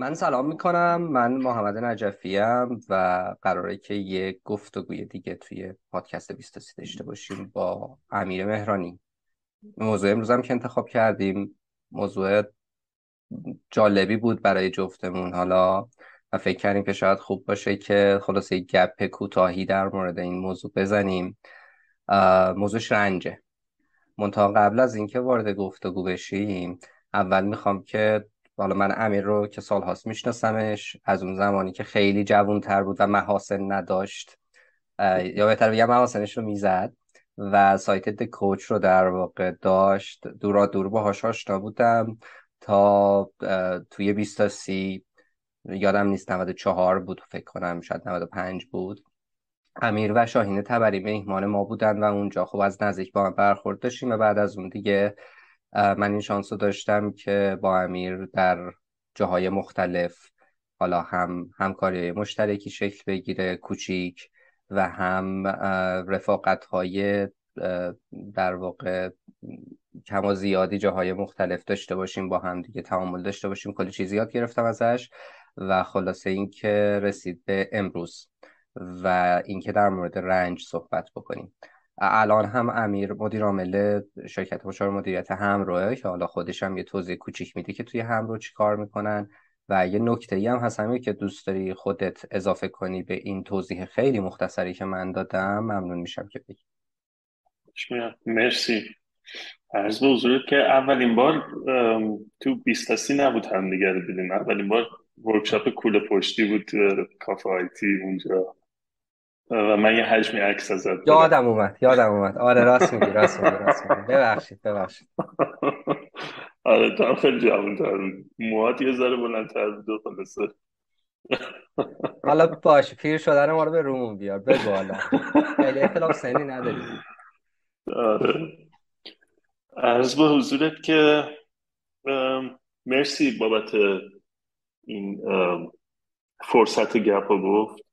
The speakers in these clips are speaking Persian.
من سلام می‌کنم. من محمد نجفیم و قراره که یه گفتگوی دیگه توی پادکست 23 داشته باشیم با امیر مهرانی. موضوع امروز که انتخاب کردیم موضوع جالبی بود برای جفتمون حالا و فکر کردیم که شاید خوب باشه که خلاصه یک گپ کوتاهی در مورد این موضوع بزنیم. موضوعش رنجه. منتها قبل از اینکه وارد گفتگو بشیم اول می‌خوام که حالا من امیر رو که سالهاست میشناسمش از اون زمانی که خیلی جوون تر بود و محاسن نداشت یا بهتر بگم محاسنش رو می‌زد و سایت کوچ رو در واقع داشت. دورا دور باهاش آشنا بودم تا توی 20 تا 30 یادم نیست 94 بود فکر کنم شاید 95 بود. امیر و شاهین تبری مهمان ما بودن و اونجا خب از نزدیک با هم برخورد داشتیم و بعد از اون دیگه من این شانس رو داشتم که با امیر در جاهای مختلف حالا هم همکاری مشترکی شکل بگیره کوچیک و هم رفاقت های در واقع کم و زیادی جاهای مختلف داشته باشیم با هم دیگه تعامل داشته باشیم. کلی چیزی یاد گرفتم ازش و خلاصه اینکه رسید به امروز و اینکه در مورد رنج صحبت بکنیم. الان هم امیر مدیر عامل شرکت مشاور مدیریت همروه که حالا خودش هم یه توضیح کوچیک میده که توی همرو چی کار می‌کنن. و یه نکته ای هم هست همین که دوست داری خودت اضافه کنی به این توضیح خیلی مختصری که من دادم ممنون میشم که بگی. مرسی. عرض به حضورت که اولین بار تو بیستاسی نبود هم دیگر دیدیم. اولین بار ورکشاپ کول پشتی بود کافه آیتی اونجا. و من یه حجمی عکس ازت یادم اومد یادم اومد. آره راست میگی راست میگی راست میگی. ببخشید ببخشید. آره تو هم خیلی جوان‌تر موهات یه ذره بلندتر بود و خلاصه. حالا باشه پیر شدن ما رو به رومون بیار به بالا. خیلی اختلاف سنی نداری آره. عرض به حضورت که مرسی بابت این فرصت گپ گفت.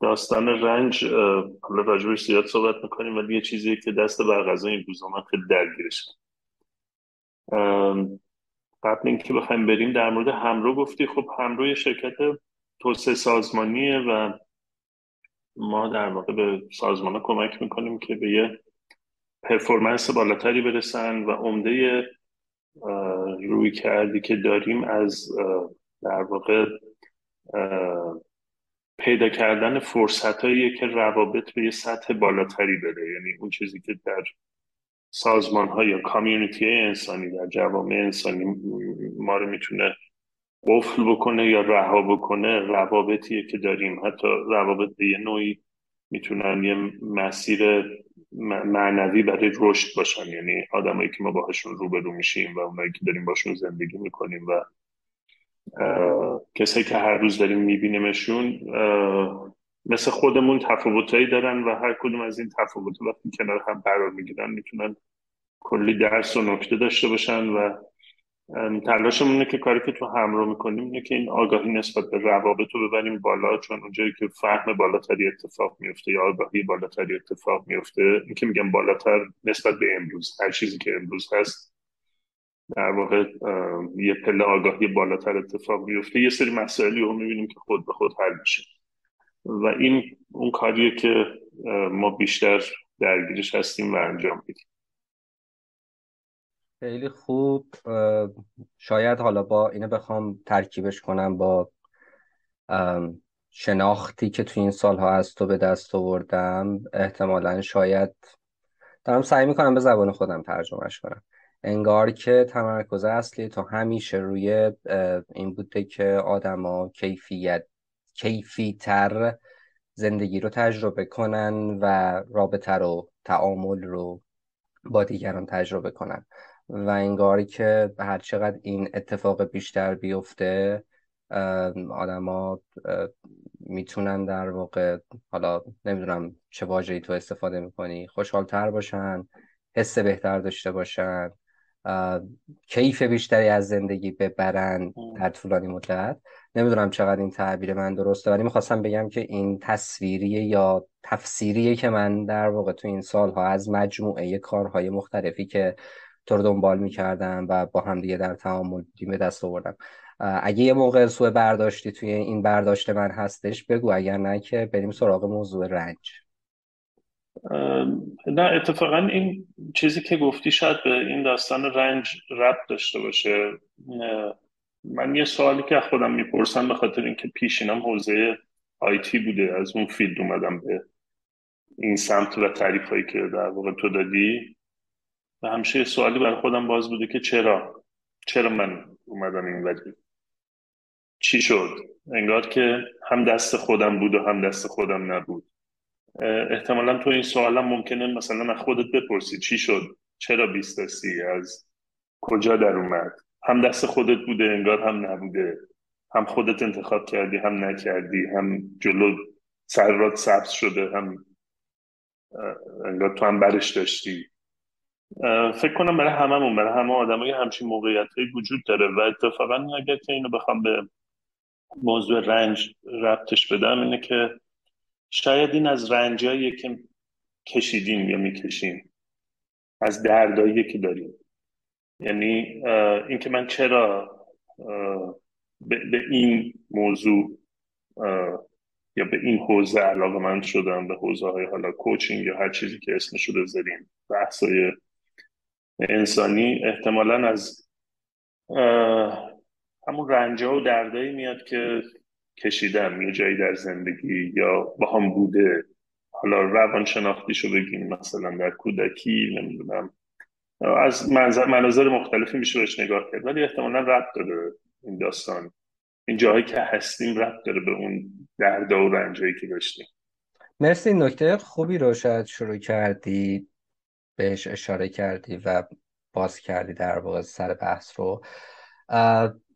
داستان رنج حالا راجبش زیاد صحبت می‌کنیم ولی یه چیزی که دست بر غذا این روزا من خیلی درگیرشم قبل اینکه بخوایم بریم در مورد همرو گفتی. خب همرو یه شرکت توسعه سازمانیه و ما در واقع به سازمان کمک می‌کنیم که به یه پرفورمنس بالاتری برسن و عمده روی کردی که داریم از در واقع پیدا کردن فرصت که روابط به یه سطح بالاتری بره یعنی اون چیزی که در سازمان ها یا کامیونیتی انسانی در جوامع انسانی ما رو می‌تونه قفل بکنه یا رها بکنه روابطیه که داریم. حتی روابط به یه نوعی می‌تونن یه مسیر معنوی برای رشد باشن. یعنی آدمایی که ما باهاشون روبرو میشیم و اونایی که داریم باشون زندگی می‌کنیم و کسایی که هر روز داریم میبینیمشون مثل خودمون تفاوتایی دارن و هر کدوم از این تفاوت وقتی کنار هم قرار می‌گیرن می‌تونن کلی درس و نکته داشته باشن و تلاشمونه که کاری که تو همراه می‌کنیم اینه که این آگاهی نسبت به روابط رو ببریم بالا چون اونجایی که فهم بالاتری اتفاق میفته یا آگاهی بالاتری اتفاق میفته این که میگم بالاتر نسبت به امروز هر چیزی که امروز هست در واقع یه پله آگاهی بالاتر اتفاق بیفته. یه سری مسائلی رو می‌بینیم که خود به خود حل میشه. و این اون کاریه که ما بیشتر درگیرش هستیم و انجام میدیم. خیلی خوب. شاید حالا با اینو بخوام ترکیبش کنم با شناختی که تو این سالها از تو به دست آوردم. احتمالا شاید دارم سعی می‌کنم به زبان خودم ترجمهش کنم. انگار که تمرکز اصلی تا همیشه روی این بوده که آدما کیفیت کیفی تر زندگی رو تجربه کنن و رابطه رو تعامل رو با دیگران تجربه کنن. و انگار که هر چقدر این اتفاق بیشتر بیفته آدما می‌تونن در واقع حالا نمی‌دونم چه واژه‌ای تو استفاده می‌کنی خوشحالتر باشن حس بهتر داشته باشن. کیف بیشتری از زندگی ببرن در طولانی مدت. نمی‌دونم چقدر این تعبیر من درسته ولی می‌خواستم بگم که این تصویریه یا تفسیریه که من در واقع تو این سالها از مجموعه کارهای مختلفی که تو رو دنبال می‌کردم و با هم دیگه در تعامل بودیم به دست آوردم. اگه یه موقع سوء برداشتی توی این برداشت من هستش بگو. اگر نه که بریم سراغ موضوع رنج. نه اتفاقا این چیزی که گفتی شاید به این داستان رنج ربط داشته باشه. من یه سوالی که خودم می‌پرسم به خاطر اینکه پیشینم حوزه آیتی بوده از اون فیلد اومدم به این سمت و تعریف هایی که در واقع تو دادی. و همیشه سوالی برای خودم باز بوده که چرا؟ چرا من اومدم این ولی؟ چی شد؟ انگار که هم دست خودم بود و هم دست خودم نبود. احتمالا تو این سوالم ممکنه مثلا از خودت بپرسی چی شد؟ چرا بیستاسی از کجا در اومد؟ هم دست خودت بوده انگار هم نبوده. هم خودت انتخاب کردی هم نکردی هم جلو سرات سبز شده هم انگار تو هم برش داشتی. فکر کنم برای هممون برای همه آدمای همچین موقعیت وجود داره و اتفاقا اگر که اینو بخوام به موضوع رنج ربطش بدم اینه که شاید این از رنجایی که کشیدیم یا می‌کشیم از دردایی که داریم. یعنی اینکه من چرا به این موضوع یا به این حوزه علاقه من شدم به حوزه های حالا کوچینگ یا هر چیزی که اسمشو بذاریم بحثای انسانی احتمالا از همون رنجا و دردایی میاد که کشیدم یه جایی در زندگی یا با هم بوده. حالا روان شناختیشو بگیم مثلا در کودکی نمی‌دونم. از منظر مناظر مختلفی میشه بهش نگاه کرد ولی احتمالا ربط داره این داستان. این جایی که هستیم ربط داره به اون دردا و رنجایی که داشتیم. مرسی نکته خوبی رو شاید شروع کردی بهش اشاره کردی و باز کردی در واقع سر بحث رو.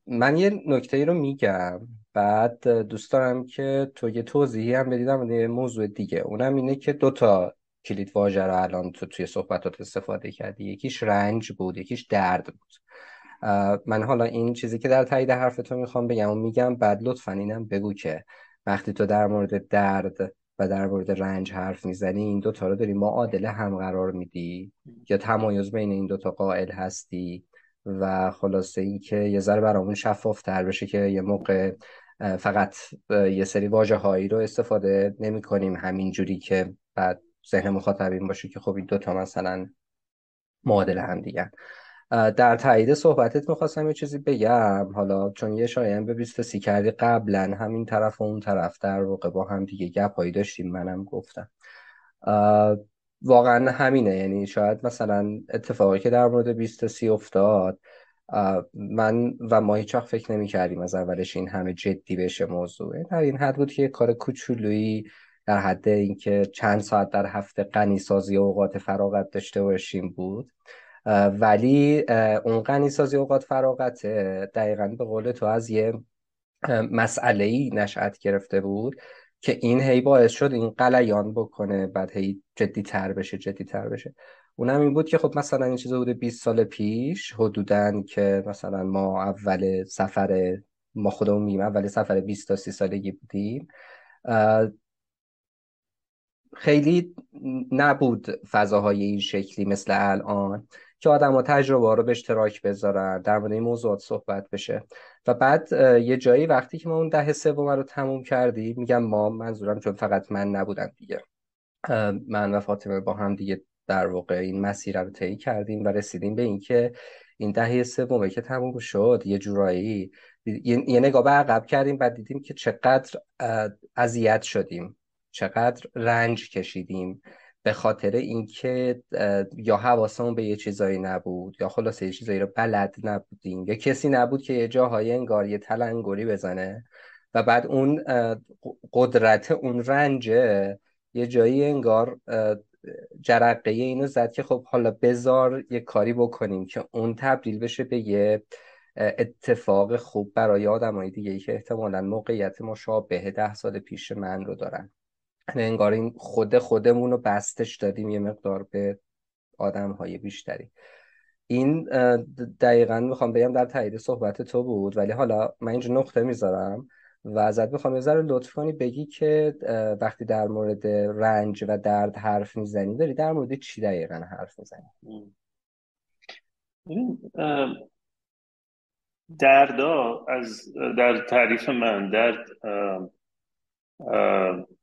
من یه نکته ای رو میگم. بعد دوست دارم که تو یه توضیحی هم بدیدم یه موضوع دیگه. اونم اینه که دوتا کلید واژه رو الان تو توی صحبتات استفاده کردی. یکیش رنج بود یکیش درد بود. من حالا این چیزی که در تایید حرف تو می‌خوام بگم و میگم بعد لطفا اینم بگو که وقتی تو در مورد درد و در مورد رنج حرف می‌زنی این دوتا رو داری معادل هم قرار میدی؟ یا تمایز بین این دوتا قائل هستی؟ و خلاصه این که یه ذره برامون شفاف تر بشه که یه موقع فقط یه سری واجه هایی رو استفاده نمی کنیم همین جوری که بعد ذهن مخاطبین باشه که خب این دوتا مثلا معادل هم دیگه در تایید صحبتت می‌خواستم یه چیزی بگم. حالا چون یه شایم به بیست سی کردی قبلا همین طرف و اون طرف در واقع با هم دیگه گپ هایی داشتیم منم گفتم. واقعا همینه. یعنی شاید مثلا اتفاقی که در مورد بیست سی افتاد من و ما هیچ فکر نمی کردیم از اولش این همه جدی بشه موضوع. در این حد بود که یه کار کوچولویی در حد اینکه چند ساعت در هفته غنی سازی اوقات فراغت داشته باشیم بود. ولی اون غنی سازی اوقات فراغت دقیقا به قول تو از یه مسئله ای نشأت گرفته بود که این هی باعث شد این قلیان بکنه بعد هی جدی تر بشه جدی تر بشه. اونم این بود که خب مثلا این چیز بوده 20 سال پیش حدودا که مثلا ما اول سفر ما خودمون میگیم اول سفر 20 تا 30 سالگی بودیم. خیلی نبود فضاهای این شکلی مثل الان که آدم ها تجربه رو به اشتراک بذارن در مورد این موضوعات صحبت بشه. و بعد یه جایی وقتی که ما اون ده سوم رو تموم کردیم میگم ما منظورم چون فقط من نبودم دیگه. من و فاطمه با هم دیگه در واقع این مسیر رو طی کردیم و رسیدیم به اینکه این دهه سومه که تموم شد یه جورایی یه نگاه به عقب کردیم و دیدیم که چقدر اذیت شدیم چقدر رنج کشیدیم به خاطر اینکه یا حواسمون به یه چیزایی نبود یا خلاصه یه چیزایی رو بلد نبودیم. یا کسی نبود که یه جاهای انگار یه تلنگری بزنه و بعد اون قدرت اون رنجه یه جایی انگار جرقه اینو زد که خب حالا بزار یه کاری بکنیم که اون تبدیل بشه به یه اتفاق خوب برای آدمای دیگه ای که احتمالا موقعیت مشابه ده سال پیش من رو دارن. یعنی انگار این خود خودمون رو بستش دادیم یه مقدار به آدم های بیشتری. این دقیقا می‌خوام بگم در تایید صحبت تو بود ولی حالا من اینجا نقطه می‌ذارم. و ازت می‌خوام یه ذره لطف کنی بگی که وقتی در مورد رنج و درد حرف می‌زنی داری در مورد چی دقیقا حرف می‌زنی؟ دردا از در تعریف من درد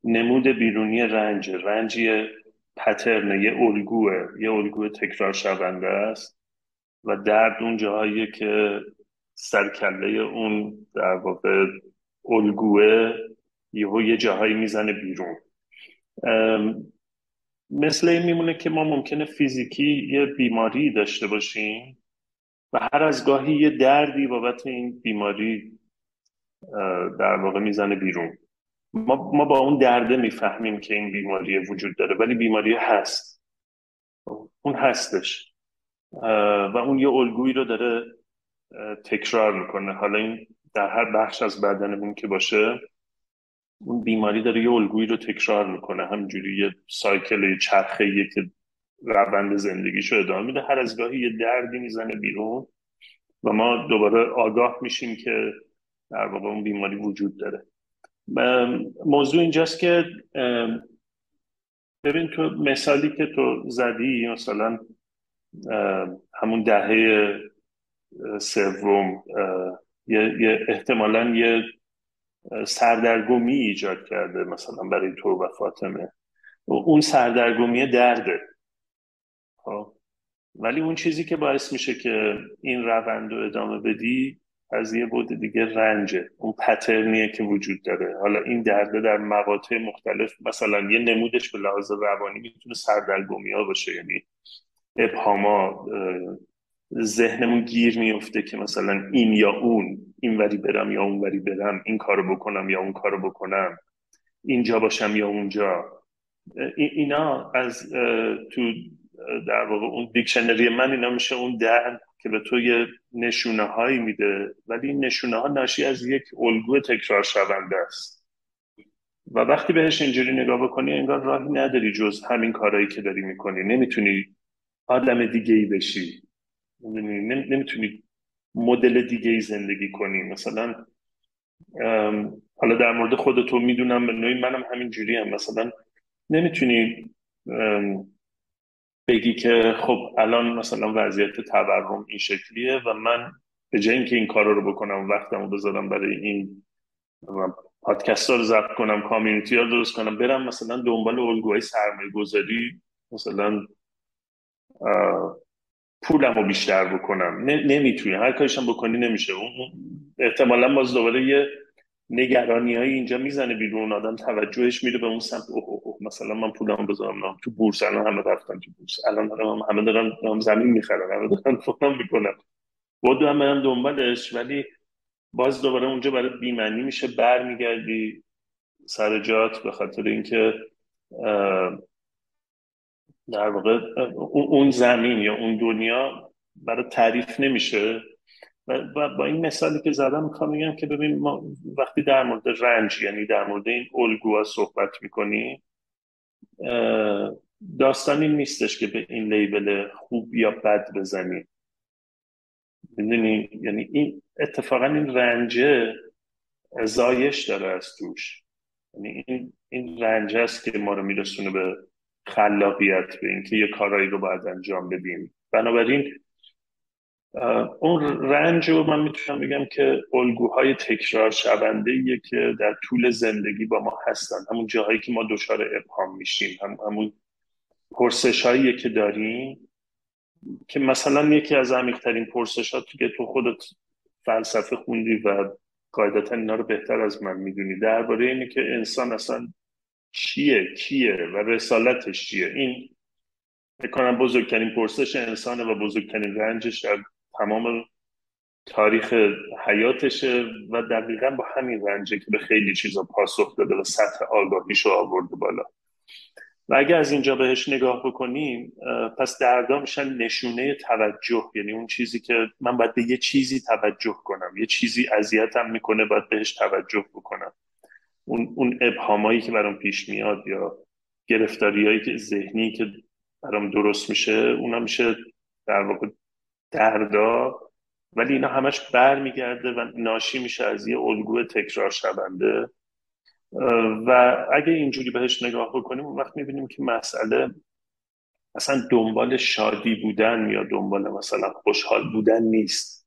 نمود بیرونی رنج رنج یه پترنه یه الگوه یه الگوه تکرار شونده است و درد اون جاهایی که سرکله اون در واقع الگوه یهو یه جاهایی می‌زنه بیرون. مثل این میمونه که ما ممکنه فیزیکی یه بیماری داشته باشیم و هر از گاهی یه دردی بابت این بیماری در واقع می‌زنه بیرون. ما, ما با اون درده می‌فهمیم که این بیماری وجود داره ولی بیماری هست. اون هستش. و اون یه الگویی رو داره تکرار می‌کنه. حالا این در هر بخش از بدنمون که باشه اون بیماری داره یه الگویی رو تکرار می‌کنه. همینجوری یه سایکل چرخه که روند زندگیشو ادامه میده. هر از گاهی یه دردی می‌زنه بیرون و ما دوباره آگاه میشیم که در واقع اون بیماری وجود داره. موضوع اینجاست که ببین تو مثالی که تو زدی مثلا همون دهه سوم یه احتمالا یه سردرگمی ایجاد کرده مثلا برای تو و فاطمه. اون سردرگمی درده. خب؟ ولی اون چیزی که باعث میشه که این روند رو ادامه بدی از یه بود دیگه رنجه. اون پترنیه که وجود داره. حالا این درده در مقاطع مختلف مثلا یه نمودش به لحاظ روانی می‌تونه سردرگمی ها باشه. یعنی ابهاما ذهنمون گیر میفته که مثلا این یا اون این وری برم یا اون وری برم این کارو بکنم یا اون کارو بکنم اینجا باشم یا اونجا. اینا از تو در واقع اون دیکشنری من اینا میشه اون درد که به تو نشونه هایی میده. ولی این نشونه ها ناشی از یک الگو تکرار شونده است. و وقتی بهش اینجوری نگاه بکنی انگار راهی نداری جز همین کارهایی که داری می‌کنی. نمی‌تونی آدم دیگه ای بشی. نمی‌تونی مدل دیگه ای زندگی کنی. مثلا حالا در مورد خودتو می‌دونم به نوعی منم همین جوری هم مثلا نمی‌تونی بگی که خب الان مثلا وضعیت تورم این شکلیه و من به جای اینکه این کار رو بکنم وقتم رو بذارم برای این پادکست رو ضبط کنم کامیونیتی رو درست کنم برم مثلا دنبال الگوهای سرمایه گذاری مثلا پولم رو بیشتر بکنم. نمی‌تونی هر کارشم بکنی نمیشه. اون احتمالا باز دوباره یه نگرانی های اینجا می‌زنه بیرون. آدم توجهش میره به اون سمت. اوه اوه مثلا من پولم بذارم. تو بورس. الان همه رفتن تو بورس. الان دارم همه دارن زمین می‌خرن. همه دارن فلان می‌کنن. بود هم دنبالش. ولی باز دوباره اونجا برای بیمنی میشه. برمیگردی سر جات به خاطر اینکه در واقع اون زمین یا اون دنیا برای تعریف نمیشه. و با این مثالی که زدم می‌خوام میگم که ببین ما وقتی در مورد رنج یعنی در مورد این الگوها صحبت می‌کنیم داستانی نیستش که به این لیبل خوب یا بد بزنیم می‌دونی؟ یعنی این اتفاقا این رنجه زایش داره از توش. یعنی این این رنج است که ما رو میرسونه به خلاقیت به اینکه یه کارایی رو باید انجام بدیم. بنابراین اون رنج رو من می‌تونم بگم که الگوهای تکرار شونده که در طول زندگی با ما هستن. همون جاهایی که ما دچار ابهام میشیم. هم همون پرسش هایی که داریم که مثلا یکی از عمیقترین پرسش ها که تو خودت فلسفه خوندی و قاعدتا اینا رو بهتر از من می‌دونی. درباره اینه که انسان اصلا چیه کیه و رسالتش چیه؟ این بکنم بزرگترین پرسش انسانه و بزرگترین رنجش در تمام تاریخ حیاتشه و دقیقا با همین رنجه که به خیلی چیزا پاسخ داده و سطح آگاهیشو آورده بالا. و اگه از اینجا بهش نگاه بکنیم پس دردا میشن نشونه توجه یعنی اون چیزی که من باید به یه چیزی توجه کنم یه چیزی اذیتم می‌کنه باید بهش توجه بکنم. اون اون ابهامایی که برام پیش میاد یا گرفتاریایی که ذهنی که برام درست میشه اونا میشه در واقع دردا ولی اینا همش برمیگرده و ناشی میشه از یه الگوی تکرار شونده. و اگه اینجوری بهش نگاه بکنیم اون وقت می‌بینیم که مسئله اصلا دنبال شادی بودن یا دنبال مثلا خوشحال بودن نیست.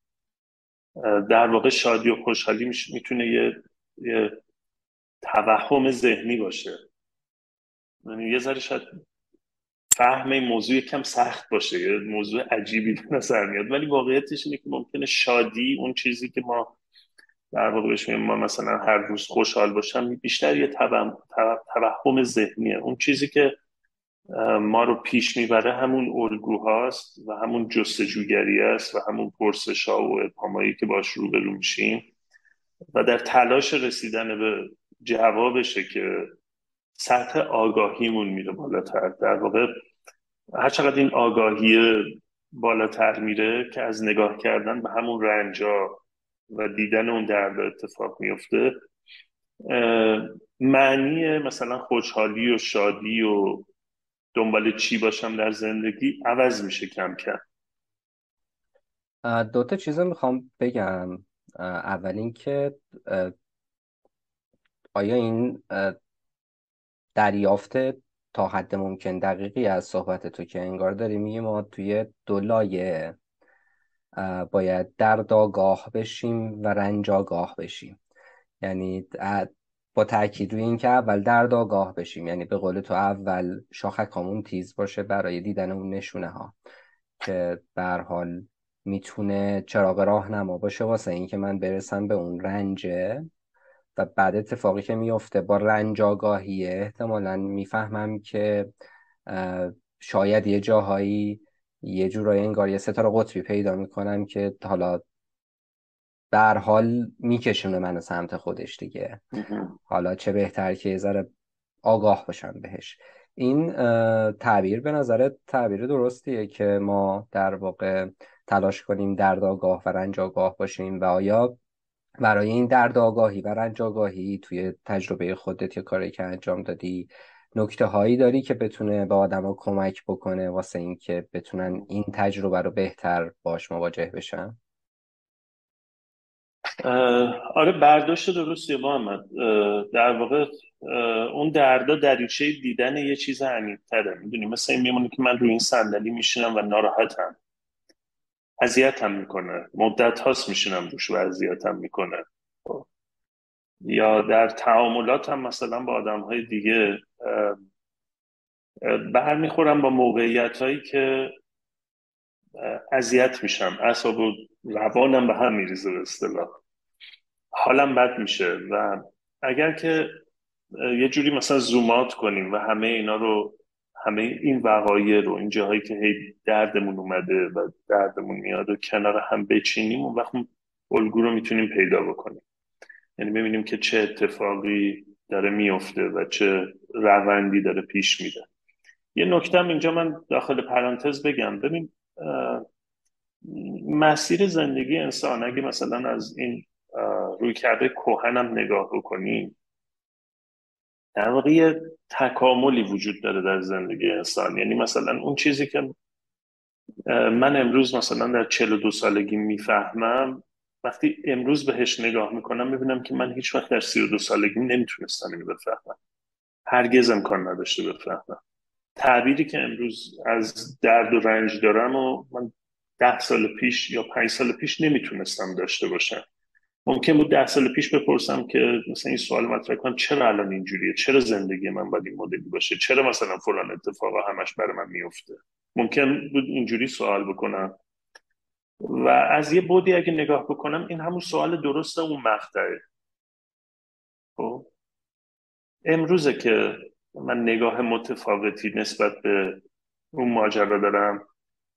در واقع شادی و خوشحالی می‌تونه یه, یه توهم ذهنی باشه. یعنی یه ذره شاید فهم این موضوع یکم سخت باشه. یه موضوع عجیبی به نظر میاد. ولی واقعیتش اینه که ممکنه شادی اون چیزی که ما در واقع بهش ما مثلا هر روز خوشحال باشم بیشتر یه توهم ذهنیه. اون چیزی که ما رو پیش می‌بره همون الگوهاست و همون جستجوگری است و همون پرسش ها و ابهامایی که باش روبرو میشیم. و در تلاش رسیدن به جوابشه که سطح آگاهیمون میره بالاتر. در واقع هر چقدر این آگاهی بالاتر میره که از نگاه کردن به همون رنجا و دیدن اون درد اتفاق میفته معنی مثلا خوشحالی و شادی و دنبال چی باشم در زندگی عوض میشه کم کم. دو تا چیز می‌خوام بگم. اول اینکه آیا این دریافت تا حد ممکن دقیقی از صحبت تو که انگار داری میگی ما توی دو لایه باید درد آگاه بشیم و رنج آگاه بشیم. یعنی با تاکید روی اینکه اول درد آگاه بشیم. یعنی به قول تو اول شاخکامون تیز باشه برای دیدن اون نشونه ها که به حال می‌تونه چراغ راهنما باشه واسه اینکه من برسم به اون رنجه و بعد اتفاقی که میفته با رنج آگاهیه احتمالا می‌فهمم که شاید یه جاهایی یه جورایی انگار یه ستاره قطبی پیدا می‌کنم که حالا در حال میکشونه منو سمت خودش دیگه. حالا چه بهتر که یه ذره آگاه باشم بهش. این تعبیر به نظر تعبیر درستیه که ما در واقع تلاش کنیم درد آگاه و رنج آگاه باشیم و آیا برای این درد آگاهی و رنج آگاهی توی تجربه خودت یا کاری که انجام دادی نکته هایی داری که بتونه به آدما کمک بکنه واسه اینکه بتونن این تجربه رو بهتر باش مواجه بشن؟ آره برداشت درستیه محمد. در واقع اون دردا دریچه دیدن یه چیز عمیق‌تره. می‌دونی مثل این میمونه که من روی این صندلی میشینم و ناراحتم. اذیتم می‌کنه. مدت هاست میشینم روش و اذیتم می‌کنه. یا در تعاملات هم مثلا با آدم های دیگه برمیخورم با موقعیت هایی که اذیت میشم. اصاب و روانم به هم میریزه به اصطلاح. حالم بد میشه و اگر که یه جوری مثلا زومات کنیم و همه اینا رو همه این وقایع رو این جاهایی که هی دردمون اومده و دردمون میاد و کنار هم بچینیم و وقت الگو رو می‌تونیم پیدا بکنیم. یعنی ببینیم که چه اتفاقی داره میفته و چه روندی داره پیش میره. یه نکتم اینجا من داخل پرانتز بگم. ببین مسیر زندگی انسان اگه مثلا از این روی کرده کوهنم نگاه بکنیم در واقع یه تکاملی وجود داره در زندگی انسان. یعنی مثلا اون چیزی که من امروز مثلا در 42 سالگی می‌فهمم وقتی امروز بهش نگاه می‌کنم می‌بینم که من هیچ وقت در 32 سالگی نمی‌تونستم اینو بفهمم. هرگز امکان نداشته بفهمم. تعبیری که امروز از درد و رنج دارم و من ده سال پیش یا پنج سال پیش نمی‌تونستم داشته باشم. ممکن بود ده سال پیش بپرسم که مثلا این سوال مطرح کنم چرا الان اینجوریه؟ چرا زندگی من باید این مدلی باشه؟ چرا مثلا فلان اتفاقا همش برای من میفته؟ ممکن بود اینجوری سوال بکنم. و از یه بودی اگه نگاه بکنم این همون سوال درست اون مقطعه. خب؟ امروزه که من نگاه متفاوتی نسبت به اون ماجرا دارم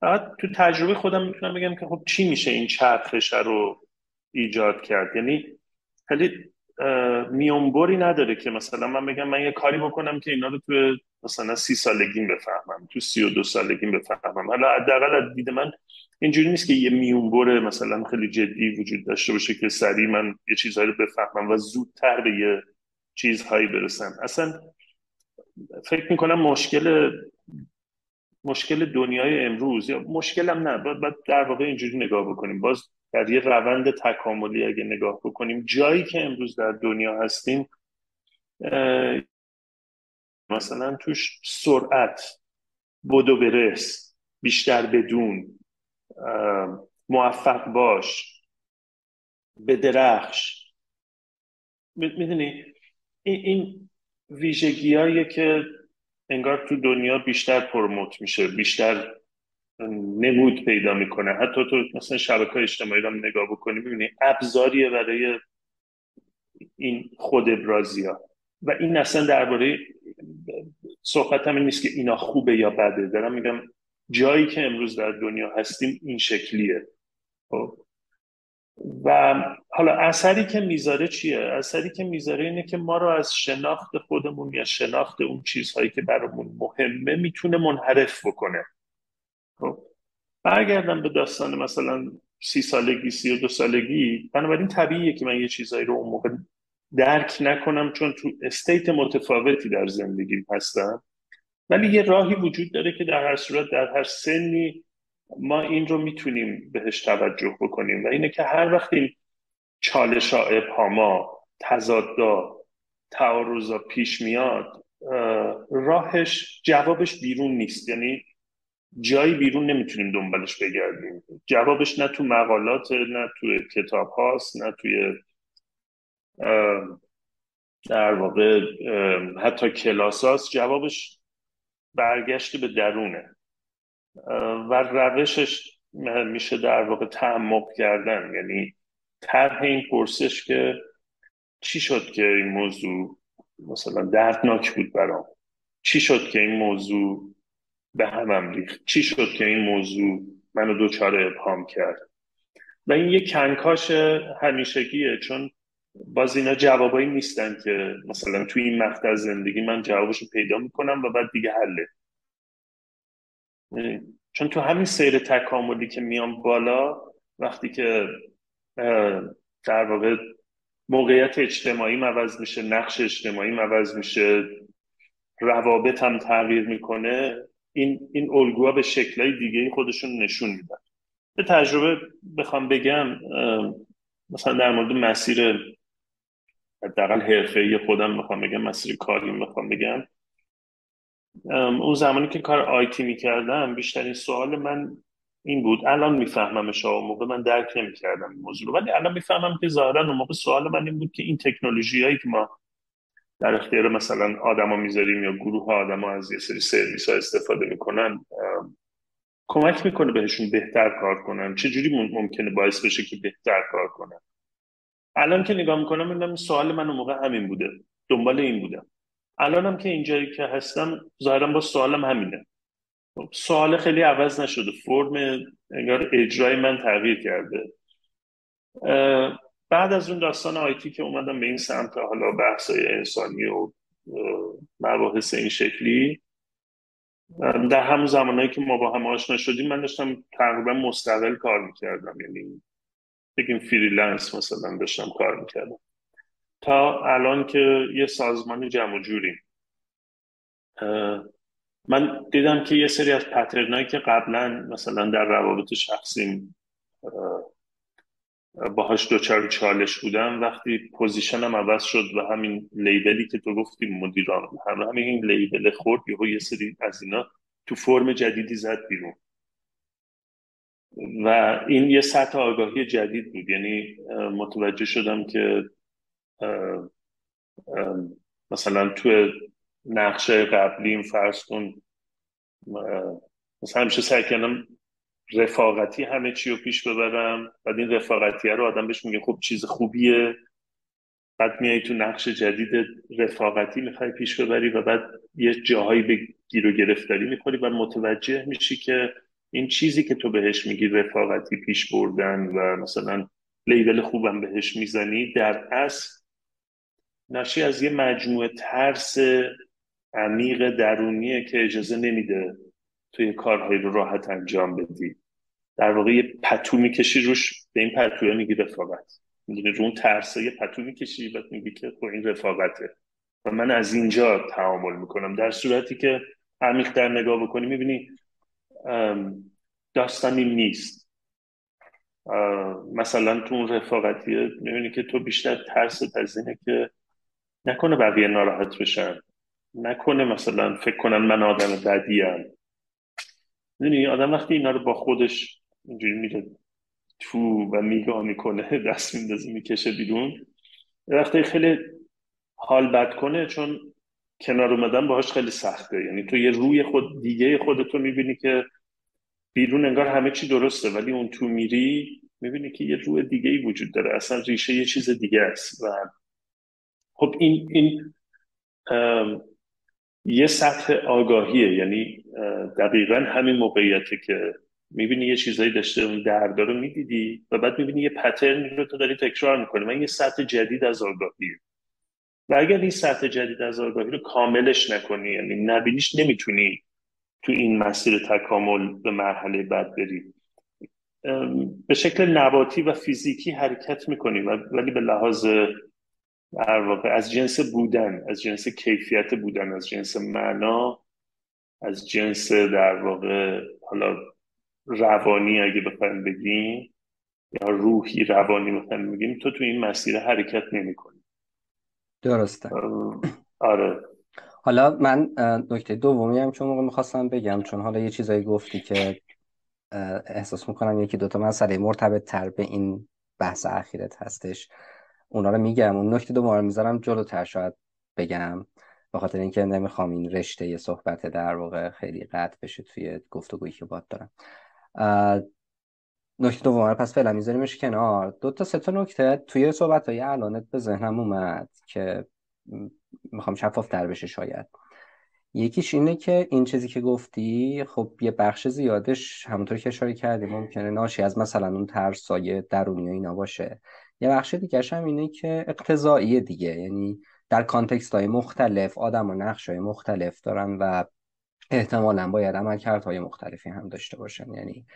فقط تو تجربه خودم می‌تونم بگم که خب چی میشه این چرخش رو ایجاد کرد. یعنی خیلی میونبری نداره که مثلا من بگم من یه کاری بکنم که اینا رو تو مثلا سی سالگیم بفهمم تو سی و دو سالگیم بفهمم. حالا حداقل از دید من اینجوری نیست که یه میونبر مثلا خیلی جدی وجود داشته باشه که سریع من یه چیزهایی رو بفهمم و زودتر به یه چیزهایی برسم. اصلا فکر می‌کنم مشکل مشکل دنیای امروز یا مشکلم نه باید, در واقع اینجوری نگاه بکنیم. باز در یه روند تکاملی اگه نگاه بکنیم. جایی که امروز در دنیا هستیم مثلا توش سرعت بدو برس بیشتر بدون موفق باش به درخش می‌دونی؟ این, این ویژگی که انگار تو دنیا بیشتر پروموت میشه بیشتر نمود پیدا می‌کنه. حتی تو مثلا شبکه اجتماعی رو نگاه بکنی می‌بینی ابزاریه برای این خود ابرازی ها و این اصلا درباره صحبت هم نیست که اینا خوبه یا بده. دارم میگم جایی که امروز در دنیا هستیم این شکلیه. خب؟ و حالا اثری که می‌ذاره چیه؟ اثری که می‌ذاره اینه که ما رو از شناخت خودمون یا شناخت اون چیزهایی که برامون مهمه می‌تونه منحرف بکنه. خب. برگردم به داستان مثلا سی سالگی سی و دو سالگی. بنابراین طبیعیه که من یه چیزهایی رو اون موقع درک نکنم چون تو استیت متفاوتی در زندگی هستم. ولی یه راهی وجود داره که در هر صورت در هر سنی ما این رو می‌تونیم بهش توجه بکنیم و اینه که هر وقت این چالش ها ابهاما تضادا تعارضا پیش میاد راهش جوابش بیرون نیست. یعنی جایی بیرون نمی‌تونیم دنبالش بگردیم. جوابش نه تو مقالات نه تو کتاب هاست نه توی در واقع حتی کلاس هاست. جوابش برگشت به درونه. و روشش میشه در واقع تعمق کردن. یعنی طرح این پرسش که چی شد که این موضوع مثلا دردناک بود برام؟ چی شد که این موضوع به همم ریخت. چی شد که این موضوع منو دوچاره ابهام کرد؟ و این یه کنکاش همیشگیه چون باز اینا جوابایی نیستن که مثلا توی این مقطع زندگی من جوابشو پیدا می‌کنم و بعد دیگه حله. چون تو همین سیر تکاملی که میام بالا وقتی که در واقع موقعیت اجتماعی عوض میشه نقش اجتماعی عوض میشه روابط هم تغییر می‌کنه این این الگوها به شکلهای دیگه خودشون نشون میدن. به تجربه بخوام بگم مثلا در مورد مسیر حداقل حرفه‌ای خودم می‌خوام بگم مسیر کاری می‌خوام بگم. اون زمانی که کار آیتی می‌کردم بیشترین سوال من این بود الان میفهممش اون موقع من درک نمی‌کردم این موضوع ولی الان می‌فهمم که ظاهرا اون موقع سوال من این بود که این تکنولوژی هایی که ما در اختیار مثلا آدما می‌ذاریم یا گروه آدما از یه سری سرویس ها استفاده می‌کنن کمک می‌کنه بهشون بهتر کار کنن. چه جوری ممکنه باعث بشه که بهتر کار کنن؟ الان که نگاه می‌کنم می‌بینم سوال من اون موقع همین بوده دنبال این بودم الانم که اینجایی که هستم ظاهرا با سوالم همینه. سوال خیلی عوض نشده. فرم انگار اجرای من تغییر کرده. بعد از اون داستان آیتی که اومدم به این سمت حالا بحثای انسانی و مباحث این شکلی در همون زمانهایی که ما با هم آشنا شدیم من داشتم تقریبا مستقل کار می‌کردم. یعنی بگیم freelance مثلا داشتم کار می‌کردم. تا الان که یه سازمان جمع جوریم. من دیدم که یه سری از pattern ایی که قبلا مثلا در روابط شخصیم باهاش دچار چالش بودم. وقتی position م عوض شد و همین label ی که تو گفتی مدیرعاملم همین این label خورد یه سری از اینا تو فرم جدیدی زد بیرون. و این یه سطح آگاهی جدید بود. یعنی متوجه شدم که مثلا تو نقشه قبلیم فرض کن مثلا همیشه سعی کردم رفاقتی همه چی رو پیش ببرم. بعد این رفاقتی رو آدم بهش میگه خب چیز خوبیه. بعد میای تو نقش جدید رفاقتی می‌خوای پیش ببری و بعد یه جاهایی به گیر و گرفتاری می‌خوری و متوجه میشی که این چیزی که تو بهش میگی رفاقتی پیش بردن و مثلا لیبل خوبم بهش می‌زنی در اصل ناشی از یه مجموعه ترس عمیق درونیه که اجازه نمیده توی کارهایی رو راحت انجام بدی. در واقع یه پتو می‌کشی روش به این پتوه میگی رفاقت. می‌دونی رو اون ترسه یه پتو می‌کشی بعد میگی که خب این رفاقته. و من از اینجا تعامل می‌کنم. در صورتی که عمیق در نگاه بکنی می‌بینی داستانی نیست. مثلا تو اون رفاقتیه می‌بینی که تو بیشتر ترس از اینه که نکنه بقیه ناراحت بشن. نکنه مثلا فکر کنن من آدم بدیم. می‌دونی آدم وقتی اینا رو با خودش اینجوری میره تو و میگاه می‌کنه دست میندازه می‌کشه بیرون. وقتی خیلی حال بد کنه چون کنار اومدن باهاش خیلی سخته. یعنی تو یه روی خود دیگه خودتو می‌بینی که بیرون انگار همه چی درسته ولی اون تو میری می‌بینی که یه روی دیگه ای وجود داره. اصلا ریشه یه چیز دیگه است. و خب این این یه سطح آگاهیه. یعنی دقیقا همین موقعیته که می‌بینی یه چیزایی داشته اون دردا رو می‌دیدی و بعد می‌بینی یه پترنی رو تو داری تکرار می‌کنی. من یه سطح جدید از آگاهیه و اگر این سطح جدید از آگاهی رو کاملش نکنی یعنی نبینیش نمی‌تونی تو این مسیر تکامل به مرحله بعد بری. به شکل نباتی و فیزیکی حرکت می‌کنی ولی به لحاظ در واقع از جنس بودن از جنس کیفیت بودن از جنس معنا از جنس در واقع حالا روانی اگه بخوایم بگیم یا روحی روانی بخوایم بگیم تو تو این مسیر حرکت نمی کنی درسته آره. حالا من نکته دومی هم چون موقع می‌خواستم بگم چون حالا یه چیزایی گفتی که احساس می‌کنم یکی دوتا مسئله مرتبط تر به این بحث اخیرت هستش. اونا رو میگم. اون نکته دوم رو می‌ذارم جلوتر شاید بگم. به خاطر اینکه نمی‌خوام این رشته صحبت در واقع خیلی قطع بشه توی گفتگویی که باد دارم. نکته دوم پس فعلا میذاریمش کنار. دو تا سه تا نکته. توی صحبت های الانت به ذهنم اومد که می‌خوام شفاف در بشه شاید. یکیش اینه که این چیزی که گفتی خب یه بخش زیادش همونطور که اشاره کردی ممکنه ناشی از مثلا اون ترسای درونی و اینا باشه. یه بخش دیگه هم اینه که اقتضایی دیگه. یعنی در کانتکست های مختلف آدم و نقش های مختلف دارن و احتمالا باید عملکردهای مختلفی هم داشته باشن. یعنی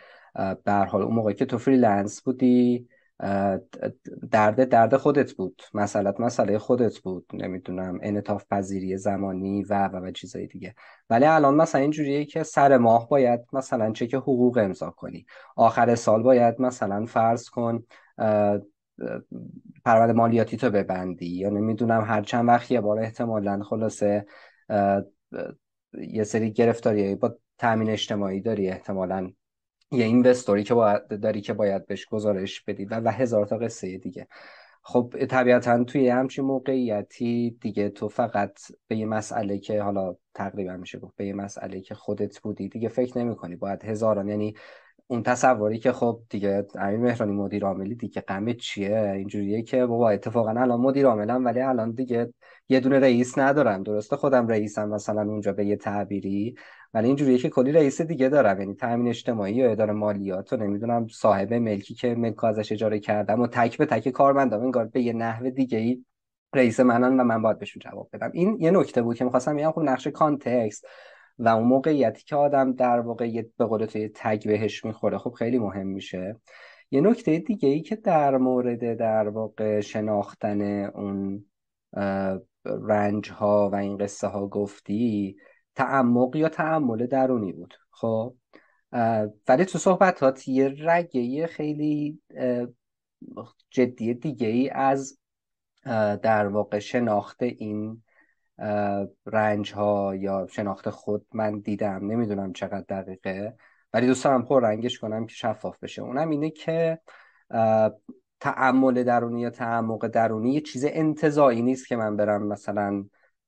به هر حال اون موقعی که تو freelance بودی درد درد خودت بود. مسئلت مسئله خودت بود. نمی‌دونم انعطاف پذیری زمانی و و و چیزای دیگه. ولی الان مثلا اینجوریه که سر ماه باید مثلا چک حقوق امضا کنی. آخر سال باید مثلا فرض کن پرونده مالیاتی تو ببندی. یا نمی‌دونم هر چند وقت یه بار احتمالا خلاصه یه سری گرفتاری با تامین اجتماعی داری احتمالا. یه اینوستوری که باید داری که باید بهش گزارش بدی و, و هزار تا قصه دیگه. خب طبیعتا توی همچین موقعیتی دیگه تو فقط به یه مسئله که حالا تقریبا میشه گفت به یه مسئله که خودت بودی دیگه فکر نمی کنی باید هزاران یعنی اون تصوری که خب دیگه امیر مهرانی مدیر عاملی دیگه غم چیه؟ اینجوریه که بابا اتفاقا الان مدیر عاملم ولی الان دیگه یه دونه رئیس ندارم درسته خودم رئیسم مثلا اونجا به یه تعبیری ولی اینجوریه که کلی رئیس دیگه دارم. یعنی تامین اجتماعی یا اداره مالیات و نمی‌دونم صاحب ملکی که ملک ازش اجاره کردم و تک به تک کارمندام انگار به یه نحو دیگه ای رئیس منن و من باید بهشون جواب بدم. این یه نکته بود که می‌خواستم بگم خب نقش کانتکست و اون موقعیتی که آدم در واقع به قول تو تگ بهش می‌خوره خب خیلی مهم میشه. یه نکته دیگه ای که در مورد در واقع شناختن اون رنج ها و این قصه ها گفتی تعمق یا تعمل درونی بود. خب ولی تو صحبتات یه رگه خیلی جدی دیگه ای از در واقع شناخت این رنج ها یا شناخت خود من دیدم. نمی‌دونم چقدر دقیقه ولی دوست دارم پر رنگش کنم که شفاف بشه. اونم اینه که تأمل درونی یا تعمق درونی یه چیز انتزاعی نیست که من برم مثلا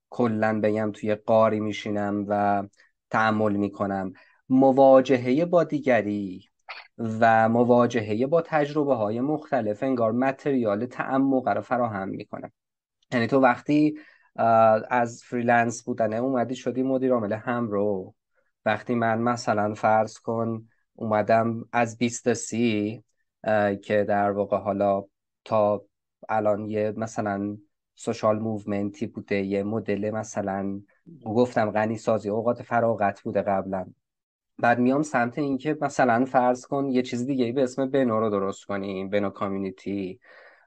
کلا بگم توی غاری میشینم و تأمل می‌کنم. مواجهه با دیگری و مواجهه با تجربه های مختلف انگار material تعمق رو فراهم می‌کنه یعنی تو وقتی از freelance بودن اومدی شدی مدیر عامل هم رو. وقتی من مثلا فرض کن اومدم از 20 تا 30 که در واقع حالا تا الان یه مثلا social movement ی بوده یه مدل مثلا گفتم غنی سازی اوقات فراغت بوده قبلا. بعد میام سمت اینکه مثلا فرض کن یه چیز دیگه به اسم بنو رو درست کنیم بنو community.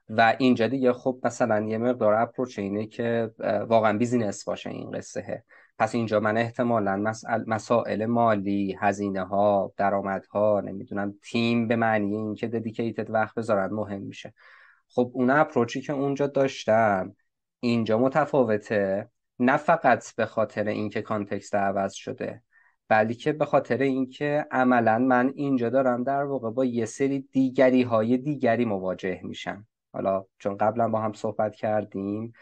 و اینجا دیگه خب مثلا یه مقدار approach اینه که واقعا business باشه این قصه. پس اینجا من احتمالا مسائل مالی هزینه ها درآمد ها نمی‌دونم تیم به معنی اینکه ددیکیتد وقت بذارن مهم میشه. خب اون اپروچی که اونجا داشتم اینجا متفاوته. نه فقط به خاطر اینکه کانتکست عوض شده بلکه به خاطر اینکه عملا من اینجا دارم در واقع با یه سری دیگری های دیگری مواجه میشم. حالا چون قبلا با هم صحبت کردیم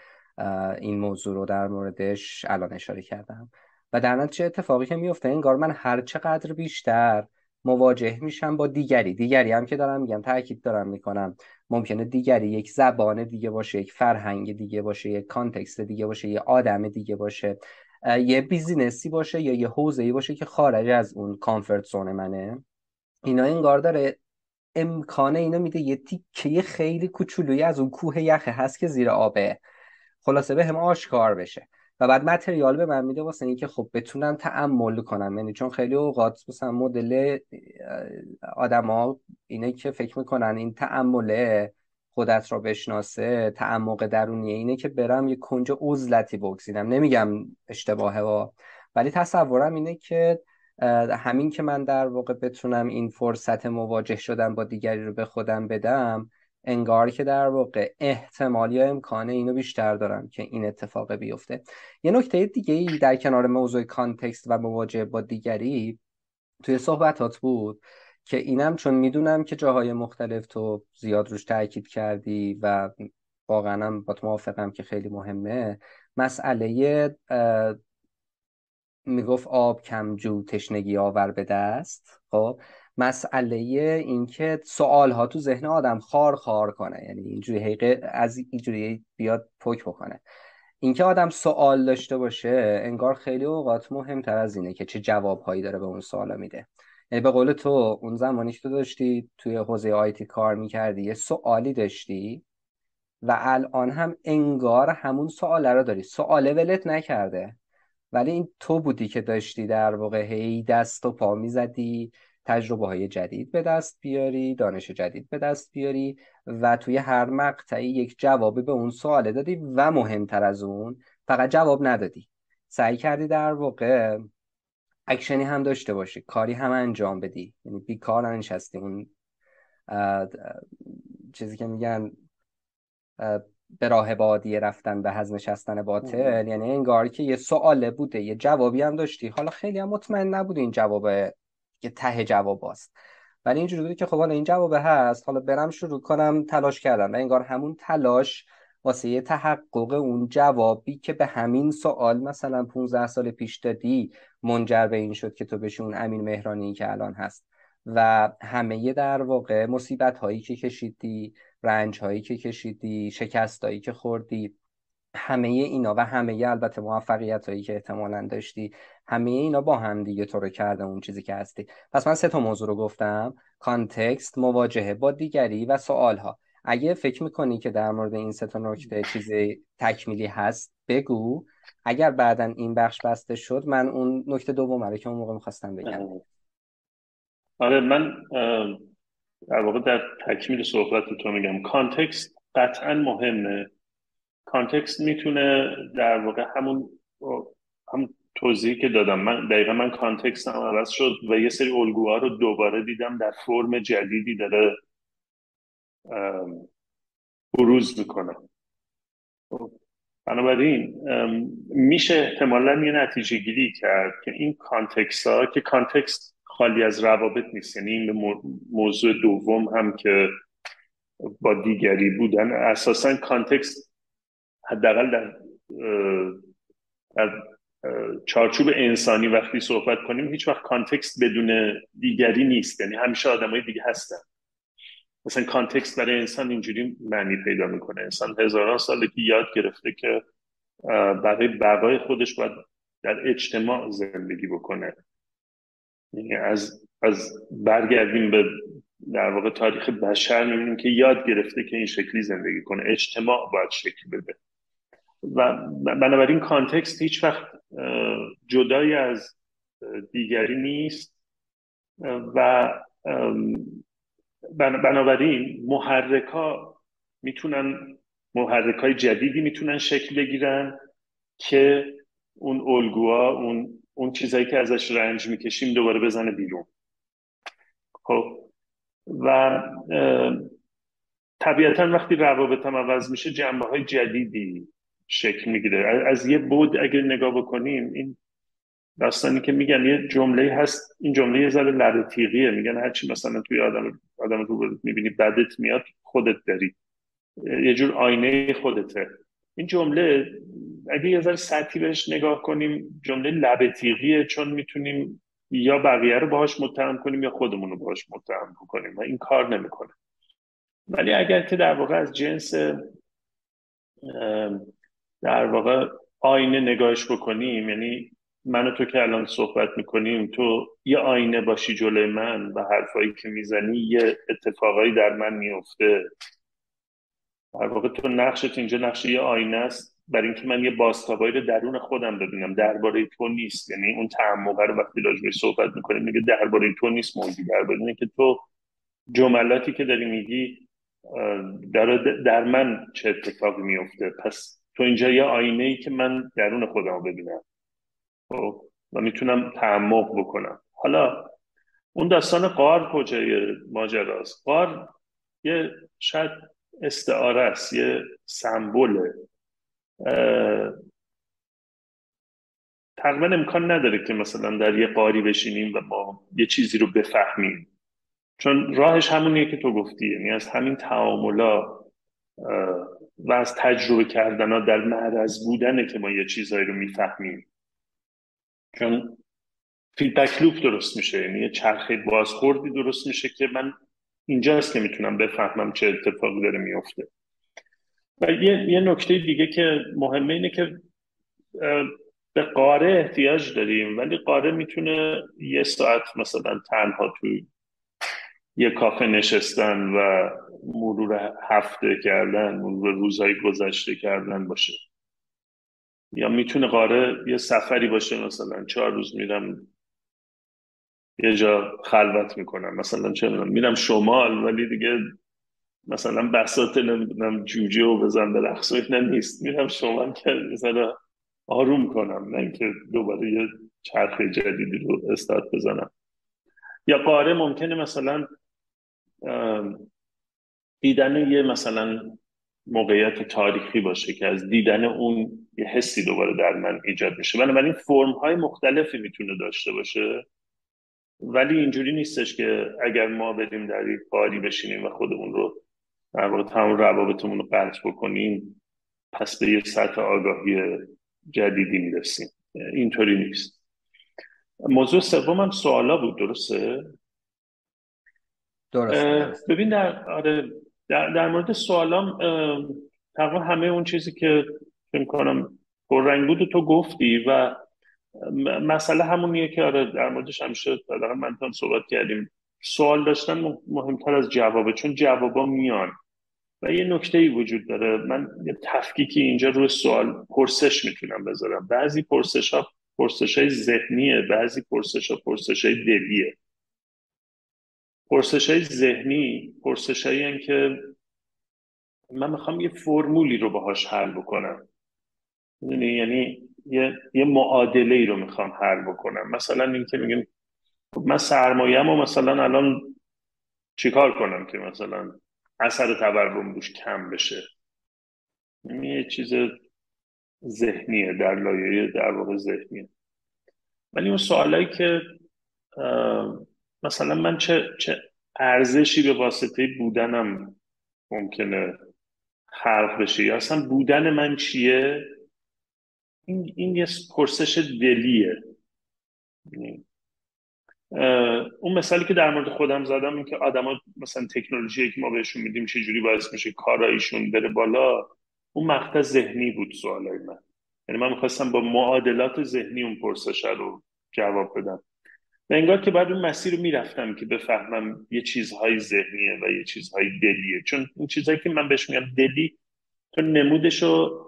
این موضوع رو در موردش الان اشاره کردم. و در نتیجه اتفاقی که میفته؟ انگار من هر چقدر بیشتر مواجه میشم با دیگری. دیگری هم که دارم میگم تاکید دارم می‌کنم. ممکنه دیگری یک زبان دیگه باشه یک فرهنگ دیگه باشه یک context دیگه باشه یه آدم دیگه باشه یه business ی باشه یا یه حوزه‌ای باشه که خارج از اون comfort zone منه. اینا انگار داره امکانه اینو میده یه تیکه خیلی کوچولویی از اون کوه یخه هست که زیر آبه. خلاصه به هم آشکار بشه. و بعد متریال به من میده واسه اینکه خب بتونم تعمل کنم. یعنی چون خیلی اوقات مثلا مدل آدما اینه که فکر می‌کنن این تعمله خودت را بشناسه تعمق درونیه اینه که برم یه کنج عزلتی بگزینم. نمیگم اشتباهه و ولی تصورم اینه که همین که من در واقع بتونم این فرصت مواجه شدن با دیگری رو به خودم بدم انگار که در واقع احتمال یا امکانه اینو بیشتر دارم که این اتفاق بیفته. یه نکته دیگه ای در کنار موضوع کانتکست و مواجهه با دیگری توی صحبتات بود که اینم چون می‌دونم که جاهای مختلف تو زیاد روش تاکید کردی و واقعا هم با تو موافقم که خیلی مهمه مسئله می‌گفت آب کمجو تشنگی آور به دست. خب؟ مسئله اینکه سوال ها تو ذهن آدم خار خار کنه. یعنی اینجوری حقیقه از اینجوری بیاد پک بکنه. اینکه آدم سوال داشته باشه انگار خیلی اوقات مهمتر از اینه که چه جوابهایی داره به اون سوالا میده. یعنی به قول تو اون زمانی که تو داشتی توی حوزه آیتی کار می‌کردی یه سوالی داشتی و الان هم انگار همون سواله رو داری. سواله ولت نکرده. ولی این تو بودی که داشتی در واقع هی دست و پا می‌زدی. تجربه های جدید به دست بیاری دانش جدید به دست بیاری و توی هر مقطعی یک جوابی به اون سوال دادی و مهمتر از اون فقط جواب ندادی. سعی کردی در واقع اکشنی هم داشته باشی کاری هم انجام بدی. یعنی بیکار ننشستی. اون چیزی که میگن به راه بادیه رفتن به هز نشستن باطل یعنی انگار که یه سواله بوده یه جوابی هم داشتی. حالا خیلی هم مطمئن نبوده این جواب که ته جواب هست ولی اینجوری بوده که خب این جواب هست حالا برم شروع کنم تلاش کردم و انگار همون تلاش واسه یه تحقق اون جوابی که به همین سوال مثلا 15 سال پیش دادی منجر به این شد که تو بشی اون امین مهرانی که الان هست. و همه در واقع مصیبت هایی که کشیدی رنج هایی که کشیدی شکست هایی که خوردی همه اینا و همه البته موفقیت هایی که احتمالا داشتی همه اینا با هم دیگه تو رو کرده اون چیزی که هستی. پس من سه تا موضوع رو گفتم. کانتکست مواجهه با دیگری و سوال ها اگه فکر می‌کنی که در مورد این سه تا نکته چیز تکمیلی هست بگو. اگر بعدا این بخش بسته شد من اون نکته دوم رو که اون موقع می‌خواستم بگم. آره. من در واقع در تکمیل صحبت تو میگم. context قطعا مهمه. context می‌تونه در واقع همون هم توضیحی که دادم. من دقیقا من context هم عوض شد و یه سری الگوها رو دوباره دیدم در فرم جدیدی داره بروز می‌کنه. خب، بنابراین میشه احتمالا یه نتیجه گیری کرد که این context ها که context خالی از روابط نیست یعنی این موضوع دوم هم که با دیگری بودن اساسا context حداقل در در چارچوب انسانی وقتی صحبت کنیم هیچ وقت context بدون دیگری نیست. یعنی همیشه آدمای دیگه هستن. مثلا context برای انسان اینجوری معنی پیدا می‌کنه. انسان هزاران ساله که یاد گرفته که برای بقای خودش باید در اجتماع زندگی بکنه. یعنی از از برگردیم به در واقع تاریخ بشر می‌بینیم که یاد گرفته که این شکلی زندگی کنه. اجتماع باید شکل بده. و بنابراین کانتکست هیچ وقت جدای از دیگری نیست و بنابراین محرکا می‌تونن محرک های جدیدی می‌تونن شکل بگیرن که اون الگوها اون اون چیزایی که ازش رنج می‌کشیم دوباره بزنه بیرون. خب و طبیعتا وقتی روابط هم عوض میشه جنبه های جدیدی شکل می‌گیره. از یه بود اگر نگاه بکنیم این داستانی که میگن یه جمله هست این جمله یه ذره لب تیغیه میگن هرچی مثلا توی آدم آدم رو می‌بینی بدت میاد خودت داری. یه جور آینه خودته. این جمله اگه یه ذره سطحی بهش نگاه کنیم جمله لب تیغیه چون می‌تونیم یا بقیه رو باهاش متهم کنیم یا خودمون رو باهاش متهم کنیم و این کار نمی‌کنه. ولی اگر که در واقع از جنس در واقع آینه نگاهش بکنیم. یعنی من و تو که الان صحبت می‌کنیم تو یه آینه باشی جلوی من و حرفایی که می‌زنی یه اتفاقایی در من میفته در واقع تو نقشت اینجا نقش یه آینه است. برای اینکه من یه بازتابایی رو درون خودم ببینم. درباره تو نیست. یعنی اون تعمقه رو وقتی راجبش صحبت می‌کنیم میگه درباره تو نیست موضوع درباره که تو جملاتی که داری میگی در, در من چه اتفاقی میفته پس تو اینجا یه آینه ای که من درون خودم ببینم. خب، و می‌تونم تعمق بکنم. حالا اون داستان قار کجای ماجراست. قار یه شاید استعاره است یه سمبوله تقریبا امکان نداره که مثلا در یه قاری بشینیم و ما یه چیزی رو بفهمیم. چون راهش همونیه که تو گفتی یعنی از همین تعاملا و از تجربه کردن ها در معرض بودنه که ما یه چیزهایی رو می‌فهمیم. چون فیدبک لوپ درست میشه یعنی یه چرخه بازخوردی درست میشه که من اینجاست که می‌تونم بفهمم چه اتفاقی داره میفته و یه, یه نکته دیگه که مهمه اینه که به قاره احتیاج داریم ولی قاره می‌تونه یه ساعت مثلا تنها توی یه کافه نشستن و مرور هفته کردن مرور روزهای گذشته کردن باشه. یا می‌تونه قاره یه سفری باشه مثلا چهار روز میرم یه جا خلوت می‌کنم. مثلا چه میرم شمال ولی دیگه مثلا بساط نمی‌دونم جوجه و بزن به رقص نیست. میرم شمال که مثلا آروم کنم نه اینکه دوباره یه چرخ جدیدی رو استاد بزنم. یا قاره ممکنه مثلا دیدن یه مثلا موقعیت تاریخی باشه که از دیدن اون یه حسی دوباره در من ایجاد میشه. بنابراین فرم های مختلفی می‌تونه داشته باشه. ولی اینجوری نیستش که اگر ما بریم در یک کاری بشینیم و خودمون رو در واقع تمام روابطمون رو قطع بکنیم پس به یه سطح آگاهی جدیدی می‌رسیم. اینطوری نیست. موضوع سوم هم سوالا بود درسته؟ درسته ببین در آره در, در مورد سوالام تقریبا همه اون چیزی که فکر کنم پررنگ بود تو گفتی و مسئله همونیه که آره در موردش همیشه در من تام صحبت کردیم. سوال داشتن مهمتر از جوابه چون جوابا میان. و یه نکته ای وجود داره. من یه تفکیکی اینجا روی سوال پرسش می‌تونم بذارم. بعضی پرسش ها پرسش های ذهنیه بعضی پرسش ها پرسش های دلیه. پرسش های ذهنی پرسش هایی که من می‌خوام یه فرمولی رو باهاش حل بکنم. یعنی یه, یه معادله ای رو می‌خوام حل بکنم. مثلا اینکه میگم من سرمایه و مثلا الان چیکار کنم که مثلا اثر تورم روش کم بشه؟ یعنی یه چیز ذهنیه در لایه در واقع ذهنیه. ولی اون سوالایی که مثلا من چه, چه ارزشی به واسطه بودنم ممکنه خلق بشه؟ یا اصلا بودن من چیه؟ این, این یه پرسش دلیه. اون مثالی که در مورد خودم زدم این که آدما مثلا تکنولوژی که ما بهشون میدیم چه جوری باعث میشه کارایشون بره بالا اون مقطع ذهنی بود سوالای من. یعنی من می‌خواستم با معادلات ذهنی اون پرسش رو جواب بدم. و انگار که بعد اون مسیر رو می‌رفتم که بفهمم یه چیزهای ذهنیه و یه چیزهای دلیه. چون این چیزهایی که من بهش میگم دلی تو نمودش رو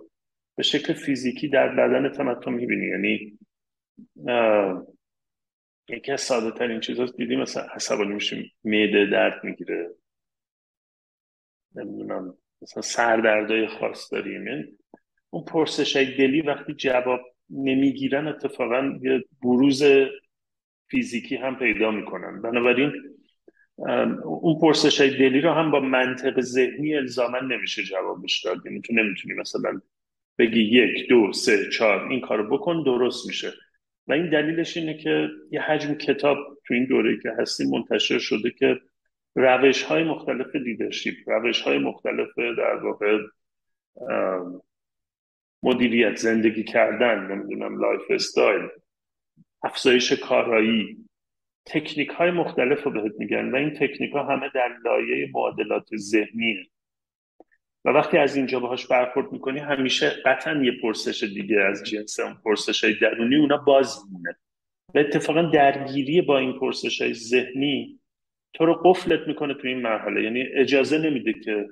به شکل فیزیکی در بدن تمتم می‌بینی. یعنی یکی از ساده ترین چیزاست دیدی مثلا عصبانی میشیم معده درد می‌گیره. نمی‌دونم مثلا سردردای خاص داریم. یعنی اون پرسش های دلی وقتی جواب نمی‌گیرن اتفاقا یه بروز فیزیکی هم پیدا می‌کنن. بنابراین اون پرسش های دلی رو هم با منطق ذهنی الزاما نمیشه جوابش داد. یعنی تو نمی‌تونی مثلا بگی یک دو سه چهار این کارو بکن درست میشه. و این دلیلش اینه که یه حجم کتاب تو این دوره که هستیم منتشر شده که روش های مختلف leadership روش های مختلف در واقع مدیریت زندگی کردن نمی‌دونم lifestyle افزایش کارایی. تکنیک های مختلف رو بهت میگن و این تکنیک ها همه در لایه معادلات ذهنیه و وقتی از اینجا باهاش برخورد می‌کنی همیشه قطعا یه پرسش دیگه از جنس اون پرسش های درونی اونا باز میمونه. و اتفاقا درگیری با این پرسش های ذهنی تو رو قفلت می‌کنه تو این مرحله. یعنی اجازه نمیده که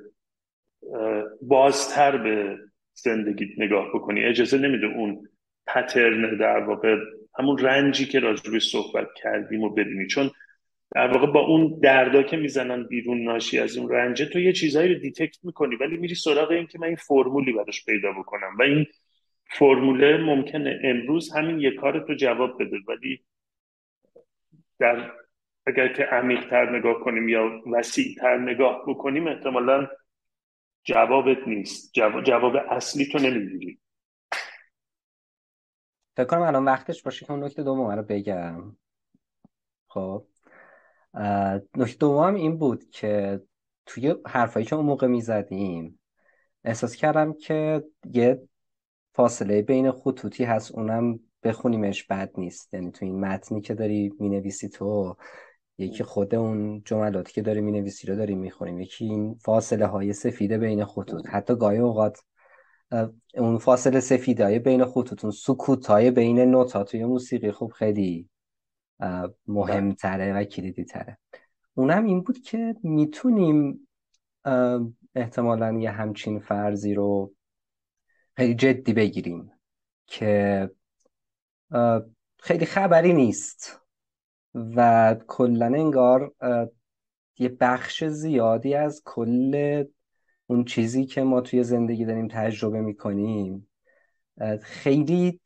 بازتر به زندگیت نگاه بکنی. اجازه نمیده اون pattern در واقع همون رنجی که راجبش صحبت کردیم و ببینی چون در واقع با اون دردا که می‌زنن بیرون ناشی از اون رنجه تو یه چیزهایی رو detect می‌کنی ولی میری سراغ این که من این فرمولی براش پیدا بکنم. و این فرموله ممکنه امروز همین یه کار تو جواب بده ولی در اگر که عمیقتر نگاه کنیم یا وسیعتر نگاه بکنیم احتمالا جوابت نیست. جواب, جواب اصلی تو نمی‌گیری. فکر کنم الان وقتش باشه که اون نکته دوم رو بگم. خب. نکته دوم این بود که توی حرفایی که اون موقع می‌زدیم احساس کردم که یه فاصله بین خطوطی هست اونم بخونیمش بد نیست. یعنی تو این متنی که داری می‌نویسی تو یکی خود اون جملاتی که داری می‌نویسی رو داری می‌خونیم. یکی این فاصله های سفیده بین خطوط. حتی گاهی اوقات اون فاصله سفیده های بین خطوط اون سکوت های بین نوتا توی موسیقی خوب خیلی مهمتره و کلیدی تره اونم این بود که می‌تونیم احتمالا یه همچین فرضی رو خیلی جدی بگیریم که خیلی خبری نیست و کلا انگار یه بخش زیادی از کل اون چیزی که ما توی زندگی داریم تجربه می‌کنیم خیلی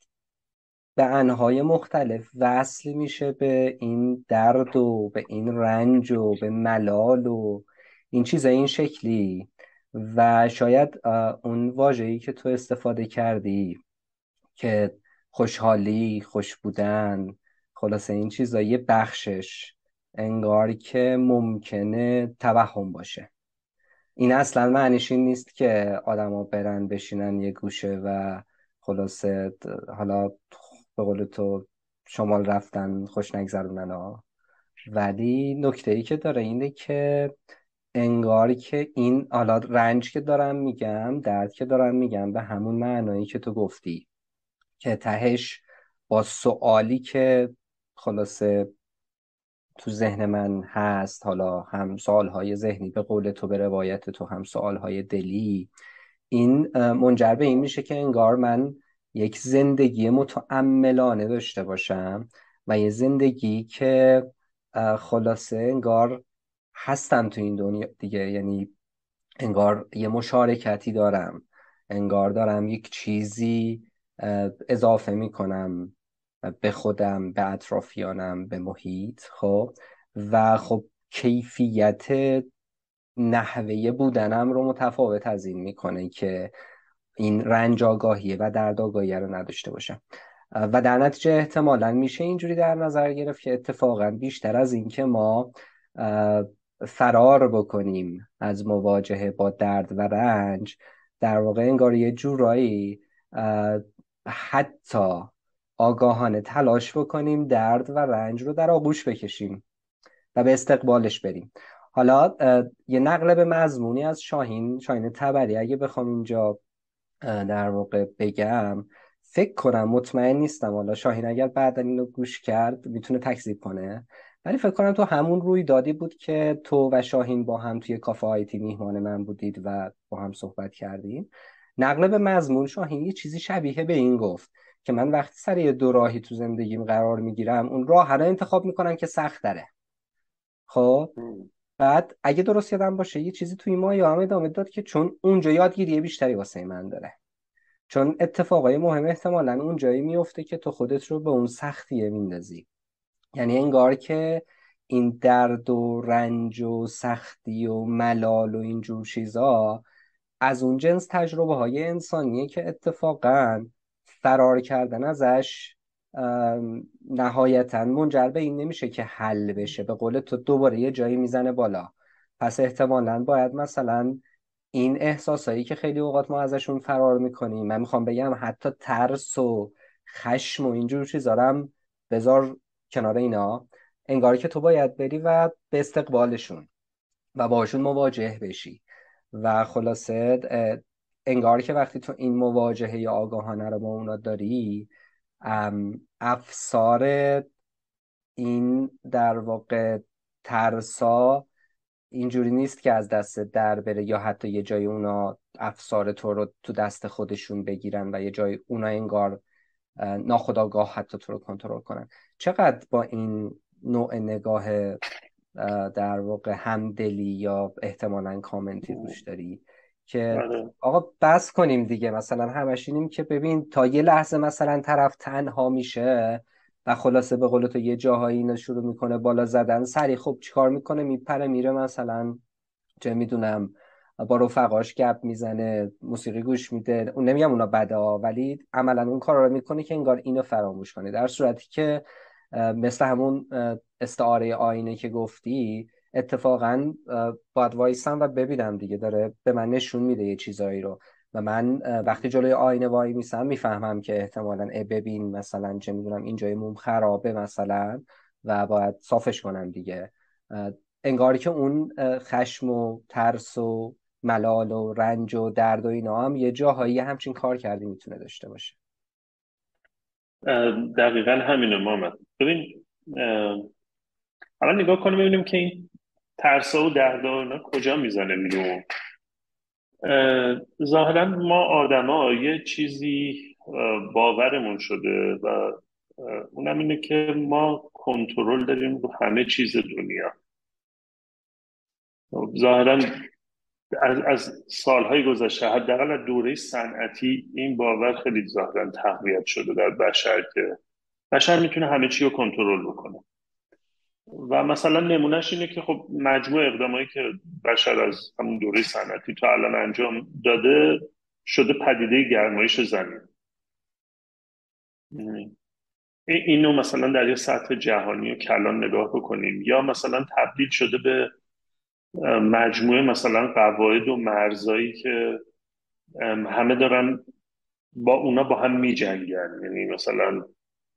به انهای مختلف وصل میشه به این درد و به این رنج و به ملال و این چیزا این شکلی. و شاید اون واژه‌ای که تو استفاده کردی که خوشحالی خوش بودن خلاصه این چیزا یه بخشش انگار که ممکنه توهم باشه. این اصلا معنیش این نیست که آدما برن بشینن یه گوشه و خلاصه حالا به قول تو شمال رفتن خوش نگذرونن ها. ولی نکته ای که داره اینه که انگار که این حالا رنج که دارم میگم درد که دارم میگم به همون معنایی که تو گفتی. که تهش با سوالی که خلاصه تو ذهن من هست. حالا هم سوالهای ذهنی به قول تو به روایت تو هم سوالهای دلی. این منجر به این میشه که انگار من یک زندگی متعملانه داشته باشم و یه زندگی که خلاصه انگار هستم تو این دنیا دیگه. یعنی انگار یه مشارکتی دارم. انگار دارم یک چیزی اضافه می‌کنم. به خودم به اطرافیانم به محیط خب؟ و خب کیفیت نحوه بودنم رو متفاوت از این می‌کنه که این رنج آگاهیه و درد آگاهی رو نداشته باشم. و در نتیجه احتمالا میشه اینجوری در نظر گرفت که اتفاقا بیشتر از این که ما فرار بکنیم از مواجهه با درد و رنج در واقع انگار یه جورایی حتی آگاهانه تلاش بکنیم درد و رنج رو در آغوش بکشیم و به استقبالش بریم. حالا یه نقل به مضمونی از شاهین شاهین تبری. اگه بخوام اینجا در واقع بگم فکر کنم مطمئن نیستم. حالا شاهین اگر بعدا اینو گوش کرد می‌تونه تکذیب کنه. ولی فکر کنم تو همون روی دادی بود که تو و شاهین با هم توی کافه آیتی میهمان من بودید و با هم صحبت کردیم. نقل به مضمون شاهین یه چیزی شبیه به این گفت. که من وقتی سر یه دو راهی تو زندگیم قرار می‌گیرم اون راه رو انتخاب می‌کنم که سخت داره. خب؟ بعد اگه درست یادم باشه یه چیزی توی ما یا هم ادامه داد که چون اونجا یادگیری بیشتری واسه من داره. چون اتفاقای مهم احتمالا اونجایی میفته که تو خودت رو به اون سختیه میندازی. یعنی انگار که این درد و رنج و سختی و ملال و اینجور چیزا از اون جنس تجربه های انسانیه که اتفاقا فرار کردن ازش نهایتا منجر به این نمیشه که حل بشه. به قول تو دوباره یه جایی می‌زنه بالا. پس احتمالا باید مثلا این احساسایی که خیلی اوقات ما ازشون فرار می‌کنیم. من می‌خوام بگم حتی ترس و خشم و اینجور چیزارم بذار کنار اینا. انگار که تو باید بری و به استقبالشون و باشون مواجه بشی. و خلاصه انگار که وقتی تو این مواجهه یا آگاهانه رو با اونا داری افسار این در واقع ترسا اینجوری نیست که از دست در بره یا حتی یه جای اونا افسار تو رو تو دست خودشون بگیرن و یه جای اونا انگار ناخداگاه حتی تو رو کنترل کنن. چقدر با این نوع نگاه در واقع همدلی یا احتمالا کامنتی روش داری؟ که آره. آقا بس کنیم دیگه. مثلا همش اینیم که ببین تا یه لحظه مثلا طرف تنها میشه و خلاصه به قول تو یه جاهایی اینو شروع می‌کنه بالا زدن سری خب چیکار می‌کنه؟ میپره میره مثلا چه می‌دونم با رفقاش گپ می‌زنه موسیقی گوش میده. اون نمیگم اونا بده ولی عملا اون کار رو می‌کنه که انگار اینو فراموش کنه. در صورتی که مثل همون استعاره آینه که گفتی اتفاقا باید وایسم و ببینم دیگه داره به من نشون میده یه چیزایی رو. و من وقتی جلوی آینه وای میسم می‌فهمم که احتمالا ای ببین مثلا چه می‌دونم این جای موم خرابه مثلا و باید صافش کنم دیگه. انگاری که اون خشم و ترس و ملال و رنج و درد و اینا هم یه جاهایی همچین کار کردی می‌تونه داشته باشه. دقیقا همینه مامد ببین الان نگاه کنیم ببینیم که این ترسا و دردا کجا می‌زنه بیرون ظاهرا ما آدما یه چیزی باورمون شده و اونم اینه که ما کنترل داریم رو همه چیز دنیا. ظاهرا از, از سالهای گذشته حداقل از دوره صنعتی این باور خیلی ظاهرا تقویت شده در بشر که بشر می‌تونه همه چی رو کنترل بکنه. و مثلا نمونهش اینه که خب مجموع اقدامایی که بشر از همون دوره صنعتی تا الان انجام داده شده پدیده گرمایش زمین. اینو مثلا در یه سطح جهانی و کلان نگاه بکنیم. یا مثلا تبدیل شده به مجموعه مثلا قواعد و مرزایی که همه دارن با اونا با هم می جنگن یعنی مثلا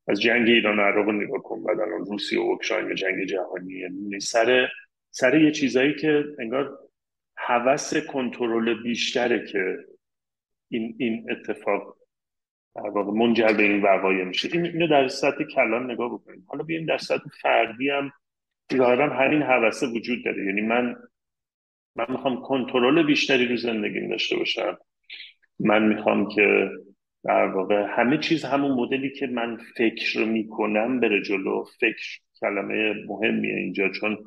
از جنگ ایران و عراق نگاه کن. بعد الان روسیه و اوکراین جنگ جهانی یعنی سر سر یه چیزایی که انگار هوس کنترل بیشتره که این این اتفاق در واقع منجر به این وقایع میشه. این اینو در سطح کلان نگاه بکنیم. حالا بیایم در سطح فردی هم ظاهرا همین هوسه وجود داره. یعنی من من می‌خوام کنترل بیشتری رو زندگیم داشته باشم. من می‌خوام که در واقع همه چیز همون مدلی که من فکر می‌کنم بره جلو فکر کلمه مهمیه اینجا چون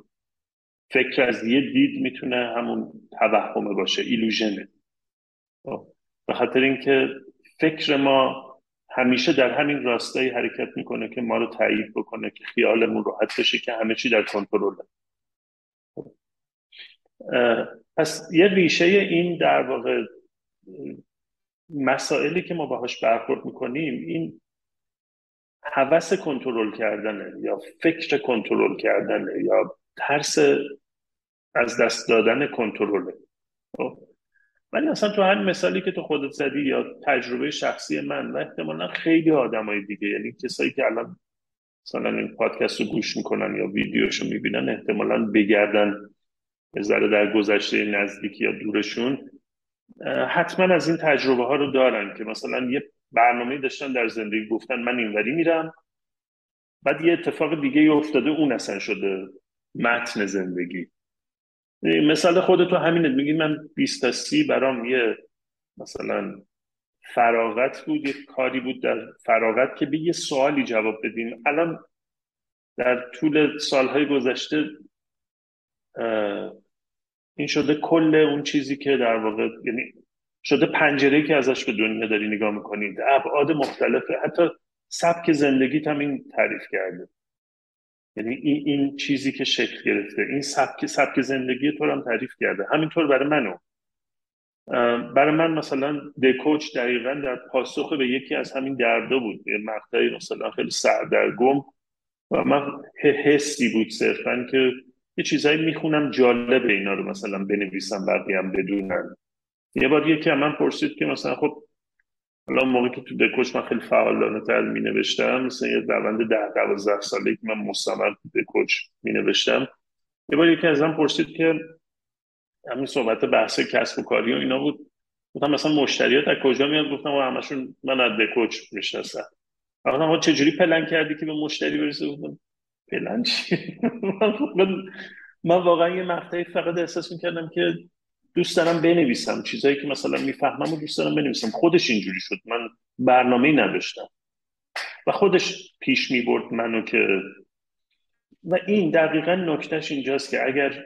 فکر از یه دید می‌تونه همون توهمه باشه ایلوژنه. خب، به خاطر اینکه فکر ما همیشه در همین راستایی حرکت می‌کنه که ما رو تایید بکنه که خیالمون راحت بشه که همه چی در کنترله خب، پس یه ریشه این در واقع مسائلی که ما باهاش برخورد می‌کنیم این هوس کنترل کردنه یا فکر کنترل کردنه یا ترس از دست دادن کنترله خب؟ ولی اصلا تو همین مثالی که تو خودت زدی یا تجربه شخصی من و احتمالا خیلی آدمای دیگه یعنی کسایی که الان مثلا این پادکست رو گوش می‌کنن یا ویدیوشو می‌بینن احتمالا بگردن ذره در گذشته نزدیکی یا دورشون حتما از این تجربه ها رو دارن که مثلا یه برنامه داشتن در زندگی گفتن من اینوری میرم. بعد یه اتفاق دیگه افتاده اون اصلا شده متن زندگی. مثال خودتو همینه میگی من 20 تا 30 برام یه مثلا فراغت بود یه کاری بود در فراغت که به یه سوالی جواب بدیم الان در طول سالهای گذشته این شده کل اون چیزی که در واقع یعنی شده پنجره که ازش به دنیا داری نگاه می‌کنید ابعاد مختلفه حتی سبک زندگیت هم این تعریف کرده. یعنی این, این چیزی که شکل گرفته این سبک سبک زندگی تو هم تعریف کرده. همینطور برای منو. برای من مثلا دکوچ دقیقا در پاسخ به یکی از همین دردا بود. یه مقطعی مثلا خیلی سردرگم و من حسی بود صرفا که یه چیزایی می‌خونم جالب اینا رو مثلا بنویسم بقیه هم بدونن یه بار یکی من پرسید که مثلا خب حالا موقعی که تو دکوچ من خیلی فعالانه تر می نوشتم مثلا یه روند ده دوازده ساله که من مستمر تو دکوچ می نوشتم یه بار یکی از من پرسید که همین صحبت بحث کسب و کاری و اینا بود. گفتم مثلا مشتریات از کجا میاد گفتم همشون من از دکوچ می‌شناسم. گفتم چجوری پلن کردی که به مشتری برسه گفتم پلن چی؟ من واقعا یه مقطعی فقط احساس می‌کردم که دوست دارم بنویسم. چیزایی که مثلا می‌فهمم و دوست دارم بنویسم. خودش اینجوری شد. من برنامه نداشتم. و خودش پیش می‌برد منو که و این دقیقا نکتهش اینجاست که اگر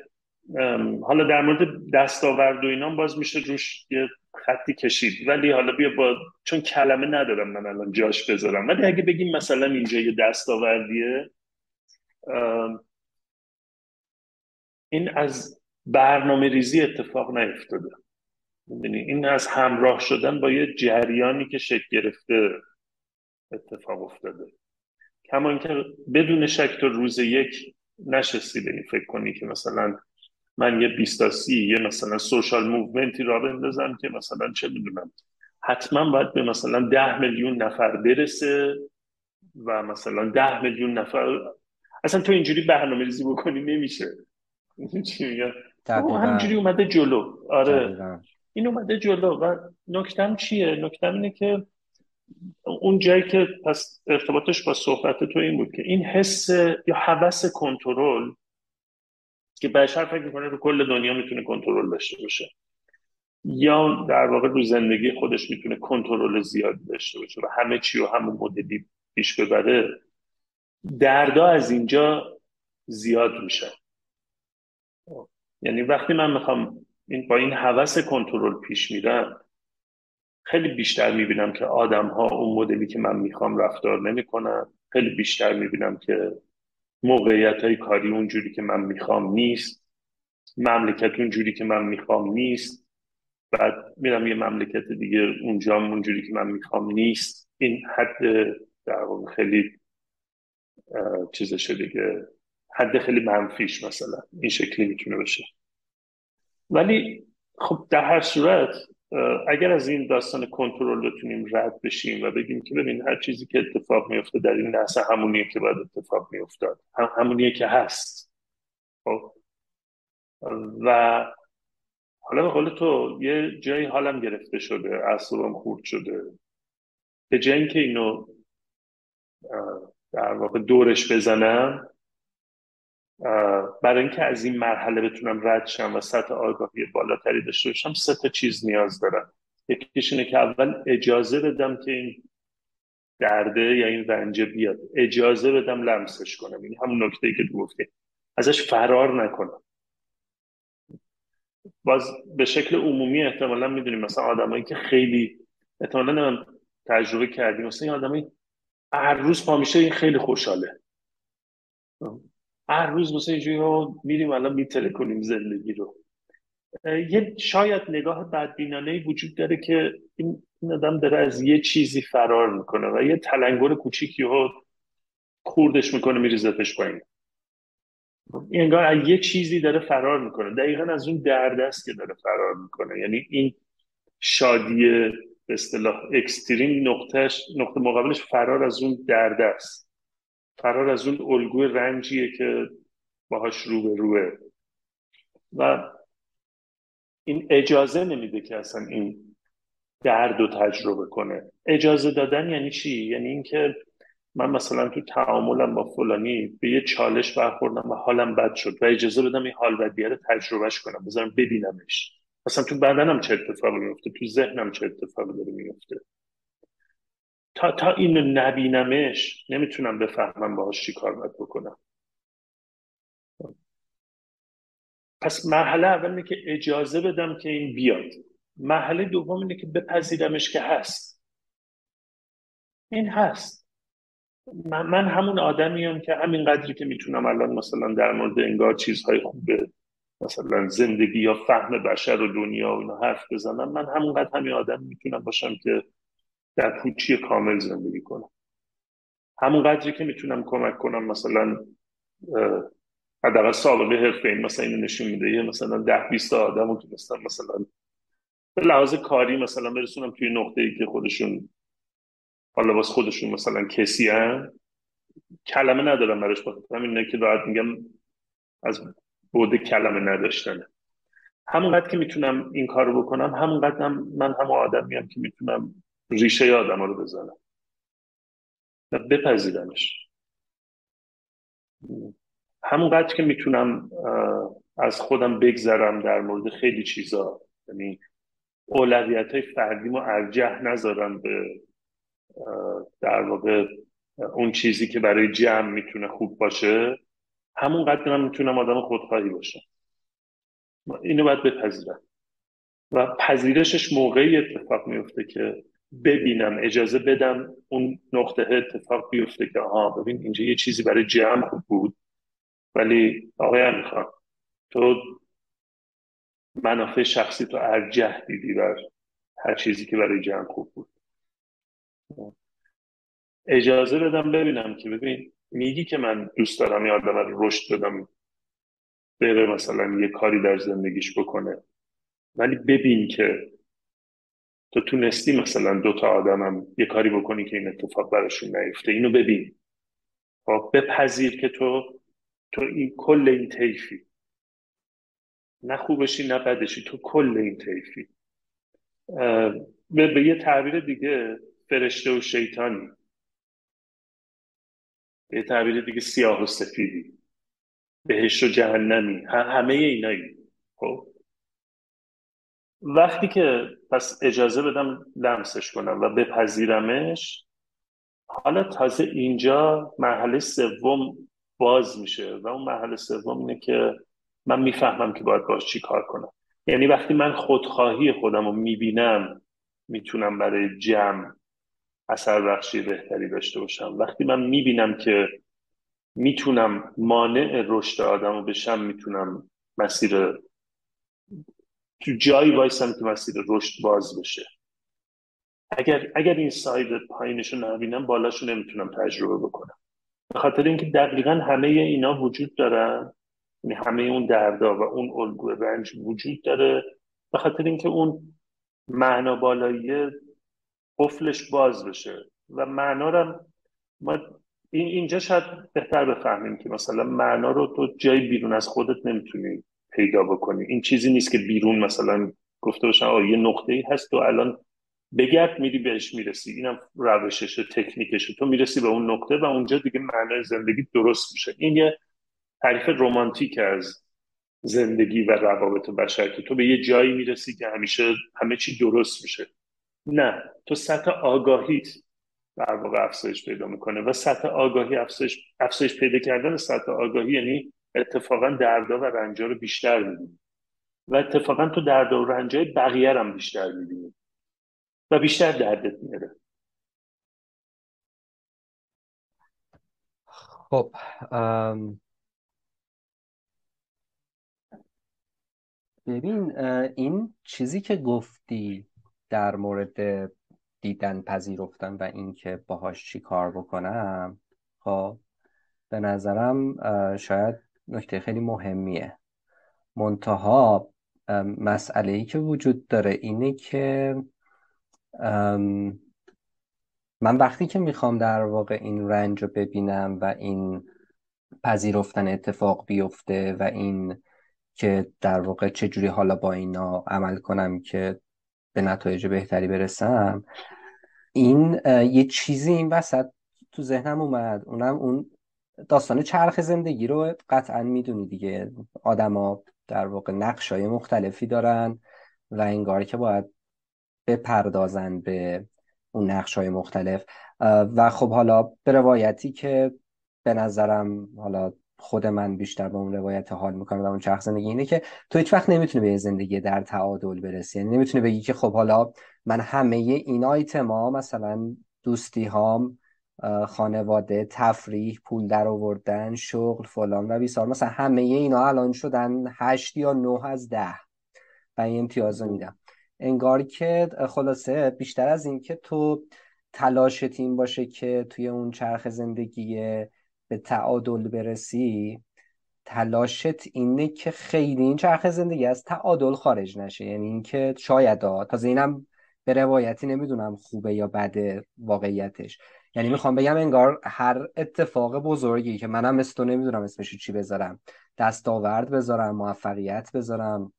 حالا در مورد دستاورد و اینا باز میشه روش یه خطی کشید. ولی حالا بیا با چون کلمه ندارم من الان جاش بذارم. ولی اگه بگیم مثلا اینجا یه دستاوردیه این از برنامه ریزی اتفاق نیفتاده. این از همراه شدن با یه جریانی که شکل گرفته اتفاق افتاده. کما اینکه بدون شک تو روز یک نشستی به این فکر کنی که مثلا من یه بیستاسی یه مثلا سوشال موومنتی را بندازم که مثلا چه می‌دونم حتما باید به مثلا ده میلیون نفر برسه و مثلا ده میلیون نفر اصلا تو اینجوری برنامه ریزی بکنی نمیشه. چی میگم؟ همینجوری اومده جلو. آره. این اومده جلو و نکتم چیه؟ نکتم اینه که اون جایی که پس ارتباطش با صحبت تو این بود که این حس یا حوس کنترل که بشر فکر می‌کنه رو کل دنیا می‌تونه کنترل داشته باشه. یا در واقع رو زندگی خودش می‌تونه کنترل زیادی داشته باشه و همه چی رو همون مدلی پیش ببره. دردا از اینجا زیاد میشه. یعنی وقتی من می‌خوام این با این حوس کنترل پیش میرم خیلی بیشتر می‌بینم که آدم ها اون مدلی که من می‌خوام رفتار نمی‌کنن. خیلی بیشتر می‌بینم که موقعیت های کاری اونجوری که من می‌خوام نیست. مملکت اونجوری که من می‌خوام نیست. بعد میرم یه مملکت دیگه اونجا اونجوری که من می‌خوام نیست. این حد در خیلی چیزشه دیگه. حد خیلی منفیش مثلا. این شکلی می‌تونه بشه ولی خب در هر صورت اگر از این داستان کنترل بتونیم رد بشیم و بگیم که ببین هر چیزی که اتفاق میفته در این لحظه همونیه که باید اتفاق میافتاد. هم همونیه که هست. خب؟ و حالا به قول تو یه جایی حالم گرفته شده اعصابم خورد شده. به جای که اینو در واقع دورش بزنم. برای اینکه از این مرحله بتونم رد شم و سطح آگاهی بالاتری داشته باشم سه تا چیز نیاز دارم. یکیش اینه که اول اجازه بدم که این درده یا این رنجه بیاد. اجازه بدم لمسش کنم. این همون نکته ای که تو گفتی. ازش فرار نکنم. باز به شکل عمومی احتمالا می‌دونیم مثلا آدمایی که خیلی احتمالا تجربه کردیم. مثلا این آدمایی هر روز پا میشه این خیلی خوشحاله. هر روز مثلا اینجوری میریم الان میتله کنیم زندگی رو. یه شاید نگاه بدبینانه وجود داره که این آدم داره از یه چیزی فرار می‌کنه و یه تلنگر کوچیکی رو خوردش می‌کنه میریزتش پایین. این انگار از یه چیزی داره فرار می‌کنه. دقیقا از اون درد است که داره فرار می‌کنه. یعنی این شادی به اصطلاح اکستریم نقطهش نقطه مقابلش فرار از اون درد است. فرار از اون الگوی رنجیه که باهاش رو به روه و این اجازه نمیده که اصلا این درد رو تجربه کنه. اجازه دادن یعنی چی؟ یعنی اینکه من مثلا تو تعاملم با فلانی به یه چالش برخوردم و حالم بد شد و اجازه بدم این حال بدیه رو تجربهش کنم بذارم ببینمش. مثلا تو بدنم چه اتفاقی میفته؟ تو ذهنم چه اتفاقی داره میفته؟ تا تا اینو نبینمش نمی‌تونم بفهمم باهاش چی کار باید بکنم. پس مرحله اول اینه که اجازه بدم که این بیاد. مرحله دوم اینه که بپذیرمش که هست. این هست. من, من همون آدمیم که همین قدری که می‌تونم الان مثلا در مورد انگار چیزهای خوبه مثلا زندگی یا فهم بشر و دنیا و اینا حرف بزنم من همونقدر همین آدم می‌تونم باشم که در پوچی کامل زندگی کنم. همون قدری که می‌تونم کمک کنم مثلا حداقل سابقه حرفه این مثلا اینو نشون میده. یه مثلا ده 20 آدم رو تونستم مثلا به لحاظ کاری مثلا برسونم توی نقطه ای که خودشون حالا باز خودشون مثلا کسی هم کلمه ندارم براش بخاطر همین که راحت میگم از بود کلمه نداشتنه همونقدر که می‌تونم این کار رو بکنم همونقدر هم من هم آدم میم که می‌تونم ریشه آدم رو بزنم. و بپذیرمش. همونقدر که می‌تونم از خودم بگذرم در مورد خیلی چیزا. یعنی اولویت های فردیمو ارجح نذارم به در واقع اون چیزی که برای جمع می‌تونه خوب باشه. همون قدر می‌تونم آدم خودخواهی باشم. اینو باید بپذیرم. و پذیرشش موقعی اتفاق میفته که ببینم اجازه بدم اون نقطه اتفاق بیفته که آها ببین اینجا یه چیزی برای جمع بود. ولی آقای می‌خوام تو منافع شخصی تو ارجح دیدی بر هر چیزی که برای جمع خوب بود. اجازه بدم ببینم که ببین میگی که من دوست دارم یه آدم رو رشد بدم بره مثلا یه کاری در زندگیش بکنه. ولی ببین که تو تونستی مثلا دوتا آدمم یه کاری بکنی که این اتفاق براشون نیفته. اینو ببین. خب بپذیر که تو تو این کل این تیفی نه خوبشی نه بدشی. تو کل این تیفی به, به یه تعبیر دیگه فرشته و شیطانی. به تعبیر دیگه سیاه و سفیدی. بهشت و جهنمی. همه اینایی. خب؟ وقتی که پس اجازه بدم لمسش کنم و بپذیرمش حالا تازه اینجا مرحله سوم باز میشه و اون مرحله سوم اینه که من می‌فهمم که باید باش چی کار کنم. یعنی وقتی من خودخواهی خودم رو می‌بینم می‌تونم برای جمع اثر بخشی بهتری داشته باشم. وقتی من می‌بینم که می‌تونم مانع رشد آدم رو بشم می‌تونم مسیر تو جایی وایسم که مسیر رشد باز بشه. اگر اگر این ساید پایینش رو نبینم بالاش رو نمی‌تونم تجربه بکنم. به خاطر اینکه دقیقا همه اینا وجود دارن یعنی همه اون دردا و اون الگوی رنج وجود داره. به خاطر اینکه اون معنا بالایی قفلش باز بشه. و معنا رو ما این اینجا شاید بهتر بفهمیم که مثلا معنا رو تو جای بیرون از خودت نمی‌تونی پیدا بکنی. این چیزی نیست که بیرون مثلا گفته باشن آه یه نقطه ای هست و الان بگرد میری بهش می‌رسی. اینم روششه تکنیکشه تو می‌رسی به اون نقطه و اونجا دیگه معنای زندگی درست میشه. این یه تعریف رمانتیک از زندگی و روابط بشر که تو به یه جایی می‌رسی که همیشه همه چی درست میشه. نه تو سطح آگاهیت در واقع افزایش پیدا می‌کنه و سطح آگاهی افزایش, افزایش پیدا کردن سطح آگاهی یعنی اتفاقا دردا و رنجا رو بیشتر می‌بینی. و اتفاقا تو دردا و رنجای بقیه هم بیشتر می‌بینی. و بیشتر دردت میاره خب ببین این چیزی که گفتی در مورد دیدن پذیرفتن و اینکه باهاش چی کار بکنم خب به نظرم شاید نکته خیلی مهمیه. منتها مسئله ای که وجود داره اینه که من وقتی که می‌خوام در واقع این رنج رو ببینم و این پذیرفتن اتفاق بیفته و این که در واقع چجوری حالا با اینا عمل کنم که به نتایج بهتری برسم. این یه چیزی این وسط تو ذهنم اومد. اونم اون داستان چرخ زندگی رو قطعا می‌دونی دیگه. آدما در واقع نقش های مختلفی دارن و انگار که باید بپردازن به اون نقش های مختلف و خب حالا به روایتی که به نظرم حالا خود من بیشتر به اون روایت حال می‌کنم و اون چرخ زندگی اینه که تو هیچ وقت نمی‌تونی به زندگی در تعادل برسی. یعنی نمی‌تونی بگی که خب حالا من همه این آیتما مثلا دوستی هام خانواده تفریح پول در آوردن شغل فلان و بیسار مثلا همه اینا الان شدن هشت یا نه از ده. و این امتیاز میدم. انگار که خلاصه بیشتر از این که تو تلاشت این باشه که توی اون چرخ زندگی به تعادل برسی تلاشت اینه که خیلی این چرخ زندگی از تعادل خارج نشه. یعنی اینکه شاید تازه اینم به روایتی نمی‌دونم خوبه یا بده واقعیتش. یعنی می‌خوام بگم انگار هر اتفاق بزرگی که منم مثل تو نمی‌دونم اسمش چی بذارم. دستاورد بذارم موفقیت بذارم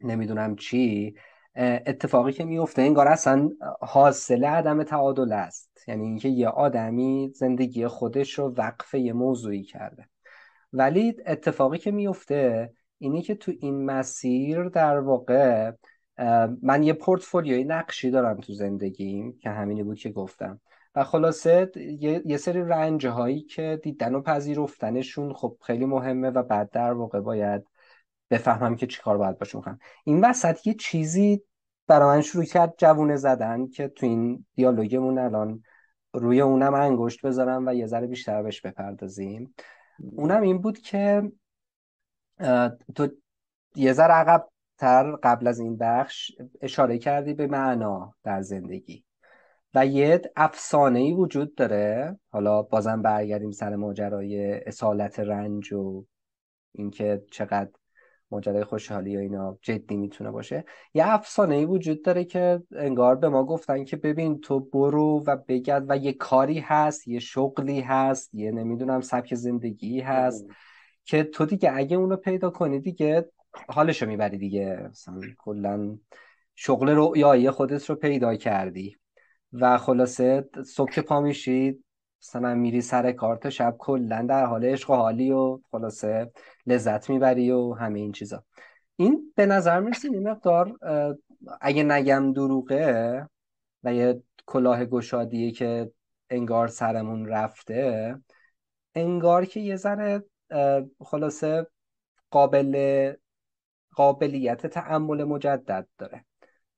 نمی‌دونم چی. اتفاقی که میفته انگار اصلا حاصل عدم تعادل است. یعنی اینکه یه آدمی زندگی خودش رو وقف یه موضوعی کرده. ولی اتفاقی که میفته اینی که تو این مسیر در واقع من یه پورتفولیوی نقشی دارم تو زندگیم که همینی بود که گفتم. و خلاصه یه, سری رنج هایی که دیدن و پذیرفتنشون خب خیلی مهمه و بعد در واقع باید بفهمم که چیکار باید باشه می‌کنم. این وسط یه چیزی برای من شروع کرد جوونه زدن که تو این دیالوگمون الان روی اونم انگشت بذارم و یه ذره بیشتر بهش بپردازیم. اونم این بود که تو یه ذره عقب تر قبل از این بخش اشاره کردی به معنا در زندگی و یه افسانه ای وجود داره. حالا بازم برگردیم سر ماجرای اصالت رنج و اینکه چقدر ماجرای خوشحالی یا اینا جدی می‌تونه باشه. یه افسانه ای وجود داره که انگار به ما گفتن که ببین تو برو و بگرد و یه کاری هست یه شغلی هست یه نمی‌دونم سبک زندگی هست که تو دیگه اگه اونو پیدا کنی دیگه حالشو می‌بری دیگه. مثلا کلا شغل رویایی خودت رو پیدا کردی و خلاصه صبح که پا میشید مثلا میری سر کارت شب کلا در حال عشق و حالی و خلاصه لذت می‌بری و همه این چیزا. این به نظر می‌رسه این مقدار اگه نگم دروغه و یه کلاه گشادیه که انگار سرمون رفته انگار که یه ذره خلاصه قابل قابلیت تعمل مجدد داره.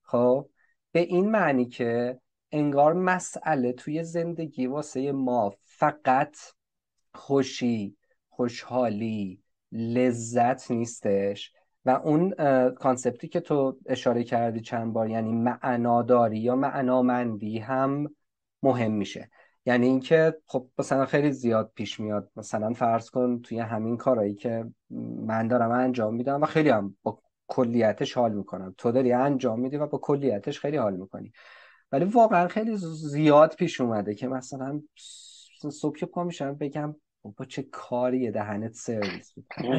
خب به این معنی که انگار مسئله توی زندگی واسه ما فقط خوشی خوشحالی لذت نیستش. و اون کانسپتی که تو اشاره کردی چند بار یعنی معناداری یا معنامندی هم مهم میشه. یعنی اینکه خب مثلا خیلی زیاد پیش میاد. مثلا فرض کن توی همین کارهایی که من دارم انجام میدم و خیلی هم با کلیتش حال می‌کنم. تو داری انجام میدی و با کلیتش خیلی حال می‌کنی. ولی واقعا خیلی زیاد پیش اومده که مثلا صبح که پا میشم بگم با چه کاری دهنت سرویس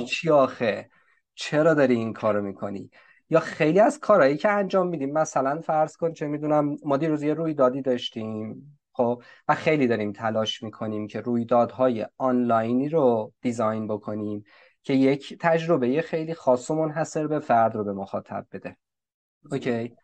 چی آخه؟ چرا داری این کارو می‌کنی؟ یا خیلی از کارهایی که انجام میدیم مثلا فرض کن چه می‌دونم ما دیروز یه رویدادی داشتیم خب؟ و خیلی داریم تلاش می‌کنیم که رویدادهای آنلاینی رو دیزاین بکنیم که یک تجربه خیلی خاص و منحصر به فرد رو به مخاطب بده. اوکی؟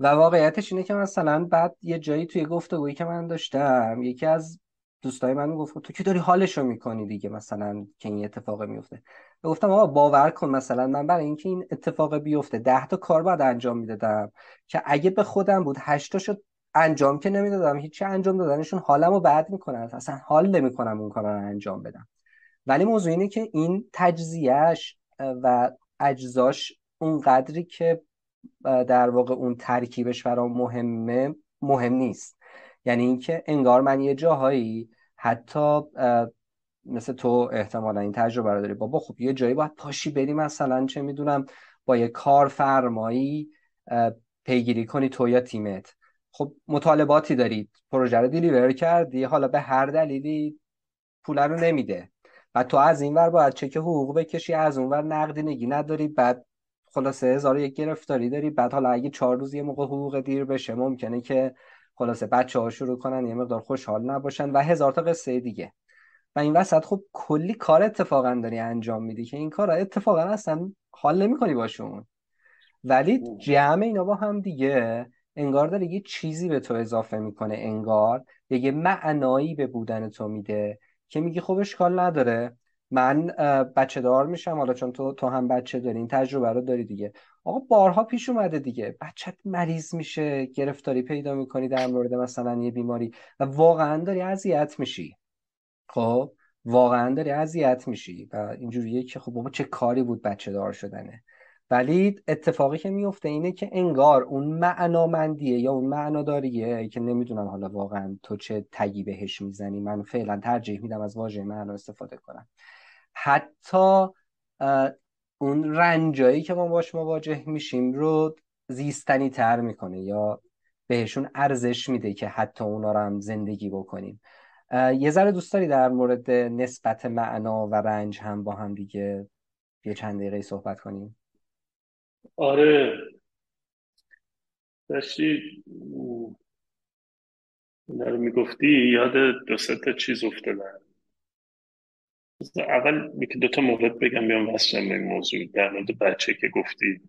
و واقعیتش اینه که مثلا بعد یه جایی توی گفتگویی که من داشتم یکی از دوستای من گفت تو که داری حالشو می‌کنی دیگه مثلا که این اتفاق میفته گفتم آقا باور کن مثلا من برای اینکه این اتفاق بیفته ده تا کار باید انجام می‌دادم که اگه به خودم بود هشت شد انجام که نمی‌دادم هیچی انجام دادنشون حالمو بد می‌کنن اصلا حال نمی‌کنم اون کار رو انجام بدم. ولی موضوع اینه که این تجزیهش و اجزاش اون قدری که در واقع اون ترکیبش برام مهمه مهم نیست. یعنی اینکه انگار من یه جاهایی حتی مثل تو احتمالا این تجربه رو داری. بابا خب یه جایی باید پاشی بری مثلا چه می‌دونم با یه کارفرمایی پیگیری کنی تو یا تیمت. خب مطالباتی دارید پروژه رو دیلیور کردی حالا به هر دلیلی پول رو نمیده. و تو از این ور باید چک حقوق بکشی از اون ور نقدینگی نداری بعد خلاصه هزار یک گرفتاری داری. بعد حالا اگه چهار روز یه موقع حقوق دیر بشه ممکنه که خلاصه بچه ها شروع کنن یه مقدار خوشحال نباشن و هزار تا قصه دیگه. و این وسط خب کلی کار اتفاقا داری انجام میدی که این کار اتفاقا اصلا حال نمی‌کنی باشون. ولی جمع اینا با هم دیگه انگار داره یه چیزی به تو اضافه می‌کنه انگار یه معنایی به بودن تو میده که میگی خب اشکال نداره. من بچه دار میشم. حالا چون تو تو هم بچه داری این تجربه رو داری دیگه. آقا بارها پیش اومده دیگه. بچت مریض میشه گرفتاری پیدا می‌کنی در مورد مثلا یه بیماری و واقعا داری اذیت میشی. خب واقعا داری اذیت میشی و اینجوریه که خب بابا چه کاری بود بچه دار شدنه. ولی اتفاقی که میفته اینه که انگار اون معنامندیه یا اون معناداریه که نمی‌دونم حالا واقعا تو چه تگی بهش می‌زنی. من فعلا ترجیح میدم از واژه معنا استفاده کنم. حتی اون رنجایی که ما باش مواجه میشیم رو زیستنی تر می‌کنه یا بهشون ارزش میده که حتی اونا رو هم زندگی بکنیم. یه ذره دوست داری در مورد نسبت معنا و رنج هم با هم دیگه یه چند دقیقه صحبت کنیم؟ آره. داشتی اینا رو می‌گفتی یاد دو سه تا چیز افتادن. اول یکی دو تا مورد بگم بیام به این موضوع در مورد بچه که گفتی.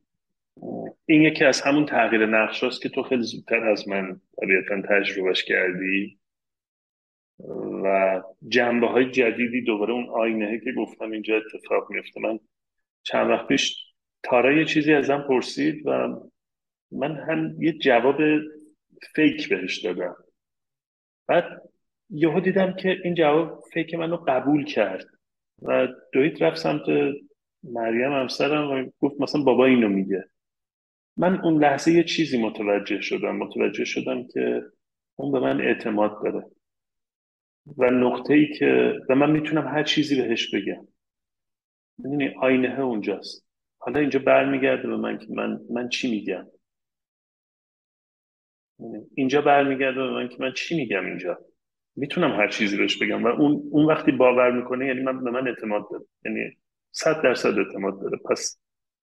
این یکی از همون تغییر نقش هاست که تو خیلی زودتر از من طبیعتا تجربهش کردی و جنبه های جدیدی دوباره اون آینه که گفتم اینجا اتفاق میفته من چند وقت پیش تارا یه چیزی ازم پرسید و من هم یه جواب فیک بهش دادم. بعد یهو دیدم که این جواب فیک منو قبول کرد. و دوید رفت سمت مریم همسرم و گفت مثلا بابا اینو میگه. من اون لحظه یه چیزی متوجه شدم. متوجه شدم که اون به من اعتماد داره. و نقطه ای که و من می‌تونم هر چیزی بهش بگم. می‌دونی آینه اونجاست. حالا اینجا برمیگرده به من که من من چی میگم؟ اینجا برمیگرده به من که من چی میگم اینجا؟ می‌تونم هر چیزی بهش بگم. و اون اون وقتی باور می‌کنه یعنی من به من اعتماد داره. یعنی صد درصد اعتماد داره. پس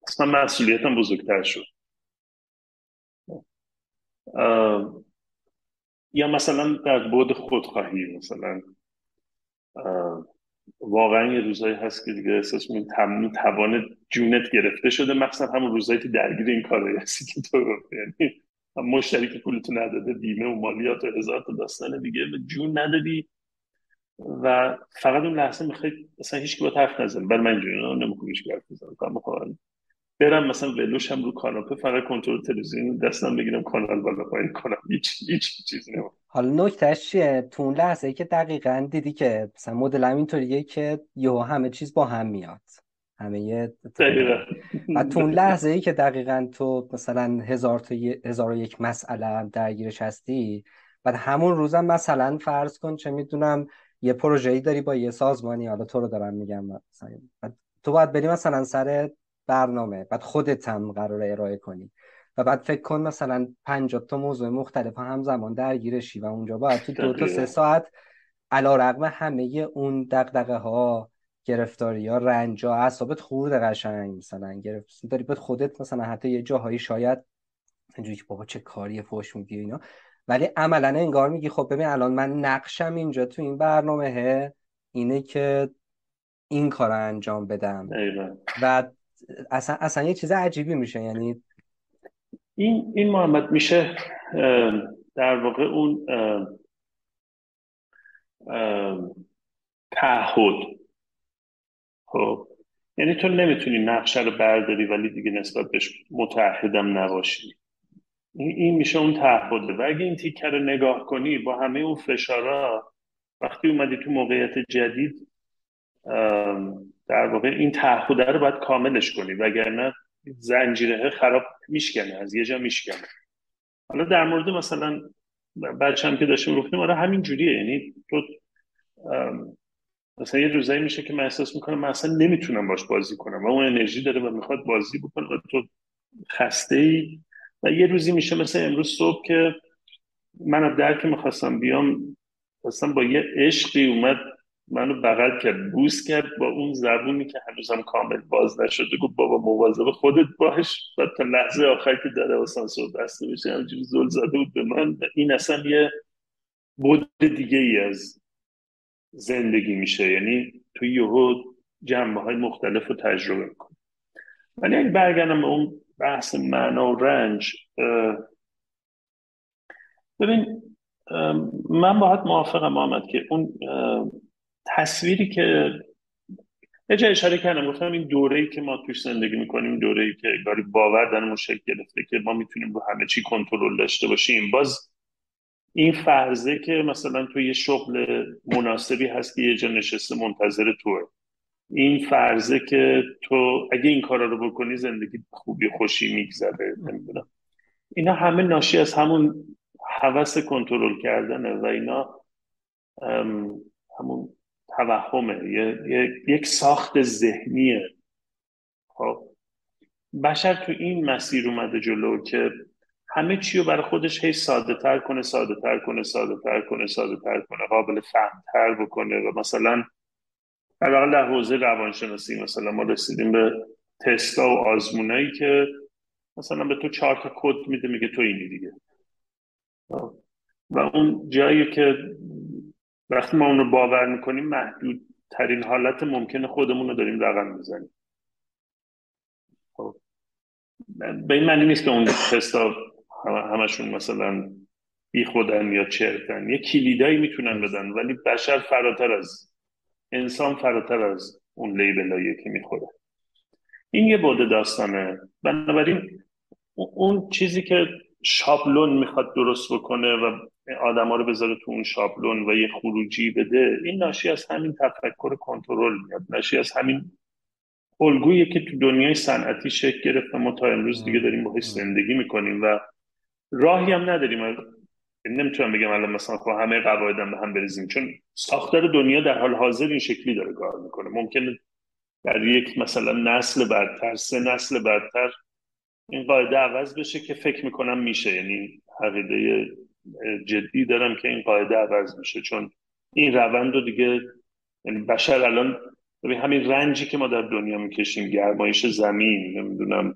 پس من مسئولیتم بزرگتر شد. یا مثلا در بود خودخواهی مثلا واقعا یه روزایی هست که دیگه احساس می‌کنی توان جونت گرفته شده. مخصوصا همون روزایی که درگیر این کارایی هستی که تو یعنی مشتری که پولتو نداده بیمه و مالیات و هزار تا داستان دیگه به جون ندادی. و فقط اون لحظه می‌خوای مثلا هیچ با حرف نزنه. بر من اینجوری نمی‌خوام هیچ حرف بزنم. برم مثلا ولوشم رو کاناپه فقط کنترل تلویزیون دستم بگیرم کانال بالا پایین کنم. هیچ هیچ چیز نمیم حالا نکتهش چیه؟ تو اون لحظه ای که دقیقا دیدی که مثلا مدل اینطوریه که یهو همه چیز با هم میاد. همه یه و تو اون لحظه ای که دقیقا تو مثلا هزار تا هزار و یک مسئله درگیرش هستی بعد همون روزم مثلا فرض کن چه می‌دونم یه پروژه‌ای داری با یه سازمانی حالا تو رو دارم میگم مثلا. تو باید بری مثلا سر برنامه بعد خودت هم قرار ارائه کنی. و بعد فکر کن مثلا 50 تا موضوع مختلف همزمان درگیرشی و اونجا باید تو دو تا سه ساعت علا رقم همه اون دقدقه ها گرفتاری یا رنج ها اعصابت خورد قشنگ مثلا. گرفت داری خودت مثلا حتی یه جاهایی شاید اینجوری که بابا چه کاری فوش میگی اینا. ولی عملا انگار میگی خب ببین الان من نقشم اینجا تو این برنامه اینه که این کار انجام بدم. و اصلا اصلا یه چیز عجیبی میشه. یعنی این این محمد میشه در واقع اون تعهد. خب. یعنی تو نمی‌تونی نقشه رو برداری ولی دیگه نسبت بهش متعهدم نباشی. این میشه اون تعهده. و اگه این تیکه رو نگاه کنی با همه اون فشارا وقتی اومدی تو موقعیت جدید در واقع این تعهده رو باید کاملش کنی. وگرنه زنجیره خراب میشکنه از یه جا میشکنه. حالا در مورد مثلا بچه هم که داشتیم گفتیم آره همین جوریه. یعنی تو مثلا یه روزایی میشه که من احساس می‌کنم من اصلا نمی‌تونم باش بازی کنم و اون انرژی داره و می‌خواد بازی بکنه و تو خسته ای و یه روزی میشه مثل امروز صبح که من از درک می‌خواستم بیام اصلا با یه عشقی اومد منو بغل کرد بوس کرد با اون زبونی که هنوزم کامل باز نشده. گفت بابا مواظب خودت باش. و تا لحظه آخر که داره آسانسور بسته بشه همجوری زل زده بود به من. این اصلا یه بود دیگه ای از زندگی میشه. یعنی تو یهو جنبه های مختلف رو تجربه می‌کنی. ولی اگه برگردم به اون بحث معنا و رنج ببین من باید موافقم محمد که اون تصویری که یه اشاره کردم گفتم این دوره ای که ما توش زندگی می‌کنیم دوره ای که باور درمون شکل گرفته که ما می‌تونیم رو همه چی کنترل داشته باشیم. باز این فرضه که مثلا تو یه شغل مناسبی هستی یه جا نشسته منتظر توه. این فرضه که تو اگه این کارا رو بکنی زندگی خوبی خوشی میگذره نمی‌دونم. اینا همه ناشی از همون حوث کنترل کردنه و اینا همون توهمه. یک ساخت ذهنیه. خب. بشر تو این مسیر اومده جلو که همه چی رو برای خودش هی ساده تر کنه ساده تر کنه ساده تر کنه ساده تر کنه. قابل فهم تر بکنه و مثلا در در حوزه روانشناسی مثلا ما رسیدیم به تستا و آزمونایی که مثلا به تو چهار تا کد میده میگه تو اینی دیگه. و اون جایی که وقتی ما اون رو باور می‌کنیم محدود ترین حالت ممکن خودمون رو داریم رقم می‌زنیم. خب. به این معنی نیست که اون تستا همشون مثلا بی خودن یا چرتن. یه کلیدایی می‌تونن بدن ولی بشر فراتر از انسان فراتر از اون لیبلایی که می‌خوره. این یه بوده داستانه. بنابراین اون چیزی که شابلون می‌خواد درست بکنه و آدما رو بذاره تو اون شابلون و یه خروجی بده این ناشی از همین تفکر کنترل میاد. ناشی از همین الگویی که تو دنیای صنعتی شکل گرفت و ما تا امروز دیگه داریم باهاش زندگی می‌کنیم و راهی هم نداریم نمی‌تونم بگم الان مثلا خب همه قواعدم به هم بریزیم چون ساختار دنیا در حال حاضر این شکلی داره کار می‌کنه. ممکنه در یک مثلا نسل بعدتر سه نسل بعدتر این قاعده عوض بشه که فکر می‌کنم میشه. یعنی عقیده جدی دارم که این قاعده عوض میشه. چون این روند رو دیگه یعنی بشر الان همین رنجی که ما در دنیا می‌کشیم گرمایش زمین نمی‌دونم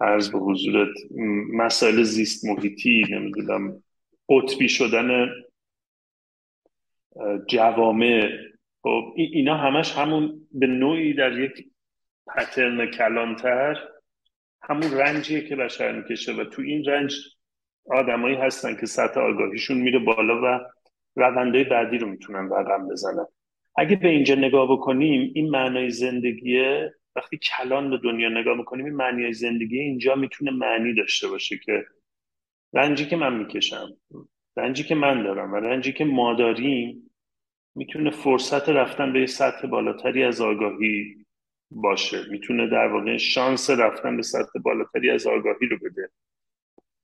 عرض به حضورت مسائل زیست محیطی نمی‌دونم قطبی شدن جوامع. خب اینا همش همون به نوعی در یک پترن کلانتر همون رنجیه که بشر می‌کشه و تو این رنج آدمایی هستن که سطح آگاهیشون میره بالا و روندهای بعدی رو می‌تونن رقم بزنن. اگه به اینجا نگاه بکنیم این معنای زندگیه وقتی کلان به دنیا نگاه می‌کنیم این معنی زندگی اینجا می‌تونه معنی داشته باشه که رنجی که من می‌کشم رنجی که من دارم و رنجی که ما داریم می‌تونه فرصت رفتن به سطح بالاتری از آگاهی باشه. می‌تونه در واقع شانس رفتن به سطح بالاتری از آگاهی رو بده.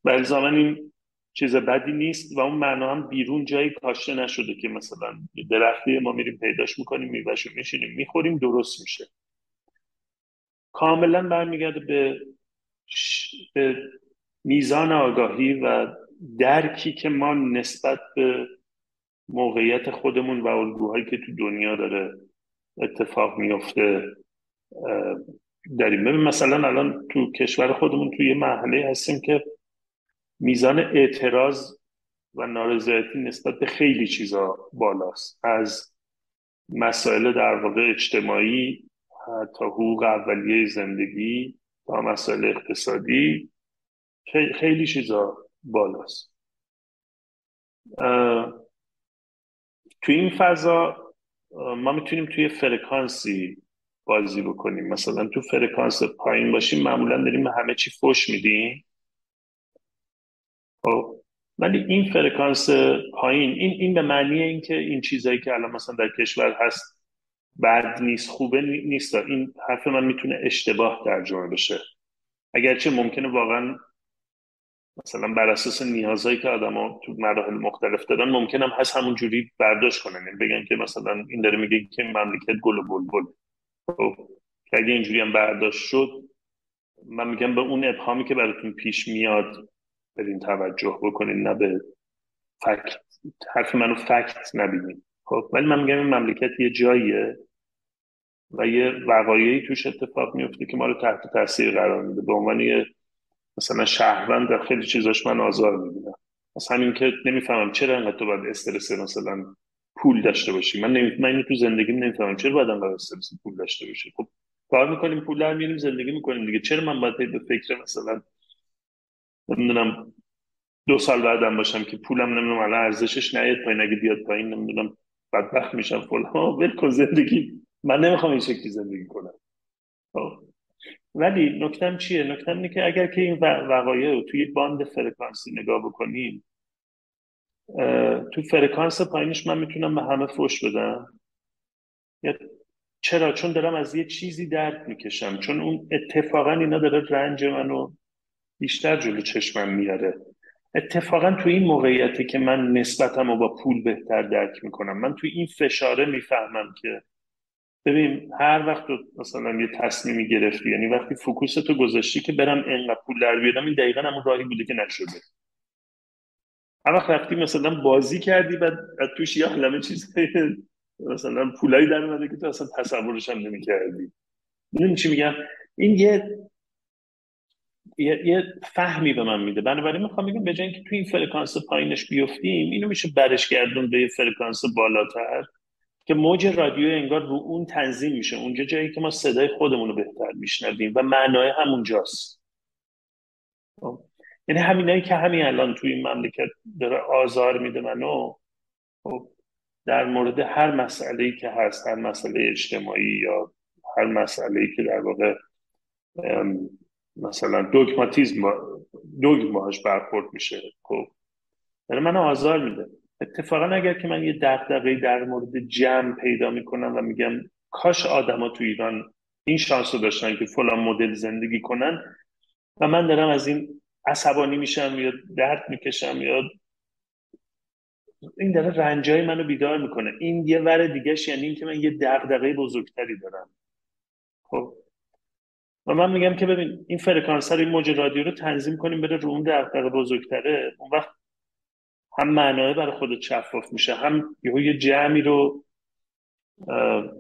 و الزاما این چیز بدی نیست و اون معنا هم بیرون جایی کاشته نشده که مثلا درختی ما میریم پیداش می‌کنیم میوهشو میشینیم می‌خوریم درست میشه. کاملا برمیگرده به, به میزان آگاهی و درکی که ما نسبت به موقعیت خودمون و الگوهایی که تو دنیا داره اتفاق میفته داریم ببین مثلا الان تو کشور خودمون توی یه محله هستیم که میزان اعتراض و نارضایتی نسبت به خیلی چیزا بالاست. از مسائل در واقع اجتماعی تا حقوق اولیه زندگی تا مسائل اقتصادی خیلی چیزا بالاست. تو این فضا ما می‌تونیم توی فرکانسی بازی بکنیم. مثلا تو فرکانس پایین باشیم معمولا داریم همه چی فش میدیم. خب ولی این فرکانس پایین این این به معنی اینکه این چیزایی که الان مثلا در کشور هست بد نیست خوبه نیست این حرف من می‌تونه اشتباه ترجمه بشه. اگرچه ممکنه واقعا مثلا بر اساس نیازهایی که ها تو مراحل مختلف دارن ممکن هم هست همون جوری برداشت کنن. یعنی بگن که مثلا این داره میگه که مملکت گل و بلبل. خب که اگه اینجوری هم برداشت شد من میگم به اون ابهامی که براتون پیش میاد برین توجه بکنین نه به فکت. حرف منو فکت نبینین. خب ولی من میگم این مملکت یه جاییه و یه وقایعی توش اتفاق میفته که ما رو تحت تاثیر قرار میده. به عنوان یه مثلا شهروند در خیلی چیزاش من آزار می‌بینم. از همین که نمی‌فهمم چرا انقدر تو باید استرس مثلا پول داشته باشی. من نمی... من تو زندگیم نمی‌فهمم. چرا باید انقدر استرس پول داشته باشی؟ خب کار می‌کنیم پول در میاریم زندگی می‌کنیم دیگه. چرا من باید به فکر مثلا نمی‌دونم دو سال بعدم باشم که پولم نمی‌دونم الان ارزشش نیاد پایین اگه بیاد پایین نمی‌دونم. بدبخت میشم فلان ول زندگی. من نمی‌خوام این شکلی زندگی کنم. خب. ولی نکتم چیه؟ نکتم اینه که اگر که این وقایع رو توی باند فرکانسی نگاه بکنیم تو فرکانس پایینش من می‌تونم به همه فوش بدم. یا چرا؟ چون دارم از یه چیزی درد می‌کشم. چون اون اتفاقا اینا داره رنج منو بیشتر جلو چشمم میاره. اتفاقا تو این موقعیتی که من نسبتم و با پول بهتر درک می‌کنم من تو این فشاره می‌فهمم که ببین هر وقت مثلا یه تصمیمی گرفتی یعنی وقتی فوکوستو گذاشتی که برم انقدر پول در بیارم این دقیقا همون راهی بوده که نشده. هر وقت رفتی مثلا بازی کردی بعد توش یه عالمه چیز مثلا پولایی در اومده که تو اصلا تصورش هم نمی‌کردی. می‌دونی چی میگم؟ این یه یه, یه فهمی به من میده. بنابراین می‌خوام بگم به جای اینکه تو این فرکانس پایینش بیفتیم اینو میشه برش گردون به یه فرکانس بالاتر که موج رادیو انگار رو اون تنظیم میشه. اونجا جایی که ما صدای خودمون رو بهتر میشنویم و معنای همونجاست. خب. یعنی همینایی که همین الان توی این مملکت داره آزار میده منو خب در مورد هر مسئله که هست هر مسئله اجتماعی یا هر مسئله که در واقع مثلا دوگماتیزم دوگم باهاش برخورد میشه. خب. یعنی من آزار میده. اتفاقا اگر که من یه دغدغه در مورد جمع پیدا می‌کنم و میگم کاش آدما تو ایران این شانس رو داشتن که فلان مدل زندگی کنن و من دارم از این عصبانی میشم یا درد می‌کشم یا این داره رنجای منو بیدار می‌کنه. این یه ور دیگهش یعنی اینکه من یه دغدغه بزرگتری دارم. خب. و من میگم که ببین این فرکانس این موج رادیو رو تنظیم کنیم بره رو اون دغدغه بزرگتره. اون وقت هم معنای برای خودت شفاف میشه هم یه جمعی رو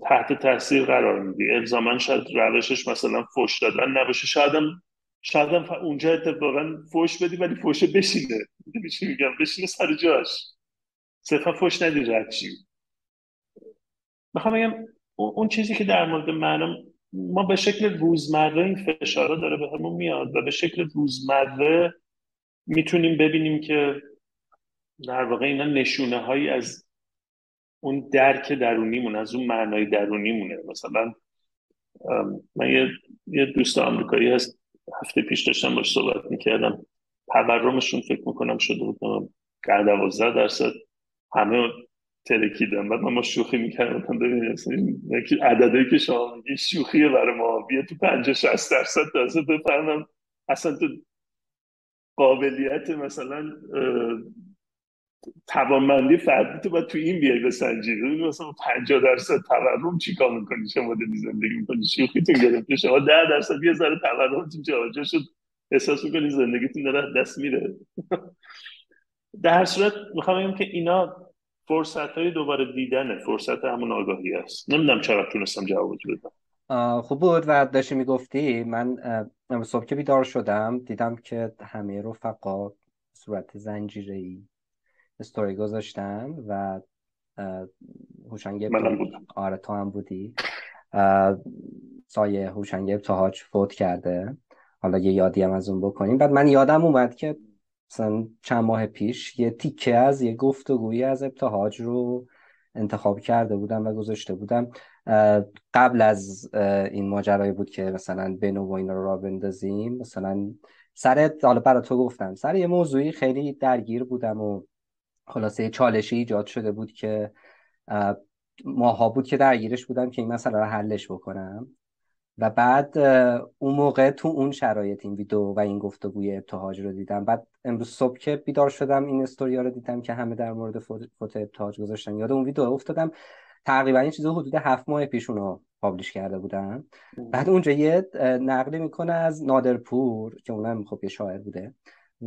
تحت تاثیر قرار میدی. الزاما شاید روشش مثلا فوش دادن نباشه. شایدم شاید اونجا اتفاقا فوش بدی ولی فوش بشینه. میگم؟ بشینه سر جاش. صرفا فوش ندی رد می‌خوام بگم اون چیزی که در مورد معنا ما به شکل روزمره این فشارا داره به همون میاد و به شکل روزمره می‌تونیم ببینیم که در واقع اینا نشونه هایی از اون درک درونیمون از اون معنای درونیمونه. مثلا من یه, یه دوست آمریکایی هست هفته پیش داشتم باش صحبت می‌کردم. تورمشون فکر می‌کنم شده بود ده دوازده درصد. همه ترکیدن بعد من ما شوخی می‌کردم. ببینید عددی که شما میگی شوخیه برای ما. بیا تو 50 60 درصد تازه بفهمم. اصلا تو قابلیت مثلا توانمندی فردی تو باید تو این بیای بسنجی. ببین مثلا 50 درصد تورم چیکار می‌کنی؟ شما داری زندگی می‌کنی شوخیتون گرفته شما 10 درصد یه ذره تورمتون جا شد. احساس می‌کنی زندگیتون داره دست میره. در صورت می‌خوام بگم که اینا فرصت های دوباره دیدنه فرصت همون آگاهی است. نمی‌دونم چرا تونستم جواب بدم. خوب بود و داشتی می‌گفتی. من صبح که بیدار شدم دیدم که همه رفقا صورت زنجیره ای استوری گذاشتن و هوشنگ آره تو هم بودی. سایه هوشنگ ابتهاج فوت کرده. حالا یه یادی هم از اون بکنیم. بعد من یادم اومد که مثلا چند ماه پیش یه تیکه از یه گفتگویی از ابتهاج رو انتخاب کرده بودم و گذاشته بودم. قبل از این ماجرایی بود که مثلا بنو و اینا رو را بندازیم مثلا سر حالا برای تو گفتم سر یه موضوعی خیلی درگیر بودم و خلاصه چالشی ایجاد شده بود که ماها بود که درگیرش بودم که این مسئله رو حلش بکنم. و بعد اون موقع تو اون شرایط این ویدیو و این گفتگوی ابتهاج رو دیدم. بعد امروز صبح که بیدار شدم این استوریا رو دیدم که همه در مورد فوت ابتهاج گذاشتن. یاد اون ویدیو افتادم. تقریبا این چیزا حدود هفت ماه پیش اونو پابلش کرده بودن بعد اونجا یه نقلی می‌کنه از نادرپور که اونم خب یه شاعر بوده.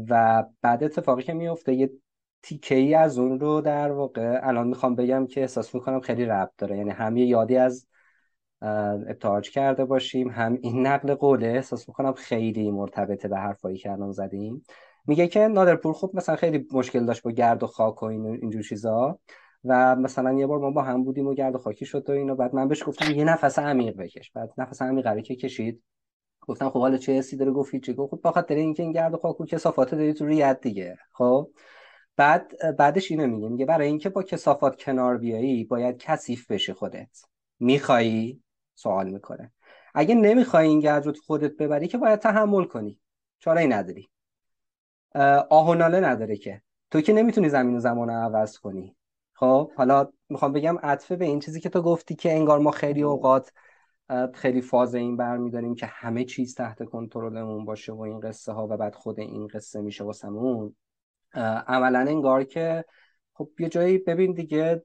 و بعد اتفاقی که میفته یه تیکه ای از اون رو در واقع الان می‌خوام بگم که احساس می‌کنم خیلی ربط داره. یعنی هم یه یادی از ابتهاج کرده باشیم. هم این نقل قوله احساس می‌کنم خیلی مرتبطه به حرفایی که الان زدیم. میگه که نادرپور خب مثلا خیلی مشکل داشت با گرد و خاک و این اینجور چیزا و مثلا یه بار ما با هم بودیم و گرد و خاکی شد و اینو بعد من بهش گفتم یه نفس عمیق بکش. بعد نفس عمیق که کشید. گفتم خب حالا چه حسی داره؟ گفت چی گفت خب بخاطر اینکه این گرد و خاک و کثافات داری تو ریت دیگه. خب بعد بعدش اینو میگه. میگه برای اینکه با کسافات کنار بیایی باید کثیف بشی خودت. میخوایی؟ سوال می‌کنه. اگه نمی‌خوای این گرد رو خودت ببری که باید تحمل کنی. چاره ای نداری. آه و ناله نداره که. تو که نمی‌تونی زمین و زمان رو عوض کنی. خب حالا می‌خوام بگم عطفه به این چیزی که تو گفتی که انگار ما خیلی اوقات خیلی فاز این برمیداریم که همه چیز تحت کنترلمون باشه و این قصه ها و بعد خود این قصه میشه واسمون. عملا انگار که خب یه جایی ببین دیگه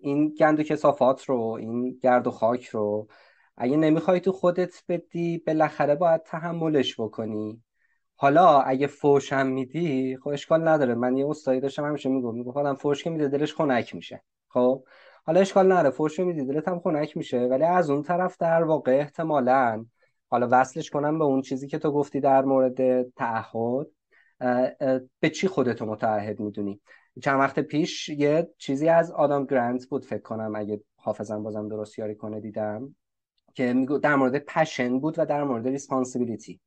این گند و کسافات رو این گرد و خاک رو اگه نمی‌خوای تو خودت بدی بالاخره باید تحملش بکنی. حالا اگه فوشم میدی خب اشکال نداره. من یه استادی داشتم همیشه میگم میگم خودم فوش که میده دلش خنک میشه. خب؟ حالا اشکال نداره. فوش میدی دلت هم خنک میشه. ولی از اون طرف در واقع احتمالا حالا وصلش کنم به اون چیزی که تو گفتی در مورد تعهد به چی خودتو متعهد می‌دونی؟ چند وقت پیش یه چیزی از آدام گرانت بود فکر کنم اگه حافظم بازم درست یاری کنه دیدم که میگفت در مورد passion بود و در مورد responsibility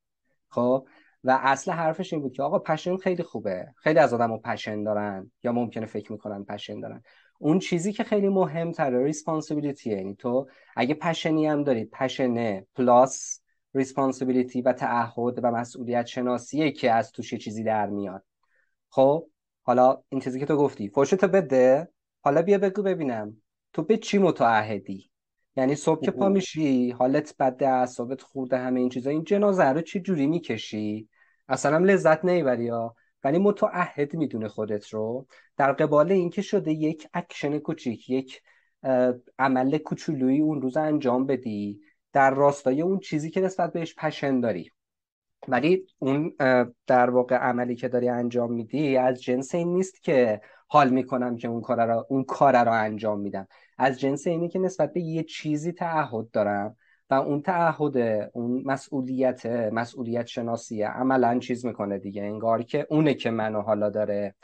خب؟ و اصل حرفش این بود که آقا passion خیلی خوبه. خیلی از آدم passion دارن یا ممکنه فکر می‌کنن passion دارن. اون چیزی که خیلی مهمتره responsibility یعنی تو اگه passion ی هم داری passion ه plus responsibility و تعهد و مسئولیت شناسیه که از توش چیزی در میاد. خب؟ حالا این چیزی که تو گفتی. فوشتو بده. حالا بیا بگو ببینم. تو به چی متعهدی؟ یعنی صبح که پا میشی حالت بده اعصابت خورده همه این چیزا این جنازه رو چی جوری می‌کشی؟ اصلا هم لذت نمی‌بری یا ولی متعهد می‌دونه خودت رو. در قبال اینکه شده یک اکشن کوچیک یک عمل کوچولویی اون روز انجام بدی. در راستای اون چیزی که نسبت بهش passion داری. ولی اون در واقع عملی که داری انجام میدی از جنس این نیست که حال می‌کنم که اون کار رو اون کار رو انجام میدم. از جنس اینه که نسبت به یه چیزی تعهد دارم و اون تعهد اون مسئولیت مسئولیت شناسیه عملا چیز می‌کنه دیگه. انگار که اونه که منو حالا داره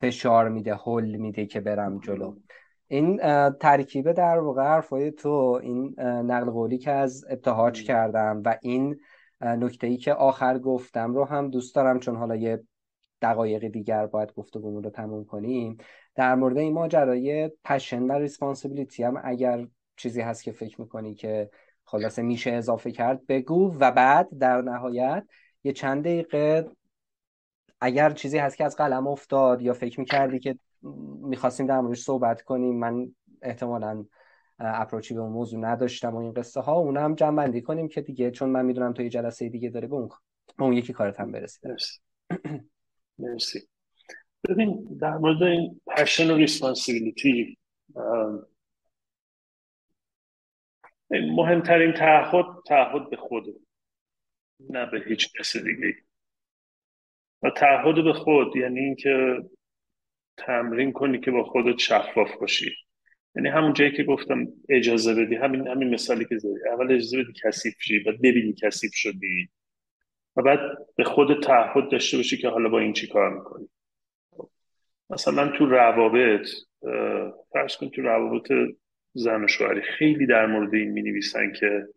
فشار میده هل میده که برم جلو. این ترکیب در واقع حرفای تو این نقل قولی که از ابتهاج کردم و این نکته ای که آخر گفتم رو هم دوست دارم چون حالا یه دقایق دیگر باید گفتگومون رو تموم کنیم. در مورد این ماجرای passion و responsibility هم اگر چیزی هست که فکر می‌کنی که خلاصه میشه اضافه کرد بگو. و بعد در نهایت یه چند دقیقه اگر چیزی هست که از قلم افتاد یا فکر می‌کردی که می‌خواستیم در موردش صحبت کنیم من احتمالا approach ی به اون موضوع نداشتم و این قصه ها اونم هم جمع بندی کنیم که دیگه چون من می‌دونم تو یه جلسه دیگه داره به اون, اون یکی کارت هم برسید مرسی. ببین در مورد این passion و responsibility مهمترین تعهد تعهد به خود نه به هیچ کس دیگه. و تعهد به خود یعنی اینکه تمرین کنی که با خودت شفاف باشی. یعنی همون جایی که گفتم اجازه بدی همین همین مثالی که زدی. اول اجازه بدی کثیف شی بعد ببینی کثیف شدی. و بعد به خود تعهد داشته باشی که حالا با این چی کار می‌کنی. مثلا تو روابط فرض کن تو روابط زن و شوهری خیلی در مورد این می نویسن که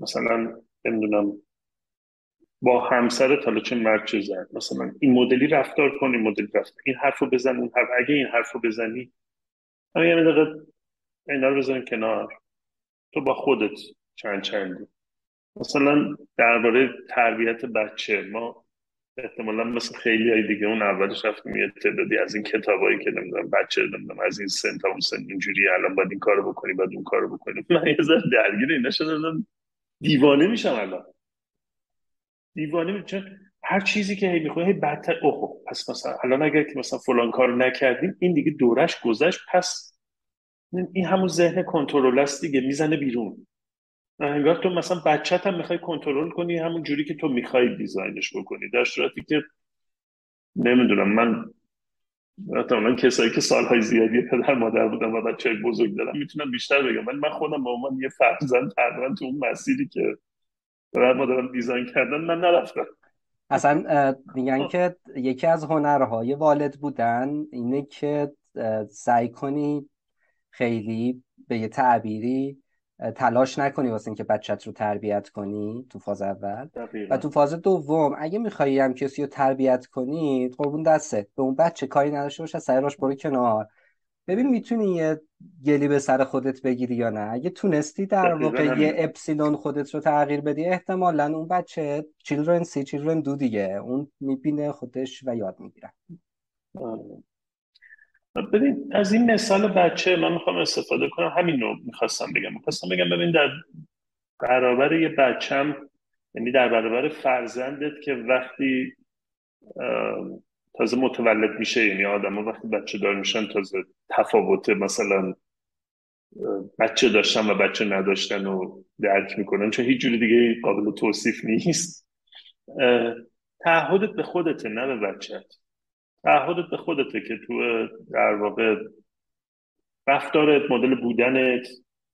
مثلا نمی‌دونم با همسرت حالا چه مرد چه زن. مثلا این مدلی رفتار کن این مدلی رفتار این حرف رو بزن اون حرف اگه این حرف رو بزنی همین یه دقیقه اینا رو بزن کنار. تو با خودت چند چندی. مثلا درباره تربیت بچه ما احتمالا مثل خیلی های دیگه اون اولش رفتیم یه تعدادی از این کتابایی که نمی‌دونم بچه نمی‌دونم از این سن تا اون سن اینجوری الان باید این کارو بکنی باید اون کارو بکنی. من یه ذره درگیر اینا شدم دیوانه میشم الان. دیوانه میشم هر چیزی که هی می‌خوای هی بدتر. اوه پس مثلا الان اگر که مثلا فلان کار نکردیم این دیگه دورش گذشت پس این همون ذهن کنترل است دیگه می‌زنه بیرون. انگار تو مثلا بچت هم می‌خوای کنترل کنی همون جوری که تو می‌خوای دیزاینش بکنی. در صورتی که نمی‌دونم من مثلا کسایی که سالهای زیادی پدر مادر بودن و بچه بزرگ دارم می‌تونم بیشتر بگم. ولی من خودم به عنوان یه فرزند تقریبا تو اون مسیری که پدر مادرم دیزاین کردن من نرفتم. اصلا میگن که یکی از هنرهای والد بودن اینه که سعی کنی خیلی به یه تعبیری تلاش نکنی واسه اینکه بچت رو تربیت کنی تو فاز اول. و تو فاز دوم اگه میخوایی هم کسی رو تربیت کنی قربون دسته. به اون بچه کاری نداشته باشه سر راش برو کنار. ببین می‌تونی یه گلی به سر خودت بگیری یا نه؟ اگه تونستی در واقع یه اپسیلون خودت رو تغییر بدی احتمالا اون بچه چیلدرن سی چیلدرن دو دیگه. اون می‌بینه خودش و یاد می‌گیره. آره. ببین از این مثال بچه من می‌خوام استفاده کنم. همین رو می‌خواستم بگم. می‌خواستم بگم ببین در برابر یه بچم یعنی در برابر فرزندت که وقتی تازه متولد میشه یعنی آدم وقتی بچه دار میشن تازه تفاوت مثلا بچه داشتن و بچه نداشتن و درک می‌کنن چون هیچ جوری دیگه قابل توصیف نیست. تعهدت به خودته نه به بچت تعهدت به خودته که تو در واقع رفتارت مدل بودنت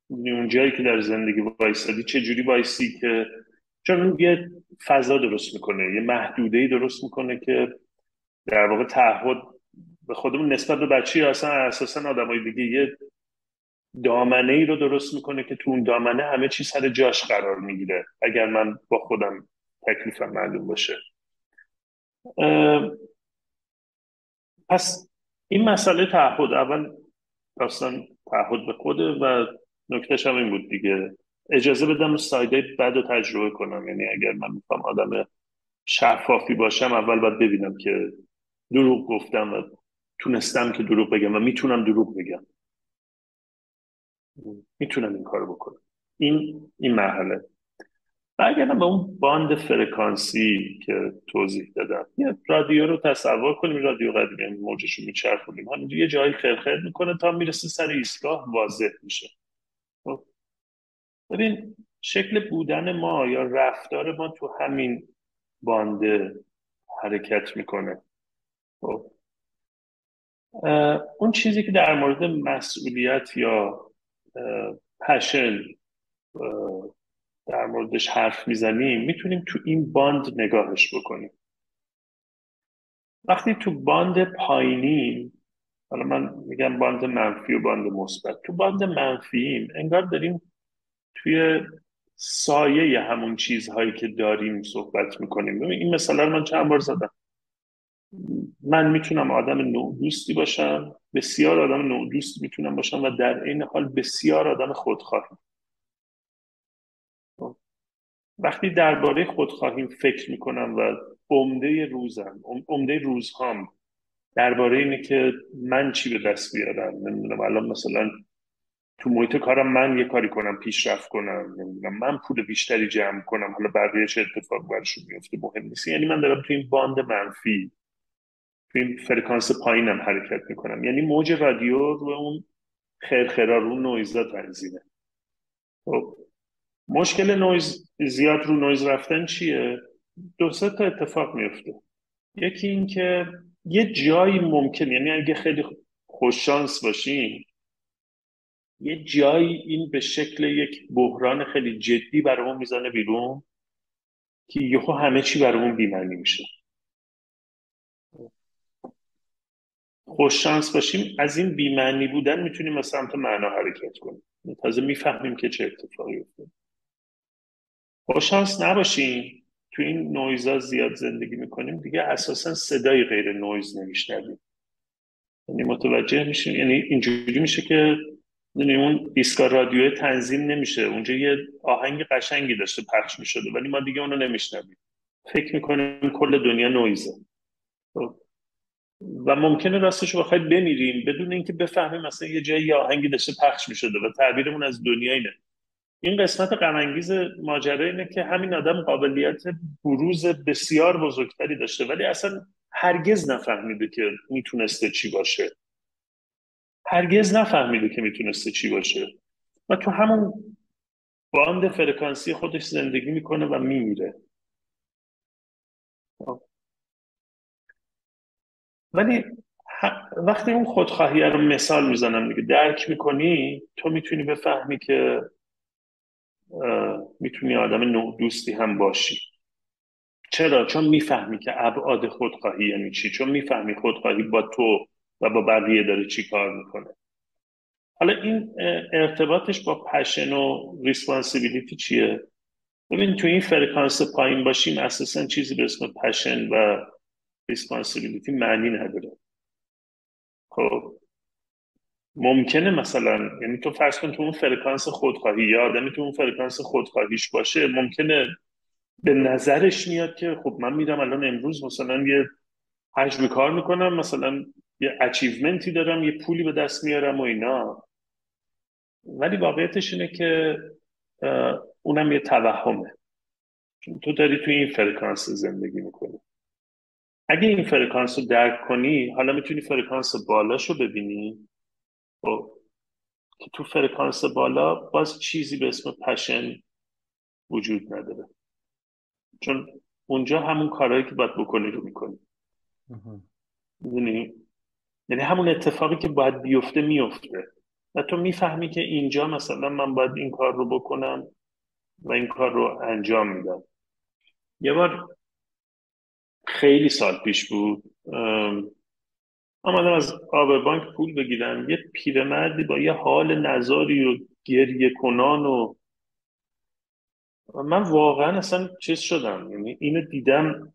اون جایی که در زندگی وایستادی چه جوری وایسی که چون یه فضا درست می‌کنه یه محدوده ای درست می‌کنه که در واقع تعهد به خودمون نسبت به بچه اصلا اساسا آدمای دیگه یه دامنه ای رو درست می‌کنه که تو اون دامنه همه چیز سر جاش قرار می‌گیره اگر من با خودم تکلیفم معلوم باشه. پس این مسئله تعهد اول داستان تعهد به خوده و نکتهش هم این بود دیگه. اجازه بدم سایده بد رو تجربه کنم یعنی اگر من می‌خوام آدم شفافی باشم اول باید ببینم که دروغ گفتم و تونستم که دروغ بگم و می‌تونم دروغ بگم. می‌تونم این کارو بکنم. این این مرحله. برگردم به اون باند فرکانسی که توضیح دادم. یه رادیو رو تصور کنیم رادیو قدیمی موجش رو میچرخونیم. همینجا یه جایی خرخر می‌کنه تا می‌رسه سر ایستگاه واضح میشه. خب. ببین شکل بودن ما یا رفتار ما تو همین بانده حرکت می‌کنه. خب. اون چیزی که در مورد مسئولیت یا passion در موردش حرف می‌زنیم می‌تونیم تو این band نگاهش بکنیم. وقتی تو band پایینی حالا من میگم band منفی و band مثبت تو band منفییم انگار داریم توی سایه همون چیزهایی که داریم صحبت می‌کنیم. این مثال رو من چند بار زدم. من می‌تونم آدم نوع دوستی باشم بسیار آدم نوع دوستی می‌تونم باشم و در این حال بسیار آدم خودخواهی. وقتی درباره خودخواهیم فکر می‌کنم و عمده روزم عمده روزهام درباره اینه که من چی به دست بیارم نمی‌دونم الان مثلا تو محیط کارم من یه کاری کنم پیشرفت کنم نمی‌دونم من پول بیشتری جمع کنم حالا بقیه چه اتفاق برشون میفته مهم نیست. یعنی من دارم تو این باند منفی تو این فرکانس پایینم حرکت می‌کنم. یعنی موج رادیو رو اون خرخرا رو نویزا تنظیمه خب مشکل نویز زیاد رو نویز رفتن چیه؟ دو سه تا اتفاق میفته یکی این که یه جایی ممکن یعنی اگه خیلی خوششانس باشیم یه جایی این به شکل یک بحران خیلی جدی برامون می‌زنه بیرون که یهو همه چی برامون بیمعنی میشه. خوششانس باشیم از این بیمعنی بودن می‌تونیم به سمت معنا حرکت کنیم. تازه می‌فهمیم که چه اتفاقی افتاد خوششانس نباشیم تو این نویزا زیاد زندگی می‌کنیم دیگه اساسا صدای غیر نویز نمیشنویم. یعنی متوجه میشیم یعنی اینجوری میشه که یعنی اون ایستگاه رادیو تنظیم نمیشه. اونجا یه آهنگ قشنگی داشته پخش می‌شده ولی ما دیگه اونو نمیشنویم. فکر می‌کنیم کل دنیا نویزه. خب. و ممکنه راستش بخواید بمیریم بدون اینکه بفهمیم مثلا یه جایی آهنگی داشته پخش می‌شده و تعبیرمون از دنیا اینه. این قسمت غمانگیز ماجرا اینه که همین آدم قابلیت بروز بسیار بزرگتری داشته ولی اصلا هرگز نفهمیده که می‌تونسته چی باشه. هرگز نفهمیده که می‌تونسته چی باشه. و تو همون باند فرکانسی خودش زندگی می‌کنه و میمیره. ولی وقتی اون خودخواهی رو مثال می‌زنم دیگه درک می‌کنی تو می‌تونی بفهمی که می‌تونی آدم نوع دوستی هم باشی چرا؟ چون می‌فهمی که ابعاد خودخواهی یعنی چی چون می‌فهمی خودخواهی با تو و با بقیه داره چی کار می‌کنه حالا این ارتباطش با passion و responsibility چیه؟ ببین تو این فرکانس پایین باشیم اساسا چیزی به اسم passion و responsibility معنی نداره. خب ممکنه مثلا یعنی تو فرض کن تو اون فرکانس خودخواهی یا آدمی تو اون فرکانس خودخواهیش باشه ممکنه به نظرش میاد که خب من میرم الان امروز مثلا یه حجم کار می‌کنم مثلا یه achievement ی دارم یه پولی به دست میارم و اینا. ولی واقعیتش اینه که اونم یه توهمه. تو داری توی این فرکانس زندگی می‌کنی. اگه این فرکانس رو درک کنی حالا می‌تونی فرکانس بالاش رو ببینی. خب که تو فرکانس بالا باز چیزی به اسم passion وجود نداره. چون اونجا همون کارهایی که باید بکنی رو می‌کنی. می‌دونی؟ یعنی همون اتفاقی که باید بیفته میفته و تو می‌فهمی که اینجا مثلا من باید این کار رو بکنم و این کار رو انجام میدم. یه بار خیلی سال پیش بود. آمدم از بانک پول بگیرم. یه پیرمردی با یه حال نظاری و گریه کنان و من واقعا اصلا چیز شدم. یعنی اینو دیدم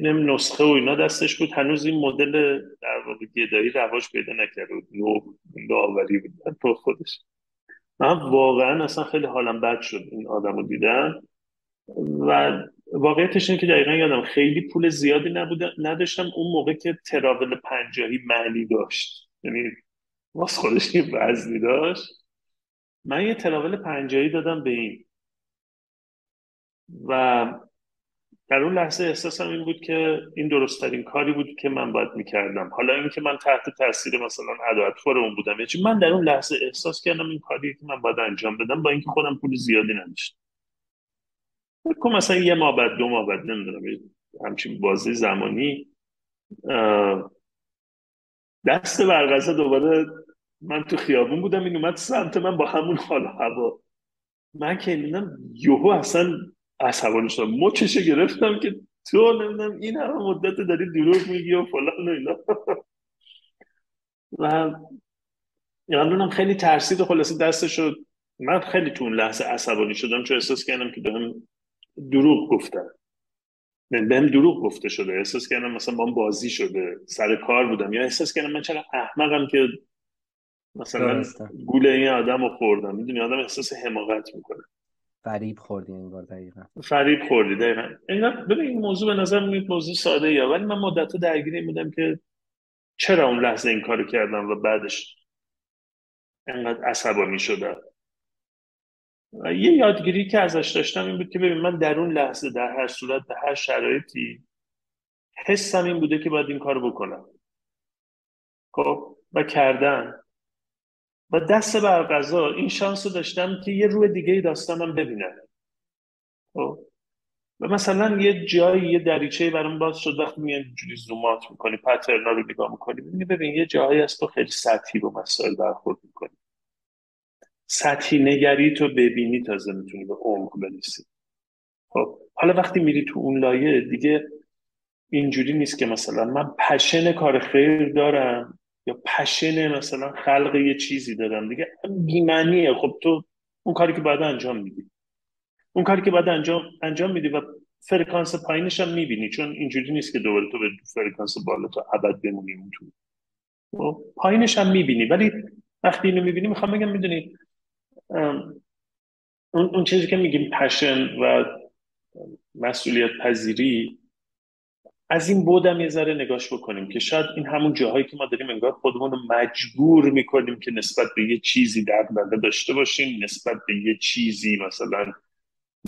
نم نسخه و اینا دستش بود. هنوز این مدل در واقع گدایی رواج پیدا نکرده بود. نو داوری بود. تو خودش. من واقعا اصلا خیلی حالم بد شد. این آدم رو دیدم. و واقعیتش اینه که دقیقا یادم خیلی پول زیادی نبوده نداشتم اون موقع که تراول پنجاهی معنی داشت. یعنی واس خودش یه وزنی داشت. من یه تراول پنجاهی دادم به این. و در اون لحظه احساسم این بود که این درستترین کاری بود که من باید می‌کردم. حالا اینکه من تحت تاثیر مثلا ادوات اون بودم یعنی من در اون لحظه احساس کردم این کاری که من باید انجام بدم با اینکه خودم پول زیادی نداشتم. کن مثلا یه ماه بعد دو ماه بعد نمی‌دونم همچین بازی زمانی دست برغزه دوباره من تو خیابون بودم این اومد سمت من با همون حال هوا. من که اینم یهو اصلا عصبانی شدم. مچش گرفتم که تو نمی‌دونم این همه مدت داری دروغ میگی و فلان و اینا. و یعنی خیلی ترسید و خلاصه دستش من خیلی تو اون لحظه عصبانی شدم چون احساس کردم که بهم دروغ گفتن. بهم دروغ گفته شده. احساس کردم مثلا با بازی شده. سر کار بودم. یا احساس کردم من چرا احمقم که مثلا گوله این آدم رو خوردم. می‌دونی آدم احساس حماقت می‌کنه. فریب خوردی انگار دقیقا. فریب خوردی دقیقا. انگار ببین این موضوع به نظر میاد موضوع ساده یا ولی من مدت درگیری بودم که چرا اون لحظه این کارو کردم و بعدش انقدر عصبانی شدم. یه یادگیری که ازش داشتم این بود که ببین من در اون لحظه در هر صورت به هر شرایطی حسم این بوده که باید این کار بکنم. خب؟ و کردن و دست بر قضا این شانس رو داشتم که یه روی دیگه داستانم ببینم. خب؟ و مثلا یه جایی یه دریچه برام باز شد. وقتی میان اینجوری زومات می‌کنی پترنا رو نگاه می‌کنی ببین یه جایی هست تو خیلی سطحی با مسائل برخورد می‌کنی. سطحی نگری تو ببینی تازه می‌تونی به عمق برسی. خب حالا وقتی میری تو اون لایه دیگه اینجوری نیست که مثلا من passion کار خیر دارم یا passion مثلا خلق یه چیزی دارم. دیگه بیمعنیه. خب تو اون کاری که باید انجام میدی. اون کاری که باید انجام انجام میدی و فرکانس پایینش هم می‌بینی. چون اینجوری نیست که دوباره تو به فرکانس بالا تا ابد بمونی اون تو خب، پایینش هم می‌بینی. ولی وقتی اینو می‌بینی می‌خوام بگم می‌دونی اون, چیزی که میگیم پشن و مسئولیت پذیری از این بودم یه ذره نگاش بکنیم که شاید این همون جاهایی که ما داریم انگار خودمون رو مجبور می‌کنیم که نسبت به یه چیزی در داشته باشیم نسبت به یه چیزی مثلا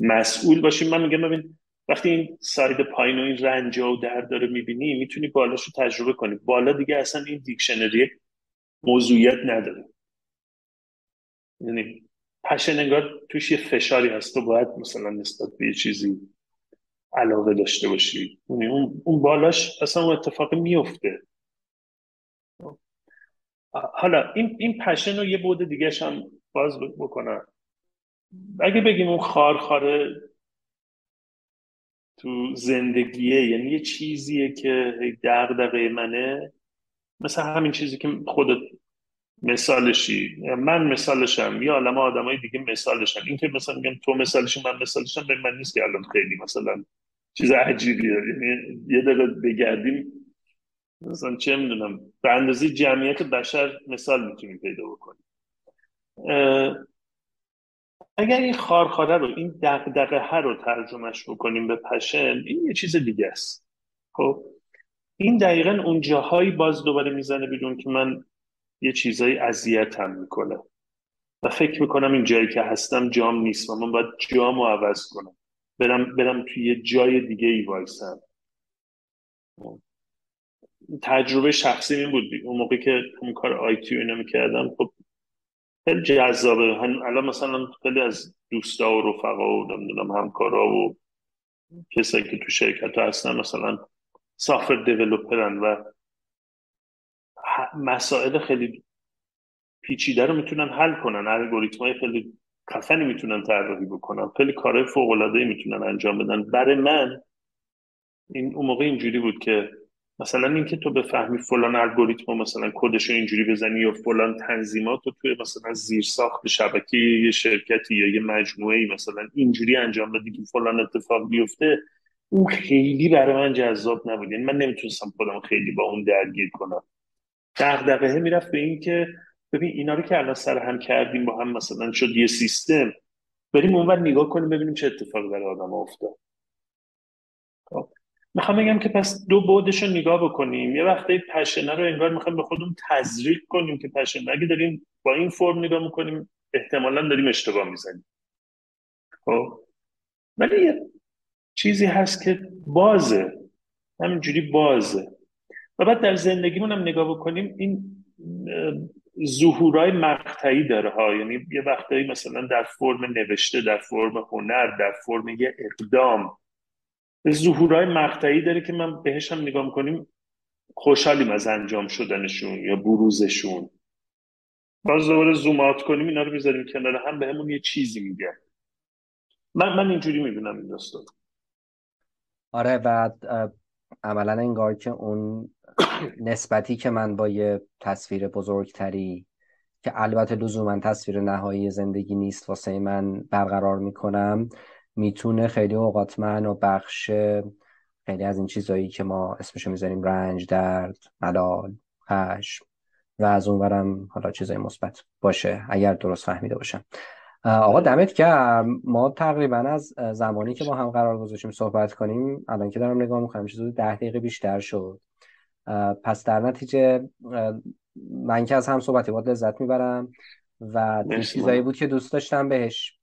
مسئول باشیم. من میگم ببین وقتی این ساید پایین و این رنجا و درد داره می‌بینی می‌تونی بالاش رو تجربه کنی. بالا دیگه اصلا این دیکشنری موضوعیت نداره. یعنی پشن انگار توش یه فشاری هست تو باید مثلا نسبت به یه چیزی علاقه داشته باشی. یعنی اون, اون بالاش اصلا اون اتفاق میفته حالا این این پشن رو یه بود دیگه هم باز بکنم. اگه بگیم اون خارخاره تو زندگیه یعنی یه چیزیه که دغدغه منه مثل همین چیزی که خودت مثالشی. من مثالشم. یا آدم های دیگه مثالشن. این که مثلا میگم تو مثالشی من مثالشم به من نیست که الان خیلی مثلا چیز عجیبیه یعنی یه دقیقه بگردیم. مثلا چه می‌دونم به اندازه جمعیت بشر مثال می‌تونیم پیدا بکنیم. اگر این خارخاره رو این دقدقه رو ترجمهش بکنیم به پشن این یه چیز دیگه است. خب این دقیقا اون جاهایی باز دوباره می‌زنه بیرون که من یه چیزایی اذیتم می‌کنه. و فکر می‌کنم این جایی که هستم جام نیست و من باید جام رو عوض کنم. برم, برم توی یه جای دیگه ای وایسم. تجربه شخصی این بود. اون موقع که اون کار آیتی اینو می‌کردم خب خیلی جذابه. الان مثلا خیلی از دوستا و رفقا و نمی‌دونم همکارا و کسایی که تو شرکت هستن مثلا سافر دیولوپرن و مسائل خیلی پیچیده رو می‌تونن حل کنن. الگوریتم های خیلی خفنی می‌تونن طراحی بکنن. خیلی کارهای فوق العاده می‌تونن انجام بدن. برای من این اون موقع اینجوری بود که مثلا اینکه تو بفهمی فلان الگوریتم مثلا کدش رو اینجوری بزنی یا فلان تنظیمات رو توی مثلا زیر ساخت شبکه یه شرکتی یا یه مجموعه مثلا اینجوری انجام بدی که فلان اتفاق بیفته اون خیلی برای من جذاب نبود. یعنی من نمی‌تونستم خودم خیلی با اون درگیر کنم. دغدغه می‌رفت به این که ببین اینا رو که الان سر هم کردیم با هم مثلا شد یه سیستم بریم اونور نگاه کنیم ببینیم چه اتفاقی برای آدم افتاد. خب. می‌خوام بگم که پس دو بودش رو نگاه بکنیم. یه وقتی پشنه رو انگار می‌خوایم به خودمون تزریق کنیم که پشنه اگه داریم با این فرم نگاه می‌کنیم احتمالا داریم اشتباه می‌زنیم. خب. ولی یه چیزی هست که بازه. همینجوری بازه. و بعد در زندگیمون هم نگاه بکنیم این ظهورای مقطعی داره ها. یعنی یه وقتایی مثلا در فرم نوشته در فرم هنر در فرم یه اقدام. ظهورهای مقطعی داره که من بهش هم نگاه می‌کنیم خوشحالیم از انجام شدنشون یا بروزشون. باز دوباره زوم کنیم اینا رو بذاریم کنار هم بهمون یه چیزی میگه. من من اینجوری می‌بینم این داستان. آره بعد عملا انگار که اون نسبتی که من با یه تصویر بزرگتری که البته لزوما تصویر نهایی زندگی نیست واسه من برقرار می‌کنم می‌تونه خیلی اوقات من و بخش خیلی از این چیزهایی که ما اسمشو می‌ذاریم رنج درد ملال خشم و از اونورم حالا چیزای مثبت باشه اگر درست فهمیده باشم. آقا دمت گرم. ما تقریبا از زمانی که با هم قرار گذاشتیم صحبت کنیم الان که دارم نگاه می‌کنم چیزی ده دقیقه بیشتر شد. پس در نتیجه من که از هم صحبتی باید لذت می‌برم و چیزایی بود که دوست داشتم بهش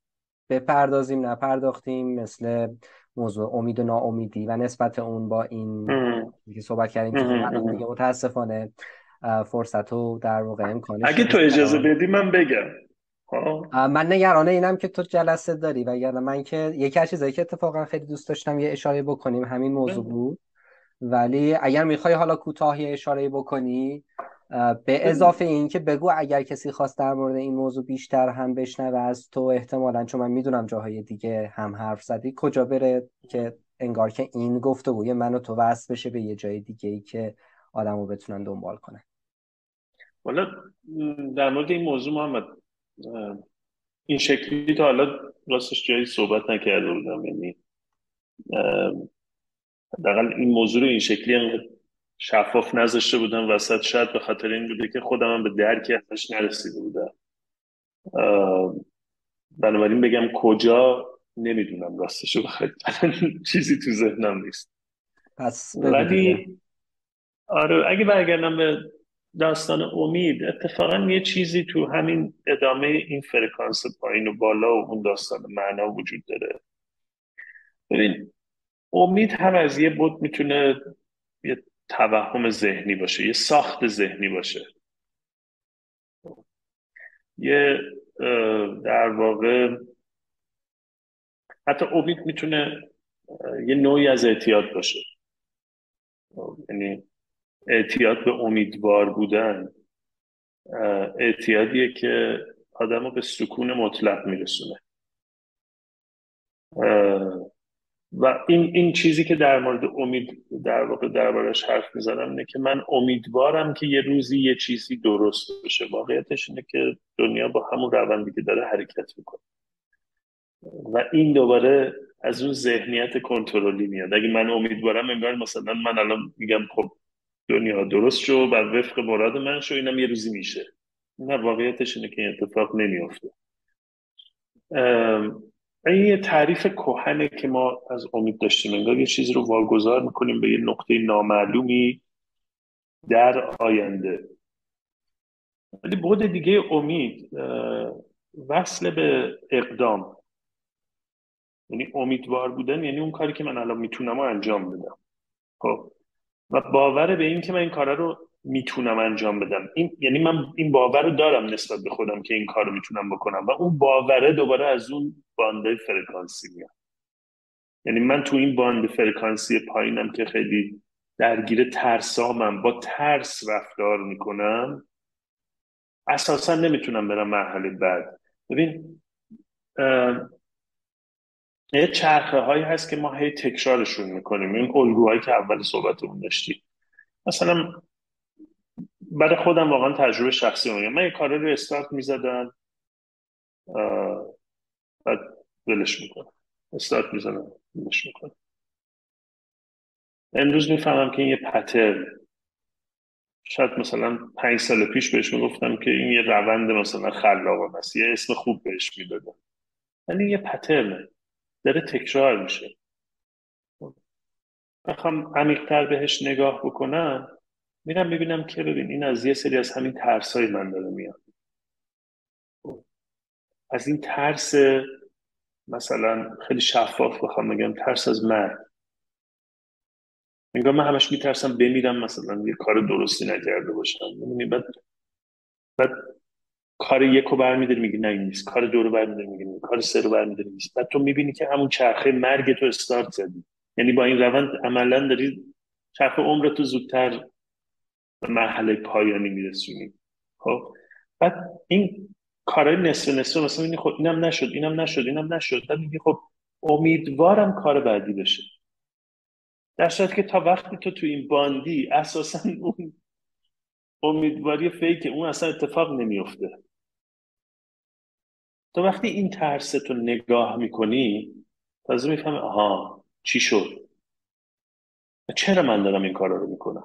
بپردازیم نپرداختیم مثل موضوع امید و ناامیدی و نسبت اون با این که صحبت کردیم که دیگه متاسفانه فرصت و در واقع امکانش اگه تو اجازه بدی من بگم. من نگرانه اینم که تو جلسه داری و من که یکی از چیزایی که اتفاقا خیلی دوست داشتم یه اشاره بکنیم همین موضوع بود. ولی اگر می‌خوای حالا کوتاه یه اشاره بکنی به اضافه این که بگو اگر کسی خواست در مورد این موضوع بیشتر هم بشنوه از تو احتمالا چون من می‌دونم جاهای دیگه هم حرف زدی کجا بره که انگار که این گفتگوی من و تو وصل بشه به یه جای دیگه ای که آدمو بتونن دنبال کنن. والا در مورد این موضوع محمد این شکلی تا حالا راستش جایی صحبت نکرده بودم یعنی حداقل این موضوع رو این شکلی شفاف نذاشته بودم وسط شاید به خاطر این بوده که خودم هم به درکی ازش نرسیده بودم. بنابراین بگم کجا نمی‌دونم راستشو بخواید چیزی تو ذهنم نیست. پس ولی آره اگه برگردم به داستان امید اتفاقا یه چیزی تو همین ادامه این فرکانس پایین و بالا و اون داستان معنا وجود داره. ببین امید هم از یه بود می‌تونه یه توهم ذهنی باشه یه ساخت ذهنی باشه. یه در واقع حتی امید می‌تونه یه نوعی از اعتیاد باشه. یعنی اعتیاد به امیدوار بودن. اعتیادیه که آدم به سکون مطلق میرسونه. و این این چیزی که در مورد امید در واقع دربارش حرف می‌زنم اینه که من امیدوارم که یه روزی یه چیزی درست بشه. واقعیتش اینه که دنیا با همون روندی که داره حرکت می‌کنه. و این دوباره از اون ذهنیت کنترلی میاد. اگه من امیدوارم انگار مثلا من الان میگم خب دنیا درست شو و وفق مراد من شو اینم یه روزی میشه. نه واقعیتش اینه که این اتفاق نمیافته. این یه تعریف کهنه که ما از امید داشتیم انگار یه چیزی رو واگذار می‌کنیم به یه نقطه نامعلومی در آینده. ولی بود دیگه امید وصل به اقدام. یعنی امیدوار بودن یعنی اون کاری که من الان می‌تونم انجام بدم. خب و باور به این که من این کارا رو می‌تونم انجام بدم. این یعنی من این باور رو دارم نسبت به خودم که این کار رو می‌تونم بکنم و اون باوره دوباره از اون بانده فرکانسی میاد. یعنی من تو این باند فرکانسی پایینم که خیلی درگیر ترسامم با ترس رفتار می‌کنم اساسا نمی‌تونم برم مرحله بعد. ببین یه چرخه هایی هست که ما هی تکرارشون می‌کنیم. این الگوهایی که اول صحبتمون داشتیم مثلا برای خودم واقعا تجربه شخصی میگم من یه کار رو استارت می‌زدم. بعد ولش می‌کنم. استارت می‌زنم ولش می‌کنم. امروز می‌فهمم که این یه پتر شاید مثلا پنج سال پیش بهش می‌گفتم که این یه روند مثلا خلاق است. یه اسم خوب بهش می‌دادم. ولی یه پترنه داره تکرار میشه. بخوام عمیقتر بهش نگاه بکنم. میرم ببینم که ببین این از یه سری از همین ترس های من داره میاد. از این ترس مثلا خیلی شفاف بخوام بگم ترس از مرگ. انگار من همش میترسم بمیرم مثلا یه کار درستی نکرده باشم. می‌دونی بعد بعد کار یک رو برمیداری میگی نه نیست. کار دو رو برمیداری میگی کار سه رو برمیداری نیست. بعد تو می‌بینی که همون چرخه مرگ تو استارت زدی. یعنی با این روند عملا داری چرخه عمر تو زودتر مرحله پایانی میرسونی خب؟ بعد این کارهای نصف نصف مثلا می‌بینی خب اینم نشد اینم نشد اینم نشد. بعد میگی خب امیدوارم کار بعدی بشه. در صورتی که تا وقتی تو تو این باندی اساسا اون امیدواری فیک اون اصلا اتفاق نمیفته تا وقتی این ترس تو نگاه می‌کنی تازه می‌فهمی آها چی شد؟ چرا من دارم این کار رو می‌کنم؟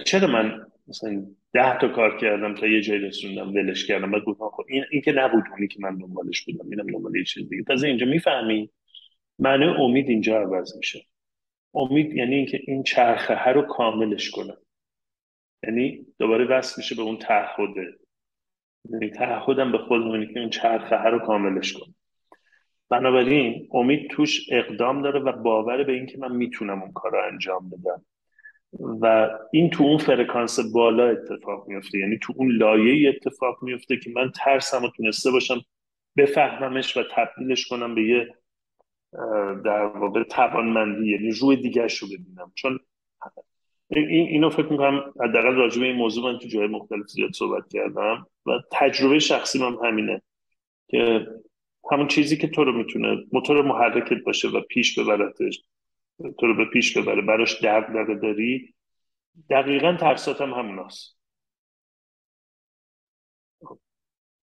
چرا من مثلا ده تا کار کردم تا یه جایی رسوندم ولش کردم؟ بعد گفتم خب این, این که نبود اونی که من دنبالش بودم اینم دنبال یه چیز دیگه. تازه اینجا می‌فهمی؟ معنی امید اینجا عوض میشه. امید یعنی اینکه این چرخه رو کاملش کنم. یعنی دوباره وصل میشه به اون تعهده یعنی تعهدم به خودم که اون چرخه رو کاملش کنم. بنابراین امید توش اقدام داره و باور به اینکه من می‌تونم اون کار انجام بدم. و این تو اون فرکانس بالا اتفاق میفته یعنی تو اون لایه اتفاق میفته که من ترسم و تونسته باشم بفهممش و تبدیلش کنم به یه در واقع توانمندی یعنی روی دیگرش رو ببینم. چون این اینو فکر می‌کنم حداقل راجع به این موضوع من تو جای مختلف زیاد صحبت کردم و تجربه شخصی من همینه که همون چیزی که تو رو می‌تونه موتور محرکت باشه و پیش ببرتش. تو رو به پیش ببره. براش درد داری. دقیقا ترسات هم همون هست.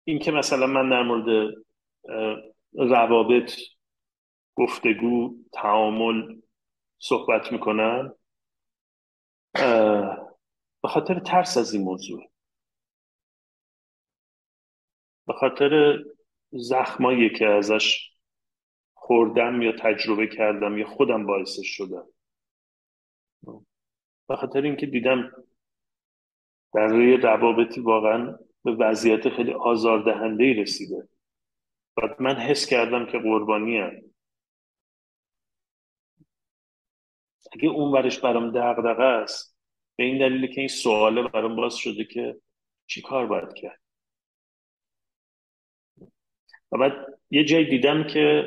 این که مثلا من در مورد روابط گفتگو تعامل صحبت می‌کنم به خاطر ترس از این موضوع. به خاطر زخمایی که ازش خوردم یا تجربه کردم یا خودم باعثش شدم. به خاطر اینکه دیدم در روی روابطی واقعا به وضعیت خیلی آزاردهنده ای رسیده. و من حس کردم که قربانی هم. اگه اون ورش برام دغدغه است به این دلیل که این سواله برام باز شده که چی کار باید کرد؟ و بعد یه جای دیدم که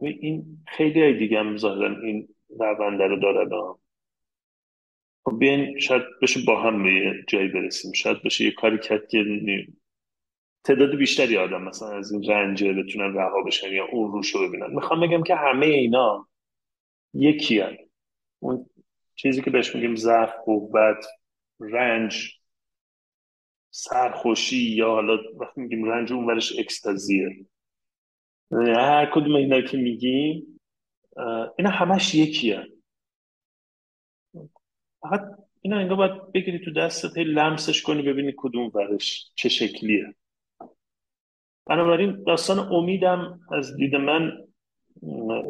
این خیلی دیگه هم ظاهرا این رونده رو دارن. خب بیاین شاید بشه با هم به یه جایی برسیم. شاید بشه یه کاری کرد که تعداد بیشتری آدم مثلا از این رنجه بتونن رها بشن یا اون روش رو ببینن. می‌خوام بگم که همه اینا یکی هن. اون چیزی که بهش میگیم ضعف قوت رنج سرخوشی یا حالا وقتی میگیم رنج اون ورش اکستازیه. هر کدوم اینا که میگیم اینا همش یکیه. فقط اینا انگار باید بگیری تو دستت هی لمسش کنی ببینی کدوم ورش چه شکلیه. بنابراین داستان امیدم از دید من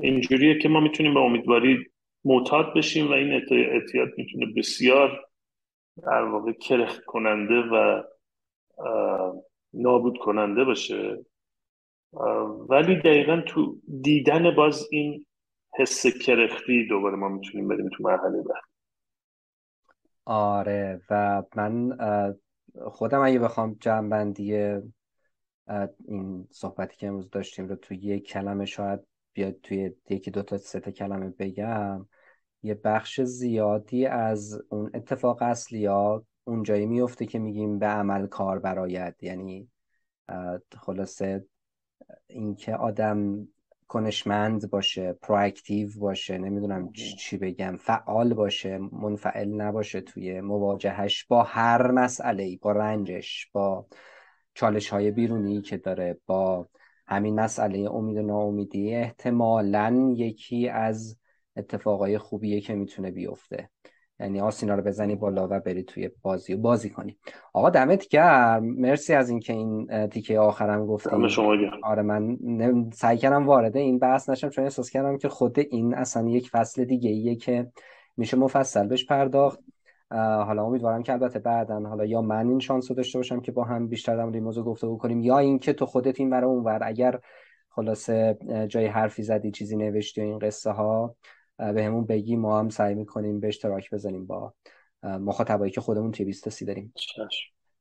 اینجوریه که ما می‌تونیم به امیدواری معتاد بشیم و این اعتیاد می‌تونه بسیار در واقع کرخ کننده و نابود کننده باشه. ولی دقیقا تو دیدن باز این حس کرختی دوباره ما می‌تونیم بریم تو مرحله بعد. آره و من خودم اگه بخوام جمعبندی این صحبتی که امروز داشتیم رو توی یک کلمه شاید بیاد توی یکی دو تا سه کلمه بگم یه بخش زیادی از اون اتفاق اصلی ها اونجایی میفته که میگیم به عمل کار براید یعنی خلاصه اینکه آدم کنشمند باشه پرواکتیو باشه نمی‌دونم چی بگم فعال باشه منفعل نباشه توی مواجهش با هر مسئله با رنجش با چالش های بیرونی که داره با همین مسئله امید و ناامیدی. احتمالا یکی از اتفاقای خوبیه که می‌تونه بیفته. یعنی آسینا رو بزنی بالا و بری توی بازی و بازی کنی. آقا دمت گرم. مرسی از اینکه این تیکه آخرم گفتی. آره من سعی کردم وارد این بحث نشم چون احساس کردم که خود این اصلا یک فصل دیگه ایه که میشه مفصل بهش پرداخت. حالا امیدوارم که البته بعدا حالا یا من این شانس رو داشته باشم که با هم بیشتر در موضوع گفته بکنیم یا اینکه تو خودت این برای اونور اگر خلاصه جای حرفی زدی چیزی نوشتی و این قصه ها به همون بگی ما هم سعی می‌کنیم به اشتراک بزنیم با مخاطبایی که خودمون توی بیستاسی داریم.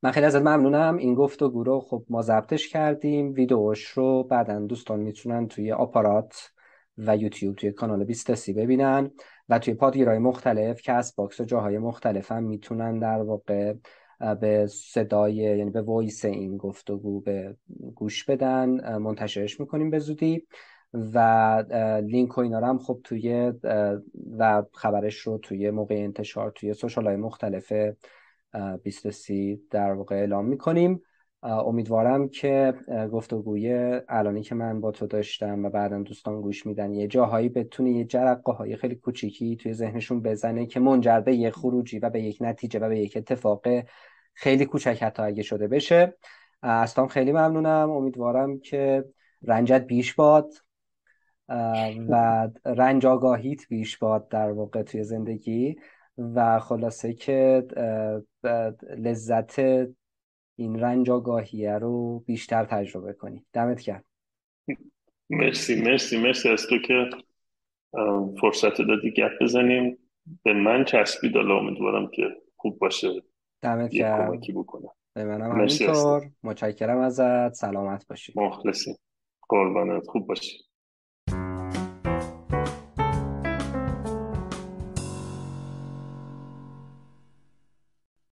من خیلی ازت ممنونم. این گفت و گو رو خب ما ضبطش کردیم. ویدیوش رو بعدا دوستان می‌تونن توی آپارات و یوتیوب توی کانال بیستاسی ببینن و توی پادگیرهای مختلف Castbox و جاهای مختلف هم می‌تونن در واقع به صدای یعنی به voice این گفتگو به گوش بدن. منتشرش می‌کنیم به زودی. و لینک و اینا رو هم خب توی و خبرش رو توی موقع انتشار توی سوشال های مختلف 23 در واقع اعلام می‌کنیم. امیدوارم که گفتگوی الانی که من با تو داشتم و بعدا دوستان گوش میدن یه جاهایی بتونه یه جرقه های خیلی کوچیکی توی ذهنشون بزنه که منجر به یک خروجی و به یک نتیجه و به یک اتفاق خیلی کوچک حتی اگه شده بشه. از خیلی ممنونم. امیدوارم که رنجت بیش باد. و رنج آگاهیت بیش باد در واقع توی زندگی و خلاصه که لذت این رنج آگاهیه رو بیشتر تجربه کنی. دمت کرد مرسی مرسی مرسی از تو که فرصت دادی گپ بزنیم. به من چسبید الله امیدوارم که خوب باشه. دمت کرد کمکی بکنه به منم همینطور. متشکرم ازت. سلامت باشی. مخلصی قربانت. خوب باشی.